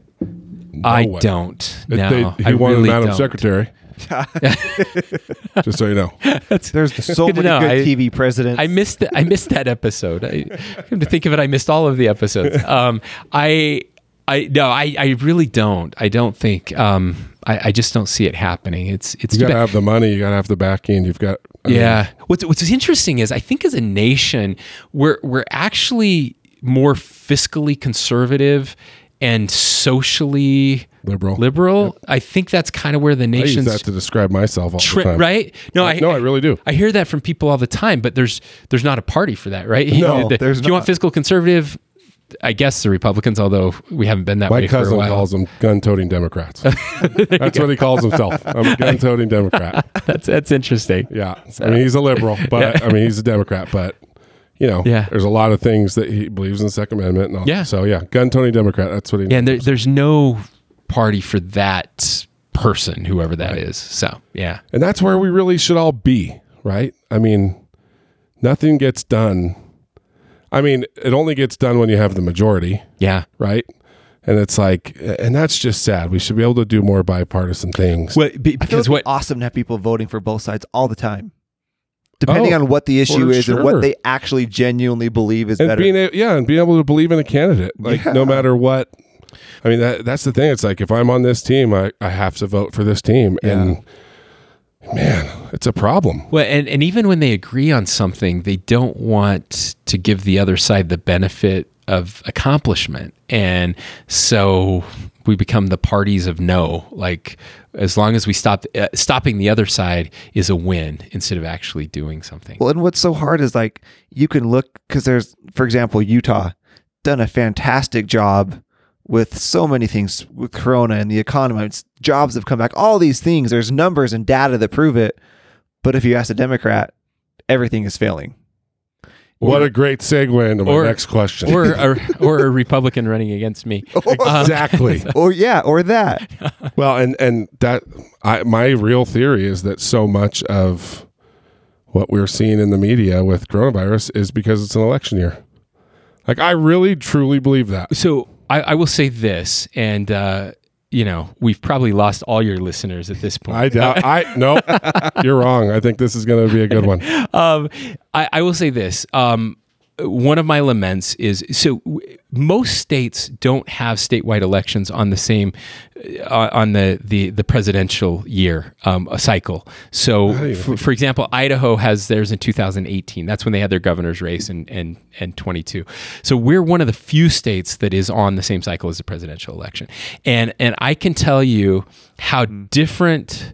Speaker 3: I
Speaker 1: way.
Speaker 3: don't.
Speaker 1: It-
Speaker 3: No,
Speaker 1: they- he
Speaker 3: I
Speaker 1: wanted
Speaker 3: really
Speaker 1: Madam
Speaker 3: don't.
Speaker 1: Secretary. Just so you know.
Speaker 2: There's so
Speaker 3: Good
Speaker 2: many
Speaker 3: know.
Speaker 2: good
Speaker 3: I-
Speaker 2: TV presidents.
Speaker 3: I missed the, I missed that episode. I come to think of it, I missed all of the episodes. Um, I I no, I, I really don't. I don't think. Um, I, I just don't see it happening. It's it's
Speaker 1: You got to have the money. You got to have the backing. You've got. I mean,
Speaker 3: Yeah. What's what's interesting is I think as a nation we're we're actually more fiscally conservative and socially
Speaker 1: Liberal.
Speaker 3: liberal. I think that's kind of where the nation is.
Speaker 1: I use that to describe myself all
Speaker 3: tri-
Speaker 1: the time.
Speaker 3: right. No, I
Speaker 1: No, I really do.
Speaker 3: I hear that from people all the time, but there's there's not a party for that, right?
Speaker 2: No,
Speaker 3: The-
Speaker 2: there's
Speaker 3: if you want fiscal conservative, I guess the Republicans, although we haven't been that
Speaker 1: My
Speaker 3: way for a
Speaker 1: cousin
Speaker 3: while.
Speaker 1: calls them gun-toting Democrats. That's what he calls himself. I'm a gun-toting Democrat.
Speaker 3: that's that's interesting.
Speaker 1: Yeah, I mean he's a liberal, but I mean he's a Democrat, but you know,
Speaker 3: Yeah.
Speaker 1: there's a lot of things that he believes in the Second Amendment. And all.
Speaker 3: Yeah.
Speaker 1: So yeah, gun-toting Democrat. That's what he.
Speaker 3: Yeah, and there, there's no party for that person, whoever that is. So yeah,
Speaker 1: and that's where we really should all be, right? I mean, nothing gets done. I mean, it only gets done when you have the majority,
Speaker 3: Yeah.
Speaker 1: right? And it's like, and that's just sad. We should be able to do more bipartisan things.
Speaker 3: Well, be, because
Speaker 2: it'd be
Speaker 3: what
Speaker 2: awesome to have people voting for both sides all the time, depending
Speaker 1: Oh,
Speaker 2: on what the issue
Speaker 1: for
Speaker 2: is and what they actually genuinely believe is
Speaker 1: and
Speaker 2: better.
Speaker 1: being a, yeah, and being able to believe in a candidate, like
Speaker 2: Yeah.
Speaker 1: no matter what. I mean, that that's the thing. It's like if I'm on this team, I, I have to vote for this team, and man, it's a problem.
Speaker 3: Well, and, and even when they agree on something, they don't want to give the other side the benefit of accomplishment. And so we become the parties of no. Like, as long as we stop, uh, stopping the other side is a win instead of actually doing something.
Speaker 2: Well, and what's so hard is like you can look because there's, for example, Utah done a fantastic job with so many things with Corona and the economy. It's, jobs have come back. All these things. There's numbers and data that prove it. But if you ask a Democrat, everything is failing.
Speaker 1: what a great segue into my
Speaker 3: or-
Speaker 1: next question.
Speaker 3: or, a, or a Republican running against me.
Speaker 1: Oh, um, exactly.
Speaker 2: or yeah, or that.
Speaker 1: Well, and and that I my real theory is that so much of what we're seeing in the media with coronavirus is because it's an election year. Like I really truly believe that.
Speaker 3: So I, I will say this, and uh, you know we've probably lost all your listeners at this point.
Speaker 1: I doubt. I no, you're wrong. I think this is going to be a good one.
Speaker 3: um, I, I will say this. Um, one of my laments is so w- most states don't have statewide elections on the same uh, on the, the the presidential year um, a cycle. So, for, for example, Idaho has theirs in 2018. That's when they had their governor's race and and and 22. So we're one of the few states that is on the same cycle as the presidential election, and and I can tell you how different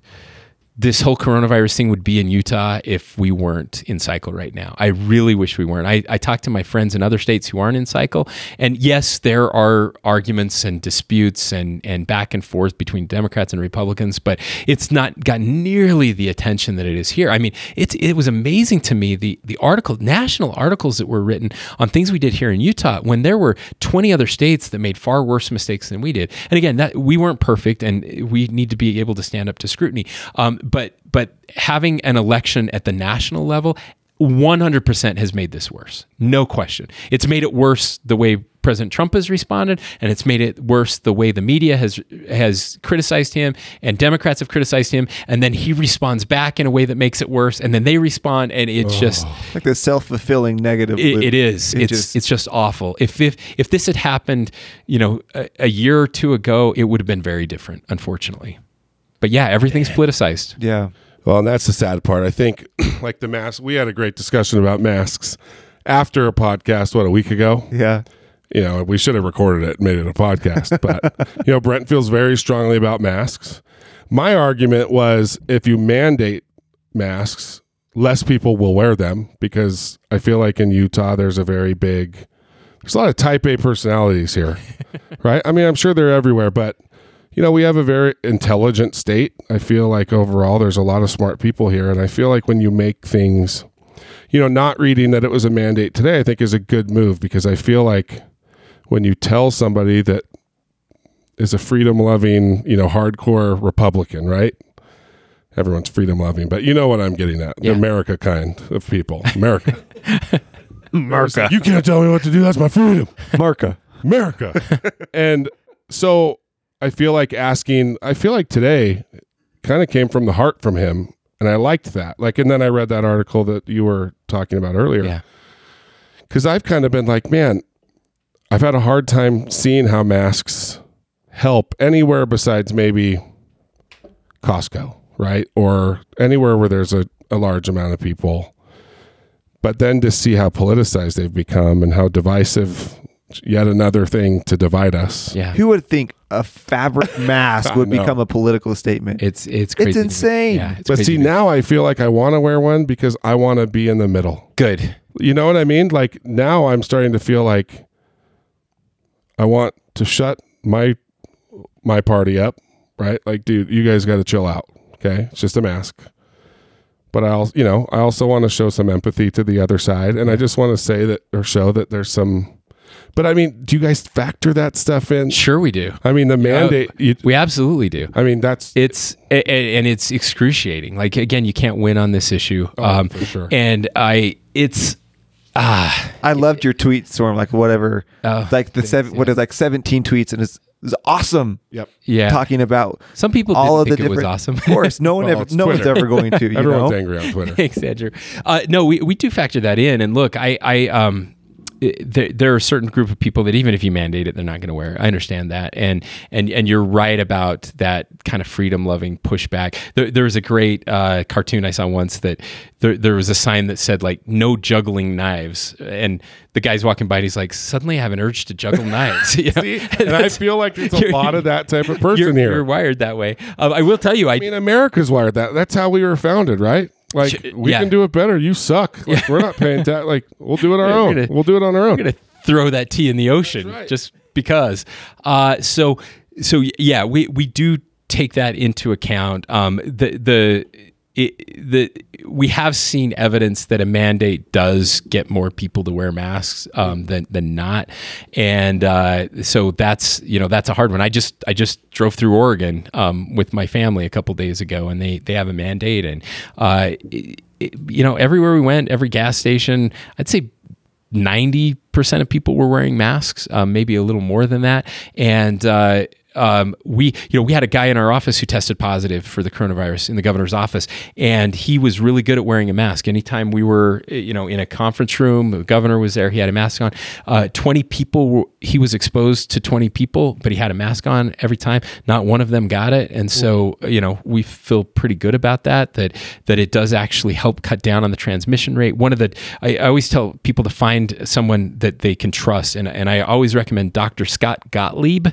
Speaker 3: this whole coronavirus thing would be in Utah if we weren't in cycle right now. I really wish we weren't. I, I talked to my friends in other states who aren't in cycle, and yes, there are arguments and disputes and and back and forth between Democrats and Republicans, but it's not got nearly the attention that it is here. I mean, it's it was amazing to me the the article national articles that were written on things we did here in Utah when there were 20 other states that made far worse mistakes than we did. And again, that we weren't perfect, and we need to be able to stand up to scrutiny. Um, but but having an election at the national level 100% has made this worse. No question. It's made it worse the way President Trump has responded and it's made it worse the way the media has has criticized him and Democrats have criticized him and then he responds back in a way that makes it worse and then they respond and it's oh. just
Speaker 2: Like the self fulfilling negative.
Speaker 3: it,
Speaker 2: loop.
Speaker 3: it is.
Speaker 2: It
Speaker 3: it's
Speaker 2: just-
Speaker 3: it's just awful. If if if this had happened, you know, a, a year or two ago, it would have been very different. Unfortunately, but yeah, everything's politicized.
Speaker 2: yeah.
Speaker 1: Well, and that's the sad part. I think, like the mask, we had a great discussion about masks after a podcast. What a week ago.
Speaker 2: Yeah.
Speaker 1: you know, we should have recorded it and made it a podcast. But, you know, Brent feels very strongly about masks. My argument was if you mandate masks, less people will wear them because I feel like in Utah, there's a very big, there's a lot of type A personalities here, right? I mean, I'm sure they're everywhere, but, you know, we have a very intelligent state. I feel like overall, there's a lot of smart people here. And I feel like when you make things, you know, not reading that it was a mandate today, I think is a good move because I feel like when you tell somebody that is a freedom loving, you know, hardcore Republican, right? Everyone's freedom loving, but you know what I'm getting at. The America kind of people. America. America. You can't tell me what to do. That's my freedom.
Speaker 2: Marca.
Speaker 1: America. and so I feel like asking, I feel like today kind of came from the heart from him. And I liked that. Like, and then I read that article that you were talking about earlier.
Speaker 3: Yeah.
Speaker 1: Cause I've kind of been like, man, I've had a hard time seeing how masks help anywhere besides maybe Costco, right? Or anywhere where there's a, a large amount of people. But then to see how politicized they've become and how divisive, yet another thing to divide us.
Speaker 3: Yeah.
Speaker 2: Who would think a fabric mask would
Speaker 1: know.
Speaker 2: become a political statement?
Speaker 3: It's it's crazy. to me.
Speaker 2: insane.
Speaker 3: Yeah, it's
Speaker 1: But
Speaker 3: crazy
Speaker 1: see, now I feel like I want to wear one because I want to be in the middle.
Speaker 3: good.
Speaker 1: You know what I mean? Like now I'm starting to feel like I want to shut my my party up, right? Like dude, you guys got to chill out, okay? It's just a mask. But I also, you know, I also want to show some empathy to the other side and I just want to say that or show that there's some But I mean, do you guys factor that stuff in?
Speaker 3: Sure, we do.
Speaker 1: I mean, the mandate. You,
Speaker 3: We absolutely do.
Speaker 1: I mean, that's
Speaker 3: It's a- a- and it's excruciating. Like again, you can't win on this issue. um,
Speaker 1: for sure.
Speaker 3: And I, it's ah,
Speaker 2: I loved your tweet storm, like whatever,
Speaker 3: Oh,
Speaker 2: like the seven, what is like seventeen tweets, and it's, it's awesome.
Speaker 1: yep.
Speaker 3: yeah.
Speaker 2: Talking about
Speaker 3: Some people
Speaker 2: all
Speaker 3: didn't
Speaker 2: of the
Speaker 3: think it was
Speaker 2: different.
Speaker 3: awesome.
Speaker 2: Of course, no one
Speaker 1: Well,
Speaker 2: ever,
Speaker 1: it's
Speaker 2: no one's ever going to. You
Speaker 1: Everyone's
Speaker 2: know,
Speaker 1: angry on Twitter.
Speaker 3: Thanks, Andrew. Uh, no, we, we do factor that in. And look, I, I um, there, there are a certain group of people that even if you mandate it, they're not going to wear it. I understand that, and and and you're right about that kind of freedom loving pushback. There, there was a great uh, cartoon I saw once that there, there was a sign that said like "No juggling knives," and the guy's walking by and he's like, "Suddenly I have an urge to juggle knives." You know?
Speaker 1: See? And I feel like it's a lot of that type of person
Speaker 3: you're,
Speaker 1: here.
Speaker 3: you're wired that way. Um, I will tell you, I,
Speaker 1: I mean, America's wired that. That's how we were founded, right? Like
Speaker 3: Sh-
Speaker 1: we
Speaker 3: yeah.
Speaker 1: can do it better. You suck. Like we're not paying tax. Like we'll do it our own.
Speaker 3: gonna-
Speaker 1: we'll do it on our own.
Speaker 3: I'm gonna throw that tea in the ocean
Speaker 1: right.
Speaker 3: just because. Uh, so so yeah, we we do take that into account. Um, the the it, the we have seen evidence that a mandate does get more people to wear masks um, than than not, and uh, so that's you know that's a hard one. I just I just drove through Oregon um, with my family a couple days ago, and they they have a mandate, and uh, it- you know everywhere we went, every gas station, I'd say 90% of people were wearing masks, um, maybe a little more than that. And, uh, um, we, you know, we had a guy in our office who tested positive for the coronavirus in the governor's office, and he was really good at wearing a mask. Anytime we were, eh, you know, in a conference room, the governor was there, he had a mask on. Uh, Twenty people, were, he was exposed to twenty people, but he had a mask on every time. Not one of them got it, and so you know, we feel pretty good about that. That that it does actually help cut down on the transmission rate. One of the, I, I always tell people to find someone that they can trust, and and I always recommend Dr. Scott Gottlieb.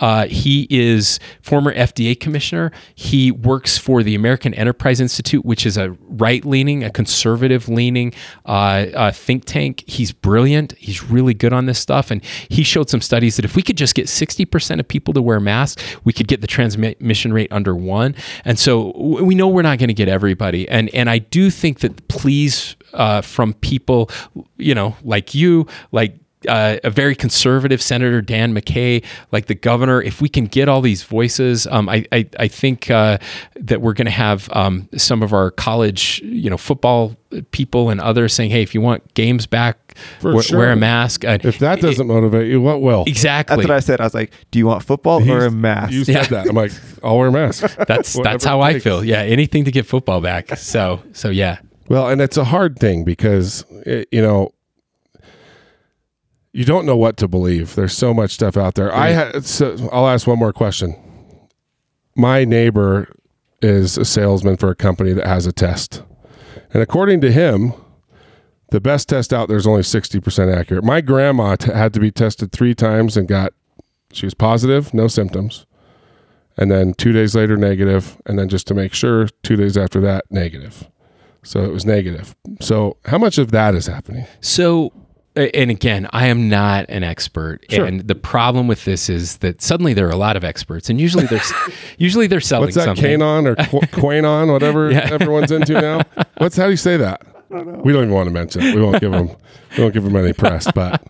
Speaker 3: Uh, he is former FDA commissioner. He works for the American Enterprise Institute, which is a right leaning, a conservative leaning uh, uh, think tank. He's brilliant. He's really good on this stuff. And he showed some studies that if we could just get 60% of people to wear masks, we could get the transmission rate under one. And so we know we're not going to get everybody. And, and I do think that pleas uh, from people, you know, like you, like uh, a very conservative Senator Dan McCay, like the governor, if we can get all these voices, um, I, I, I think uh, that we're going to have um, some of our college, you know, football people and others saying, "Hey, if you want games back,
Speaker 1: For
Speaker 3: wear,
Speaker 1: sure.
Speaker 3: wear a mask." Uh,
Speaker 1: If that doesn't motivate you, what will?
Speaker 3: exactly,
Speaker 2: That's what I said. I was like, "Do you want football or a mask?"
Speaker 1: You said
Speaker 3: Yeah.
Speaker 1: that. I'm like, I'll wear a mask.
Speaker 3: that's that's how I feel. Yeah, anything to get football back. So so yeah.
Speaker 1: Well, and it's a hard thing because it, you know you don't know what to believe. There's so much stuff out there. I had. So I'll ask one more question. My neighbor is a salesman for a company that has a test, and according to him, the best test out there is only sixty percent accurate. My grandma t- had to be tested three times and got she was positive, no symptoms. And then two days later, negative. And then just to make sure, two days after that, negative. So it was negative. So how much of that is happening?
Speaker 3: So, a- and again, I am not an expert,
Speaker 1: Sure.
Speaker 3: and the problem with this is that suddenly there are a lot of experts, and usually they're usually they're selling
Speaker 1: What's that,
Speaker 3: something.
Speaker 1: Canon or Qu- Quanon, whatever
Speaker 3: Yeah.
Speaker 1: everyone's into now? What's how do you say that? We don't even want to mention it. We won't give them. We won't give them any press. But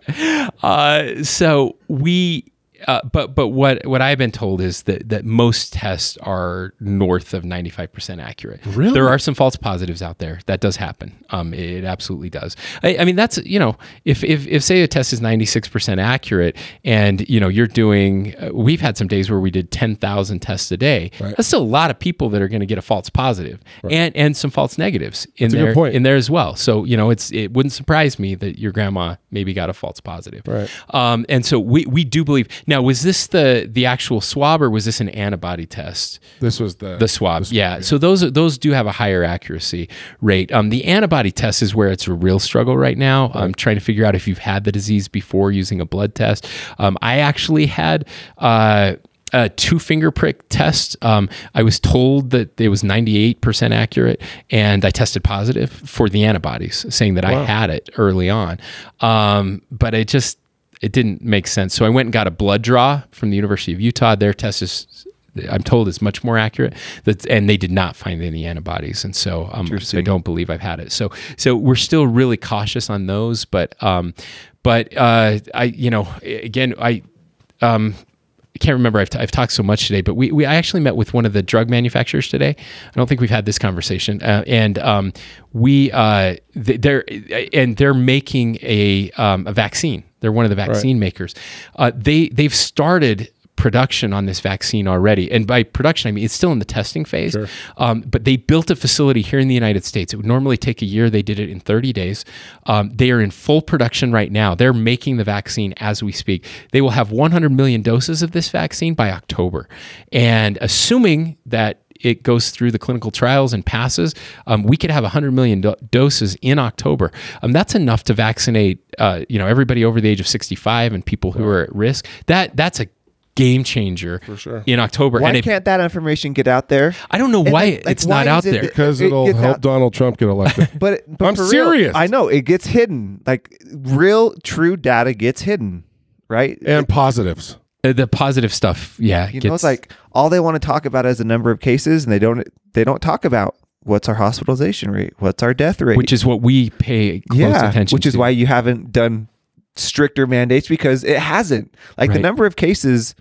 Speaker 3: Uh, so we, uh, but but what what I've been told is that that most tests are north of ninety five percent accurate.
Speaker 1: Really?
Speaker 3: there are some false positives out there. That does happen. Um, it, absolutely does. I, I mean, that's you know, if if if say a test is ninety six percent accurate, and you know you're doing, uh, we've had some days where we did ten thousand tests a day.
Speaker 1: Right.
Speaker 3: That's still a lot of people that are going to get a false positive right. and and some false negatives in
Speaker 1: good
Speaker 3: there in there as well. So you know, it's it wouldn't surprise me that your grandma maybe got a false positive.
Speaker 1: Right.
Speaker 3: Um, and so we, we do believe now was this the the actual swab or was this an antibody test?
Speaker 1: this was the
Speaker 3: The swab, yeah. So those those do have a higher accuracy rate. Um, the antibody test is where it's a real struggle right now. I'm trying to figure out if you've had the disease before using a blood test. Um, I actually had. Uh, a two finger prick test. Um, I was told that it was 98% accurate, and I tested positive for the antibodies, saying that I had it early on. Um, but it just it didn't make sense. So I went and got a blood draw from the University of Utah. Their test is I'm told is much more accurate. That and they did not find any antibodies, and so um, so I don't believe I've had it. So so we're still really cautious on those, but um, but uh, I you know again I um. I can't remember. I've, t- I've talked so much today, but we, we I actually met with one of the drug manufacturers today. I don't think we've had this conversation, uh, and um, we uh, they're and they're making a um, a vaccine. They're one of the vaccine makers. Uh, they they've started production on this vaccine already, and by production I mean it's still in the testing phase. Um, but they built a facility here in the United States. It would normally take a year. They did it in 30 days. Um, they are in full production right now. They're making the vaccine as we speak. They will have 100 million doses of this vaccine by October, and assuming that it goes through the clinical trials and passes, um, we could have 100 million do- doses in October. Um, that's enough to vaccinate, uh, you know, everybody over the age of 65 and people who are at risk. That that's a game changer for
Speaker 1: sure.
Speaker 3: in October.
Speaker 2: Why
Speaker 3: and
Speaker 2: can't that information get out there?
Speaker 3: I don't know
Speaker 2: And
Speaker 3: why
Speaker 2: like,
Speaker 3: it's
Speaker 2: why
Speaker 3: not out
Speaker 2: it
Speaker 3: there.
Speaker 1: because
Speaker 2: it
Speaker 1: it'll
Speaker 2: gets
Speaker 1: help
Speaker 2: out-
Speaker 1: Donald Trump get elected.
Speaker 2: But, but
Speaker 1: I'm
Speaker 2: for real,
Speaker 1: serious.
Speaker 2: I know it gets hidden. Like real, true data gets hidden, right?
Speaker 1: and positives.
Speaker 3: Uh, the positive stuff, yeah,
Speaker 2: you know, it's like all they want to talk about is the number of cases, and they don't. They don't talk about what's our hospitalization rate, what's our death rate,
Speaker 3: which is what we pay close
Speaker 2: yeah,
Speaker 3: attention
Speaker 2: which is
Speaker 3: to.
Speaker 2: why you haven't done stricter mandates because it hasn't. Like the number of cases.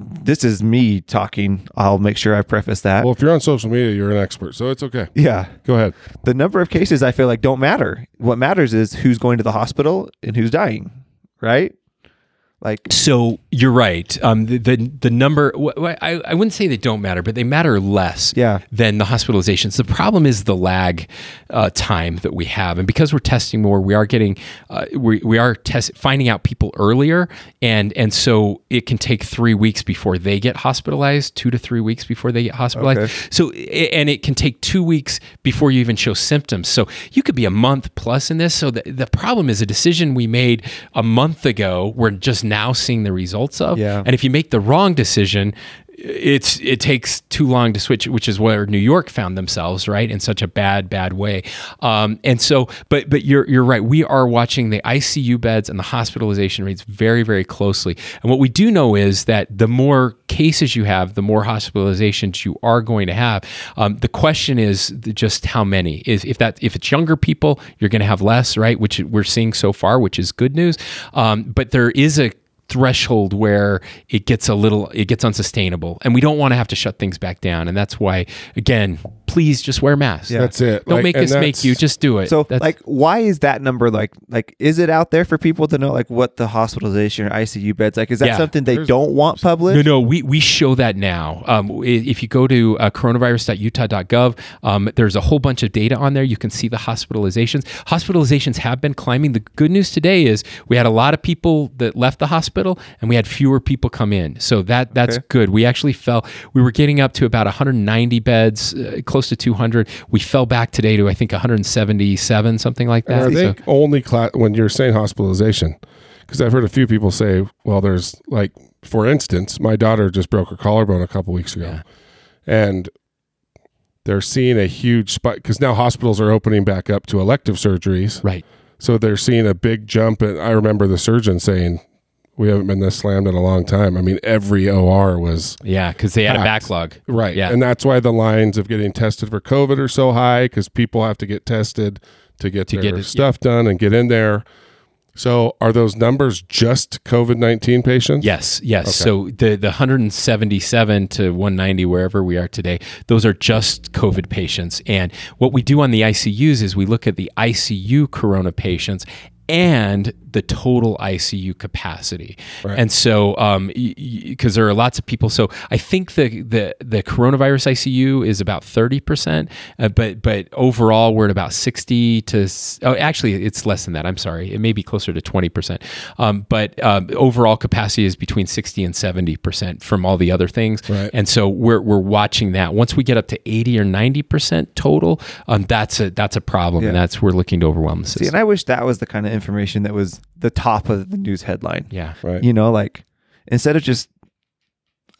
Speaker 2: This is me talking. I'll make sure I preface that.
Speaker 1: Well, if you're on social media, you're an expert, so it's okay.
Speaker 2: yeah,
Speaker 1: Go ahead.
Speaker 2: the number of cases I feel like don't matter. What matters is who's going to the hospital and who's dying, right? Like
Speaker 3: So you're right. Um, the, the the number I, I wouldn't say they don't matter, but they matter less
Speaker 2: Yeah.
Speaker 3: than the hospitalizations. The problem is the lag uh, time that we have, and because we're testing more, we are getting uh, we we are test finding out people earlier, and and so it can take three weeks before they get hospitalized, two to three weeks before they get hospitalized.
Speaker 2: Okay.
Speaker 3: So and it can take two weeks before you even show symptoms. So you could be a month plus in this. So the the problem is a decision we made a month ago. We're just now seeing the results of.
Speaker 2: Yeah.
Speaker 3: And if you make the wrong decision, it's it takes too long to switch, which is where New York found themselves, right, in such a bad, bad way. Um, and so, but but you're you're right. We are watching the ICU beds and the hospitalization rates very, very closely. And what we do know is that the more cases you have, the more hospitalizations you are going to have. Um, the question is just how many. Is if that if it's younger people, you're going to have less, right? Which we're seeing so far, which is good news. Um, but there is a threshold where it gets a little it gets unsustainable and we don't want to have to shut things back down and that's why again please just wear masks yeah.
Speaker 1: That's it.
Speaker 3: don't
Speaker 1: Like,
Speaker 3: make us make you just do it
Speaker 2: So,
Speaker 3: That's-
Speaker 2: like, why is that number like? Like, is it out there for people to know, like, what the hospitalization or ICU beds like? Is that
Speaker 3: Yeah.
Speaker 2: something they
Speaker 1: There's-
Speaker 2: don't want published?
Speaker 3: No, no, we, we show that now. Um, if you go to uh, coronavirus.utah.gov, um, there's a whole bunch of data on there. You can see the hospitalizations. Hospitalizations have been climbing. The good news today is we had a lot of people that left the hospital and we had fewer people come in. So that that's
Speaker 2: Okay.
Speaker 3: good. We actually fell, we were getting up to about 190 beds, uh, close to 200. We fell back today to, I think, 177, something like
Speaker 1: And
Speaker 3: that.
Speaker 1: are they
Speaker 3: So-
Speaker 1: only cla- when you're saying hospitalization? Because I've heard a few people say, well, there's like, for instance, my daughter just broke her collarbone a couple weeks ago,
Speaker 3: Yeah.
Speaker 1: and they're seeing a huge spike because now hospitals are opening back up to elective surgeries.
Speaker 3: right.
Speaker 1: So they're seeing a big jump. And I remember the surgeon saying, we haven't been this slammed in a long time. I mean, every OR was
Speaker 3: Yeah, because they had a backlog.
Speaker 1: Right.
Speaker 3: Yeah.
Speaker 1: And that's why the lines of getting tested for COVID are so high because people have to get tested to get
Speaker 3: To
Speaker 1: their
Speaker 3: get it-
Speaker 1: stuff done and get in there. So are those numbers just COVID 19 patients?
Speaker 3: Yes, yes. So the the 177 to 190 wherever we are today, those are just COVID patients. And what we do on the ICUs is we look at the ICU corona patients and the total ICU capacity.
Speaker 1: Right.
Speaker 3: And so, um, because there are lots of people, so I think the the the coronavirus ICU is about thirty percent, uh, but but overall we're at about sixty to. Oh, actually, it's less than that. I'm sorry, it may be closer to twenty percent. Um, but um, overall capacity is between sixty and seventy percent from all the other things.
Speaker 1: Right.
Speaker 3: And so we're we're watching that. Once we get up to eighty or ninety percent total, um, that's a that's a problem, and
Speaker 2: Yeah.
Speaker 3: that's we're looking to overwhelm the
Speaker 2: See,
Speaker 3: system.
Speaker 2: and I wish that was the kind of information that was the top of the news headline.
Speaker 3: yeah.
Speaker 1: Right.
Speaker 2: You know, like instead of just,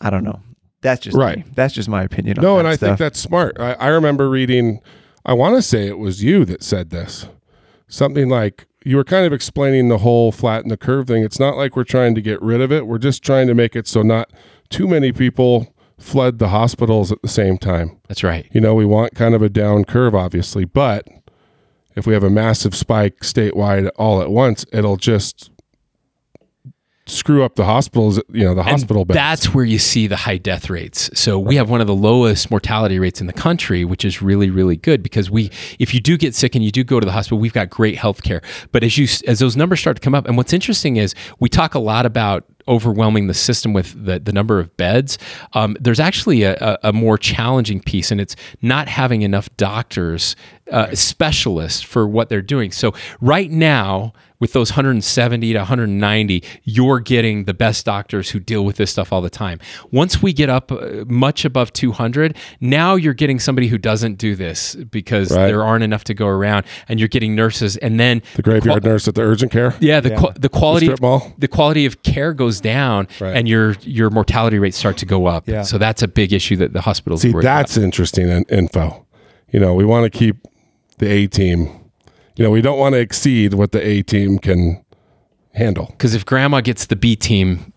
Speaker 2: I don't know. That's just
Speaker 1: Right.
Speaker 2: me. That's just my opinion. On
Speaker 1: No,
Speaker 2: that
Speaker 1: and I think that's smart. I, I remember reading, I want to say it was you that said this. Something like you were kind of explaining the whole flatten the curve thing. It's not like we're trying to get rid of it. We're just trying to make it so not too many people flood the hospitals at the same time.
Speaker 3: That's right.
Speaker 1: You know, we want kind of a down curve, obviously, but if we have a massive spike statewide all at once, it'll just screw up the hospitals, you know, the hospital beds.
Speaker 3: That's where you see the high death rates. So we have one of the lowest mortality rates in the country, which is really, really good because we, if you do get sick and you do go to the hospital, we've got great health care. But as you, as those numbers start to come up, and what's interesting is we talk a lot about overwhelming the system with the, the number of beds. Um, there's actually a, a, more challenging piece, and it's not having enough doctors, uh, specialists for what they're doing. So right now, with those 170 to 190, you're getting the best doctors who deal with this stuff all the time. Once we get up uh, much above 200, now you're getting somebody who doesn't do this because
Speaker 1: Right.
Speaker 3: there aren't enough to go around, and you're getting nurses, and then
Speaker 1: the graveyard nurse at the urgent care.
Speaker 3: yeah, the qua- the quality
Speaker 1: strip mall.
Speaker 3: the quality of care goes down,
Speaker 1: Right.
Speaker 3: and your your mortality rates start to go up.
Speaker 2: Yeah.
Speaker 3: So that's a big issue that the hospitals
Speaker 1: See,
Speaker 3: worry about.
Speaker 1: that's interesting in, info. You know, we want to keep the A team. You know, we don't want to exceed what the A team can handle.
Speaker 3: because if grandma gets the B team,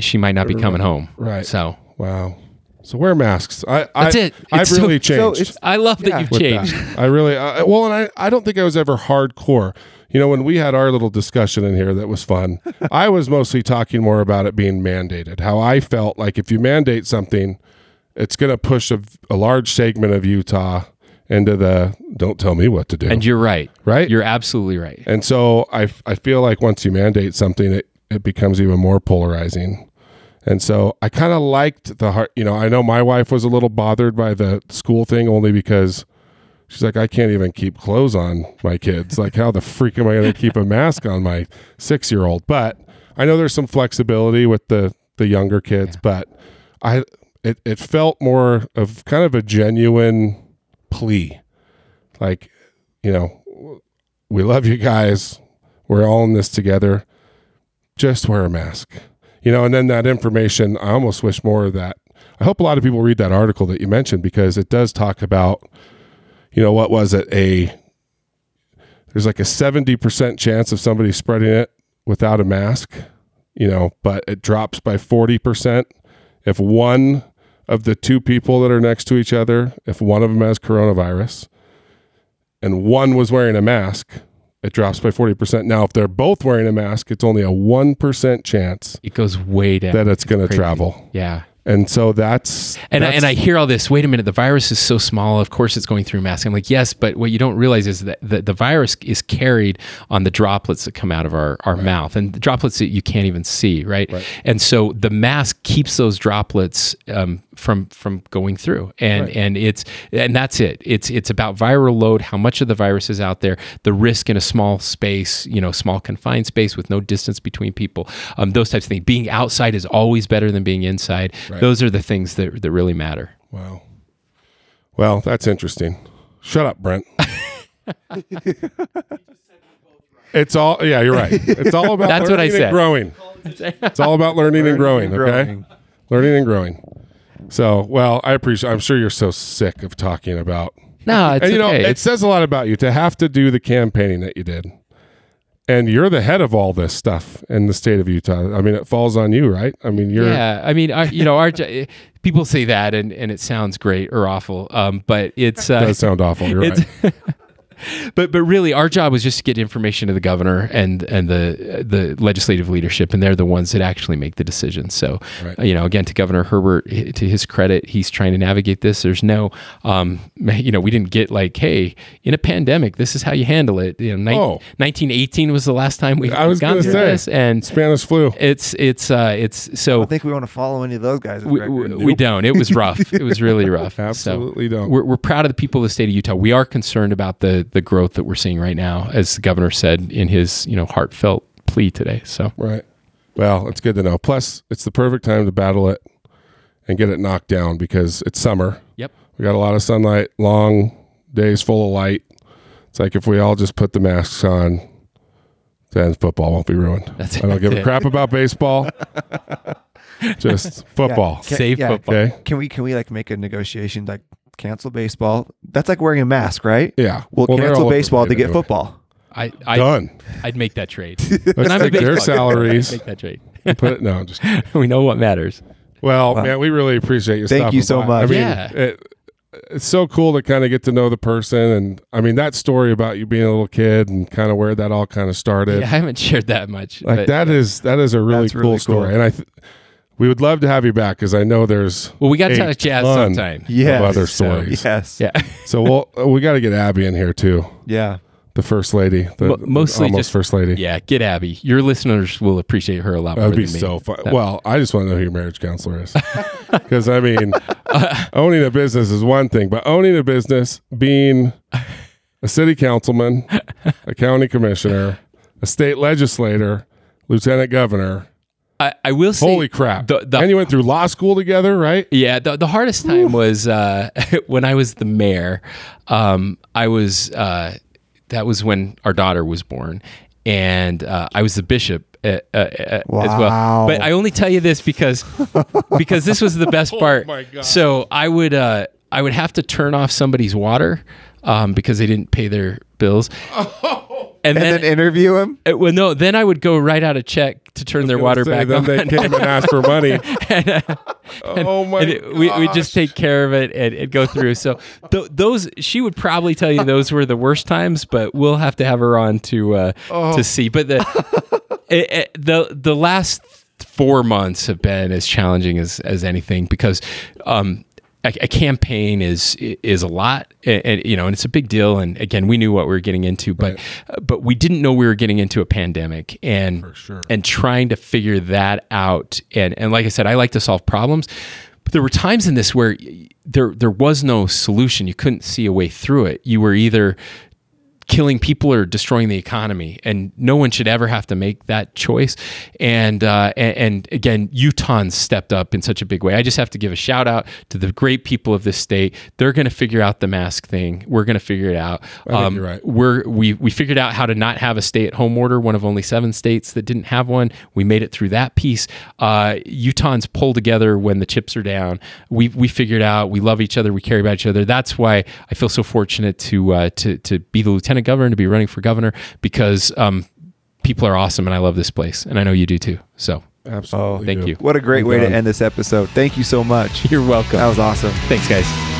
Speaker 3: she might not be coming home.
Speaker 1: Right.
Speaker 3: So
Speaker 1: Wow. So wear masks. I,
Speaker 3: That's
Speaker 1: I,
Speaker 3: it.
Speaker 1: I've
Speaker 3: It's so-
Speaker 1: really
Speaker 2: so
Speaker 1: changed.
Speaker 2: it's-
Speaker 3: I love that
Speaker 2: Yeah.
Speaker 3: you've changed.
Speaker 1: that. I really, I, well, and I, I don't think I was ever hardcore. You know, when we had our little discussion in here that was fun, I was mostly talking more about it being mandated. How I felt like if you mandate something, it's going to push a, a large segment of Utah into the don't tell me what to do.
Speaker 3: And you're right.
Speaker 1: Right?
Speaker 3: You're absolutely right.
Speaker 1: And so I, I feel like once you mandate something, it, it becomes even more polarizing. And so I kind of liked the heart. You know, I know my wife was a little bothered by the school thing only because she's like, I can't even keep clothes on my kids. Like, how the freak am I going to keep a mask on my six year old? But I know there's some flexibility with the the younger kids, but I it, it felt more of kind of a genuine plea. Like, you know, we love you guys. We're all in this together. Just wear a mask. You know, and then that information, I almost wish more of that. I hope a lot of people read that article that you mentioned because it does talk about, you know, what was it? A there's like a 70% chance of somebody spreading it without a mask, you know, but it drops by 40% if one of the two people that are next to each other, if one of them has coronavirus and one was wearing a mask, it drops by 40%. Now, if they're both wearing a mask, it's only a 1% chance
Speaker 3: It goes way down.
Speaker 1: that it's going to travel.
Speaker 3: Yeah.
Speaker 1: And so that's
Speaker 3: And I,
Speaker 1: that's-
Speaker 3: and I hear all this. Wait a minute, the virus is so small. Of course, it's going through masks. I'm like, yes, but what you don't realize is that the, the virus is carried on the droplets that come out of our, our mouth, and the droplets that you can't even see, right? And so the mask keeps those droplets um, from from going through, and and it's and that's it. It's it's about viral load, how much of the virus is out there, the risk in a small space, you know, small confined space with no distance between people, um, those types of things. Being outside is always better than being inside. Those are the things that that really matter.
Speaker 1: Wow. Well, that's interesting. Shut up, Brent. it's all yeah, you're right. It's all about
Speaker 3: That's what I said.
Speaker 1: growing. It's all about learning, and growing,
Speaker 2: and
Speaker 1: okay? Learning and growing. So, well, I appreciate I'm sure you're so sick of talking about
Speaker 3: No, it's
Speaker 1: and you know, it says a lot about you to have to do the campaigning that you did. And you're the head of all this stuff in the state of Utah. I mean, it falls on you, right? I mean, you're
Speaker 3: yeah, I mean, our, you know, our people say that, and, and it sounds great or awful, um, but it's uh,
Speaker 1: does sound awful. You're right.
Speaker 3: but but really, our job was just to get information to the governor and and the the legislative leadership, and they're the ones that actually make the decisions. So,
Speaker 1: Right.
Speaker 3: you know, again, to Governor Herbert, to his credit, he's trying to navigate this. There's no, um, you know, we didn't get like, hey, in a pandemic, this is how you handle it. You know, ni-
Speaker 1: Oh.
Speaker 3: 1918 was the last time we
Speaker 1: I was
Speaker 3: gone
Speaker 1: gonna
Speaker 3: through
Speaker 1: say.
Speaker 3: this, and
Speaker 1: Spanish flu.
Speaker 3: it's it's uh it's so
Speaker 2: I think we want to follow any of those guys.
Speaker 3: we, we, we don't. It was rough. It was really rough.
Speaker 1: Absolutely
Speaker 3: so
Speaker 1: don't.
Speaker 3: We're, we're proud of the people of the state of Utah. We are concerned about the the growth that we're seeing right now, as the governor said in his you know heartfelt plea today. So
Speaker 1: Right. Well, it's good to know. Plus, it's the perfect time to battle it and get it knocked down because it's summer.
Speaker 3: yep.
Speaker 1: We got a lot of sunlight, long days full of light. It's like if we all just put the masks on, then football won't be ruined.
Speaker 3: That's
Speaker 1: I don't
Speaker 3: it.
Speaker 1: give a crap about baseball. just football.
Speaker 2: Can-
Speaker 3: Save
Speaker 2: yeah.
Speaker 3: football.
Speaker 1: Okay.
Speaker 2: Can we can we like make a negotiation like cancel baseball? That's like wearing a mask, right?
Speaker 1: Yeah.
Speaker 2: We'll,
Speaker 1: Well,
Speaker 2: cancel baseball to get
Speaker 1: anyway.
Speaker 2: football.
Speaker 3: I, I
Speaker 1: Done.
Speaker 3: I'd make that trade.
Speaker 1: Let's
Speaker 3: And I'm a
Speaker 1: take their salaries.
Speaker 3: Make that trade.
Speaker 1: and Put it no, just
Speaker 3: we know what matters.
Speaker 1: Well, man, we really appreciate you.
Speaker 2: Thank you so
Speaker 1: by.
Speaker 2: much.
Speaker 1: I mean,
Speaker 3: Yeah.
Speaker 1: it, it's so cool to kind of get to know the person, and I mean that story about you being a little kid and kind of where that all kind of started.
Speaker 3: Yeah, I haven't shared that much.
Speaker 1: like
Speaker 3: but-
Speaker 1: that is that is a really cool
Speaker 2: really
Speaker 1: story, and I th- we would love to have you back because I know there's
Speaker 3: Well, we got
Speaker 1: a
Speaker 3: to touch jazz
Speaker 1: ton
Speaker 3: sometime.
Speaker 2: Yes.
Speaker 1: of other
Speaker 3: So,
Speaker 1: stories.
Speaker 2: Yes.
Speaker 3: Yeah.
Speaker 1: So we'll uh, we got to get Abby in here too,
Speaker 2: Yeah.
Speaker 1: the first lady, the
Speaker 3: Mo- mostly
Speaker 1: almost
Speaker 3: just-
Speaker 1: first lady.
Speaker 3: Yeah, get Abby. Your listeners will appreciate her a lot
Speaker 1: That'd
Speaker 3: more
Speaker 1: be
Speaker 3: than me.
Speaker 1: so fun. Well, I just want to know who your marriage counselor is. Because, I mean, owning a business is one thing, but owning a business, being a city councilman, a county commissioner, a state legislator, lieutenant governor,
Speaker 3: I, I will say,
Speaker 1: holy crap.
Speaker 3: The, the,
Speaker 1: and you went through law school together, right?
Speaker 3: yeah, the, the hardest time was uh, when I was the mayor. Um, I was uh, that was when our daughter was born, and uh, I was the bishop. Uh, uh, uh, as well, but I only tell you this because because this was the best part.
Speaker 1: my God.
Speaker 3: So I would uh, I would have to turn off somebody's water um, because they didn't pay their bills, and,
Speaker 2: And then interview him.
Speaker 3: Uh, well, no. Then I would go write out a check to turn their water
Speaker 1: Say,
Speaker 3: back
Speaker 1: then
Speaker 3: on.
Speaker 1: they came and asked for money. oh, my
Speaker 3: and it- we we just take care of it and, and go through. So th- those she would probably tell you those were the worst times, but we'll have to have her on to uh,
Speaker 1: Oh.
Speaker 3: to see. But the it, it- the the last four months have been as challenging as as anything because. Um, a, a campaign is is a lot, and, you know, and it's a big deal. And again, we knew what we were getting into, but but we didn't know we were getting into a pandemic, and
Speaker 1: sure.
Speaker 3: and trying to figure that out. And and like I said, I like to solve problems, but there were times in this where there there was no solution. You couldn't see a way through it. You were either killing people or destroying the economy, and no one should ever have to make that choice. And uh, and, and again, Utahns stepped up in such a big way. I just have to give a shout out to the great people of this state. They're going to figure out the mask thing. We're going to figure it out.
Speaker 1: think you're right.
Speaker 3: We're we we figured out how to not have a stay at home order. One of only seven states that didn't have one. We made it through that piece. Uh, Utahns pull together when the chips are down. We we figured out. We love each other. We care about each other. That's why I feel so fortunate to uh, to to be the lieutenant governor, to be running for governor, because um, people are awesome, and I love this place, and I know you do too. So
Speaker 1: Absolutely.
Speaker 3: thank
Speaker 1: do.
Speaker 3: you.
Speaker 2: What a great
Speaker 1: Well
Speaker 2: way to end this episode. Thank you so much.
Speaker 3: you're welcome.
Speaker 2: That was awesome.
Speaker 3: Thanks, guys.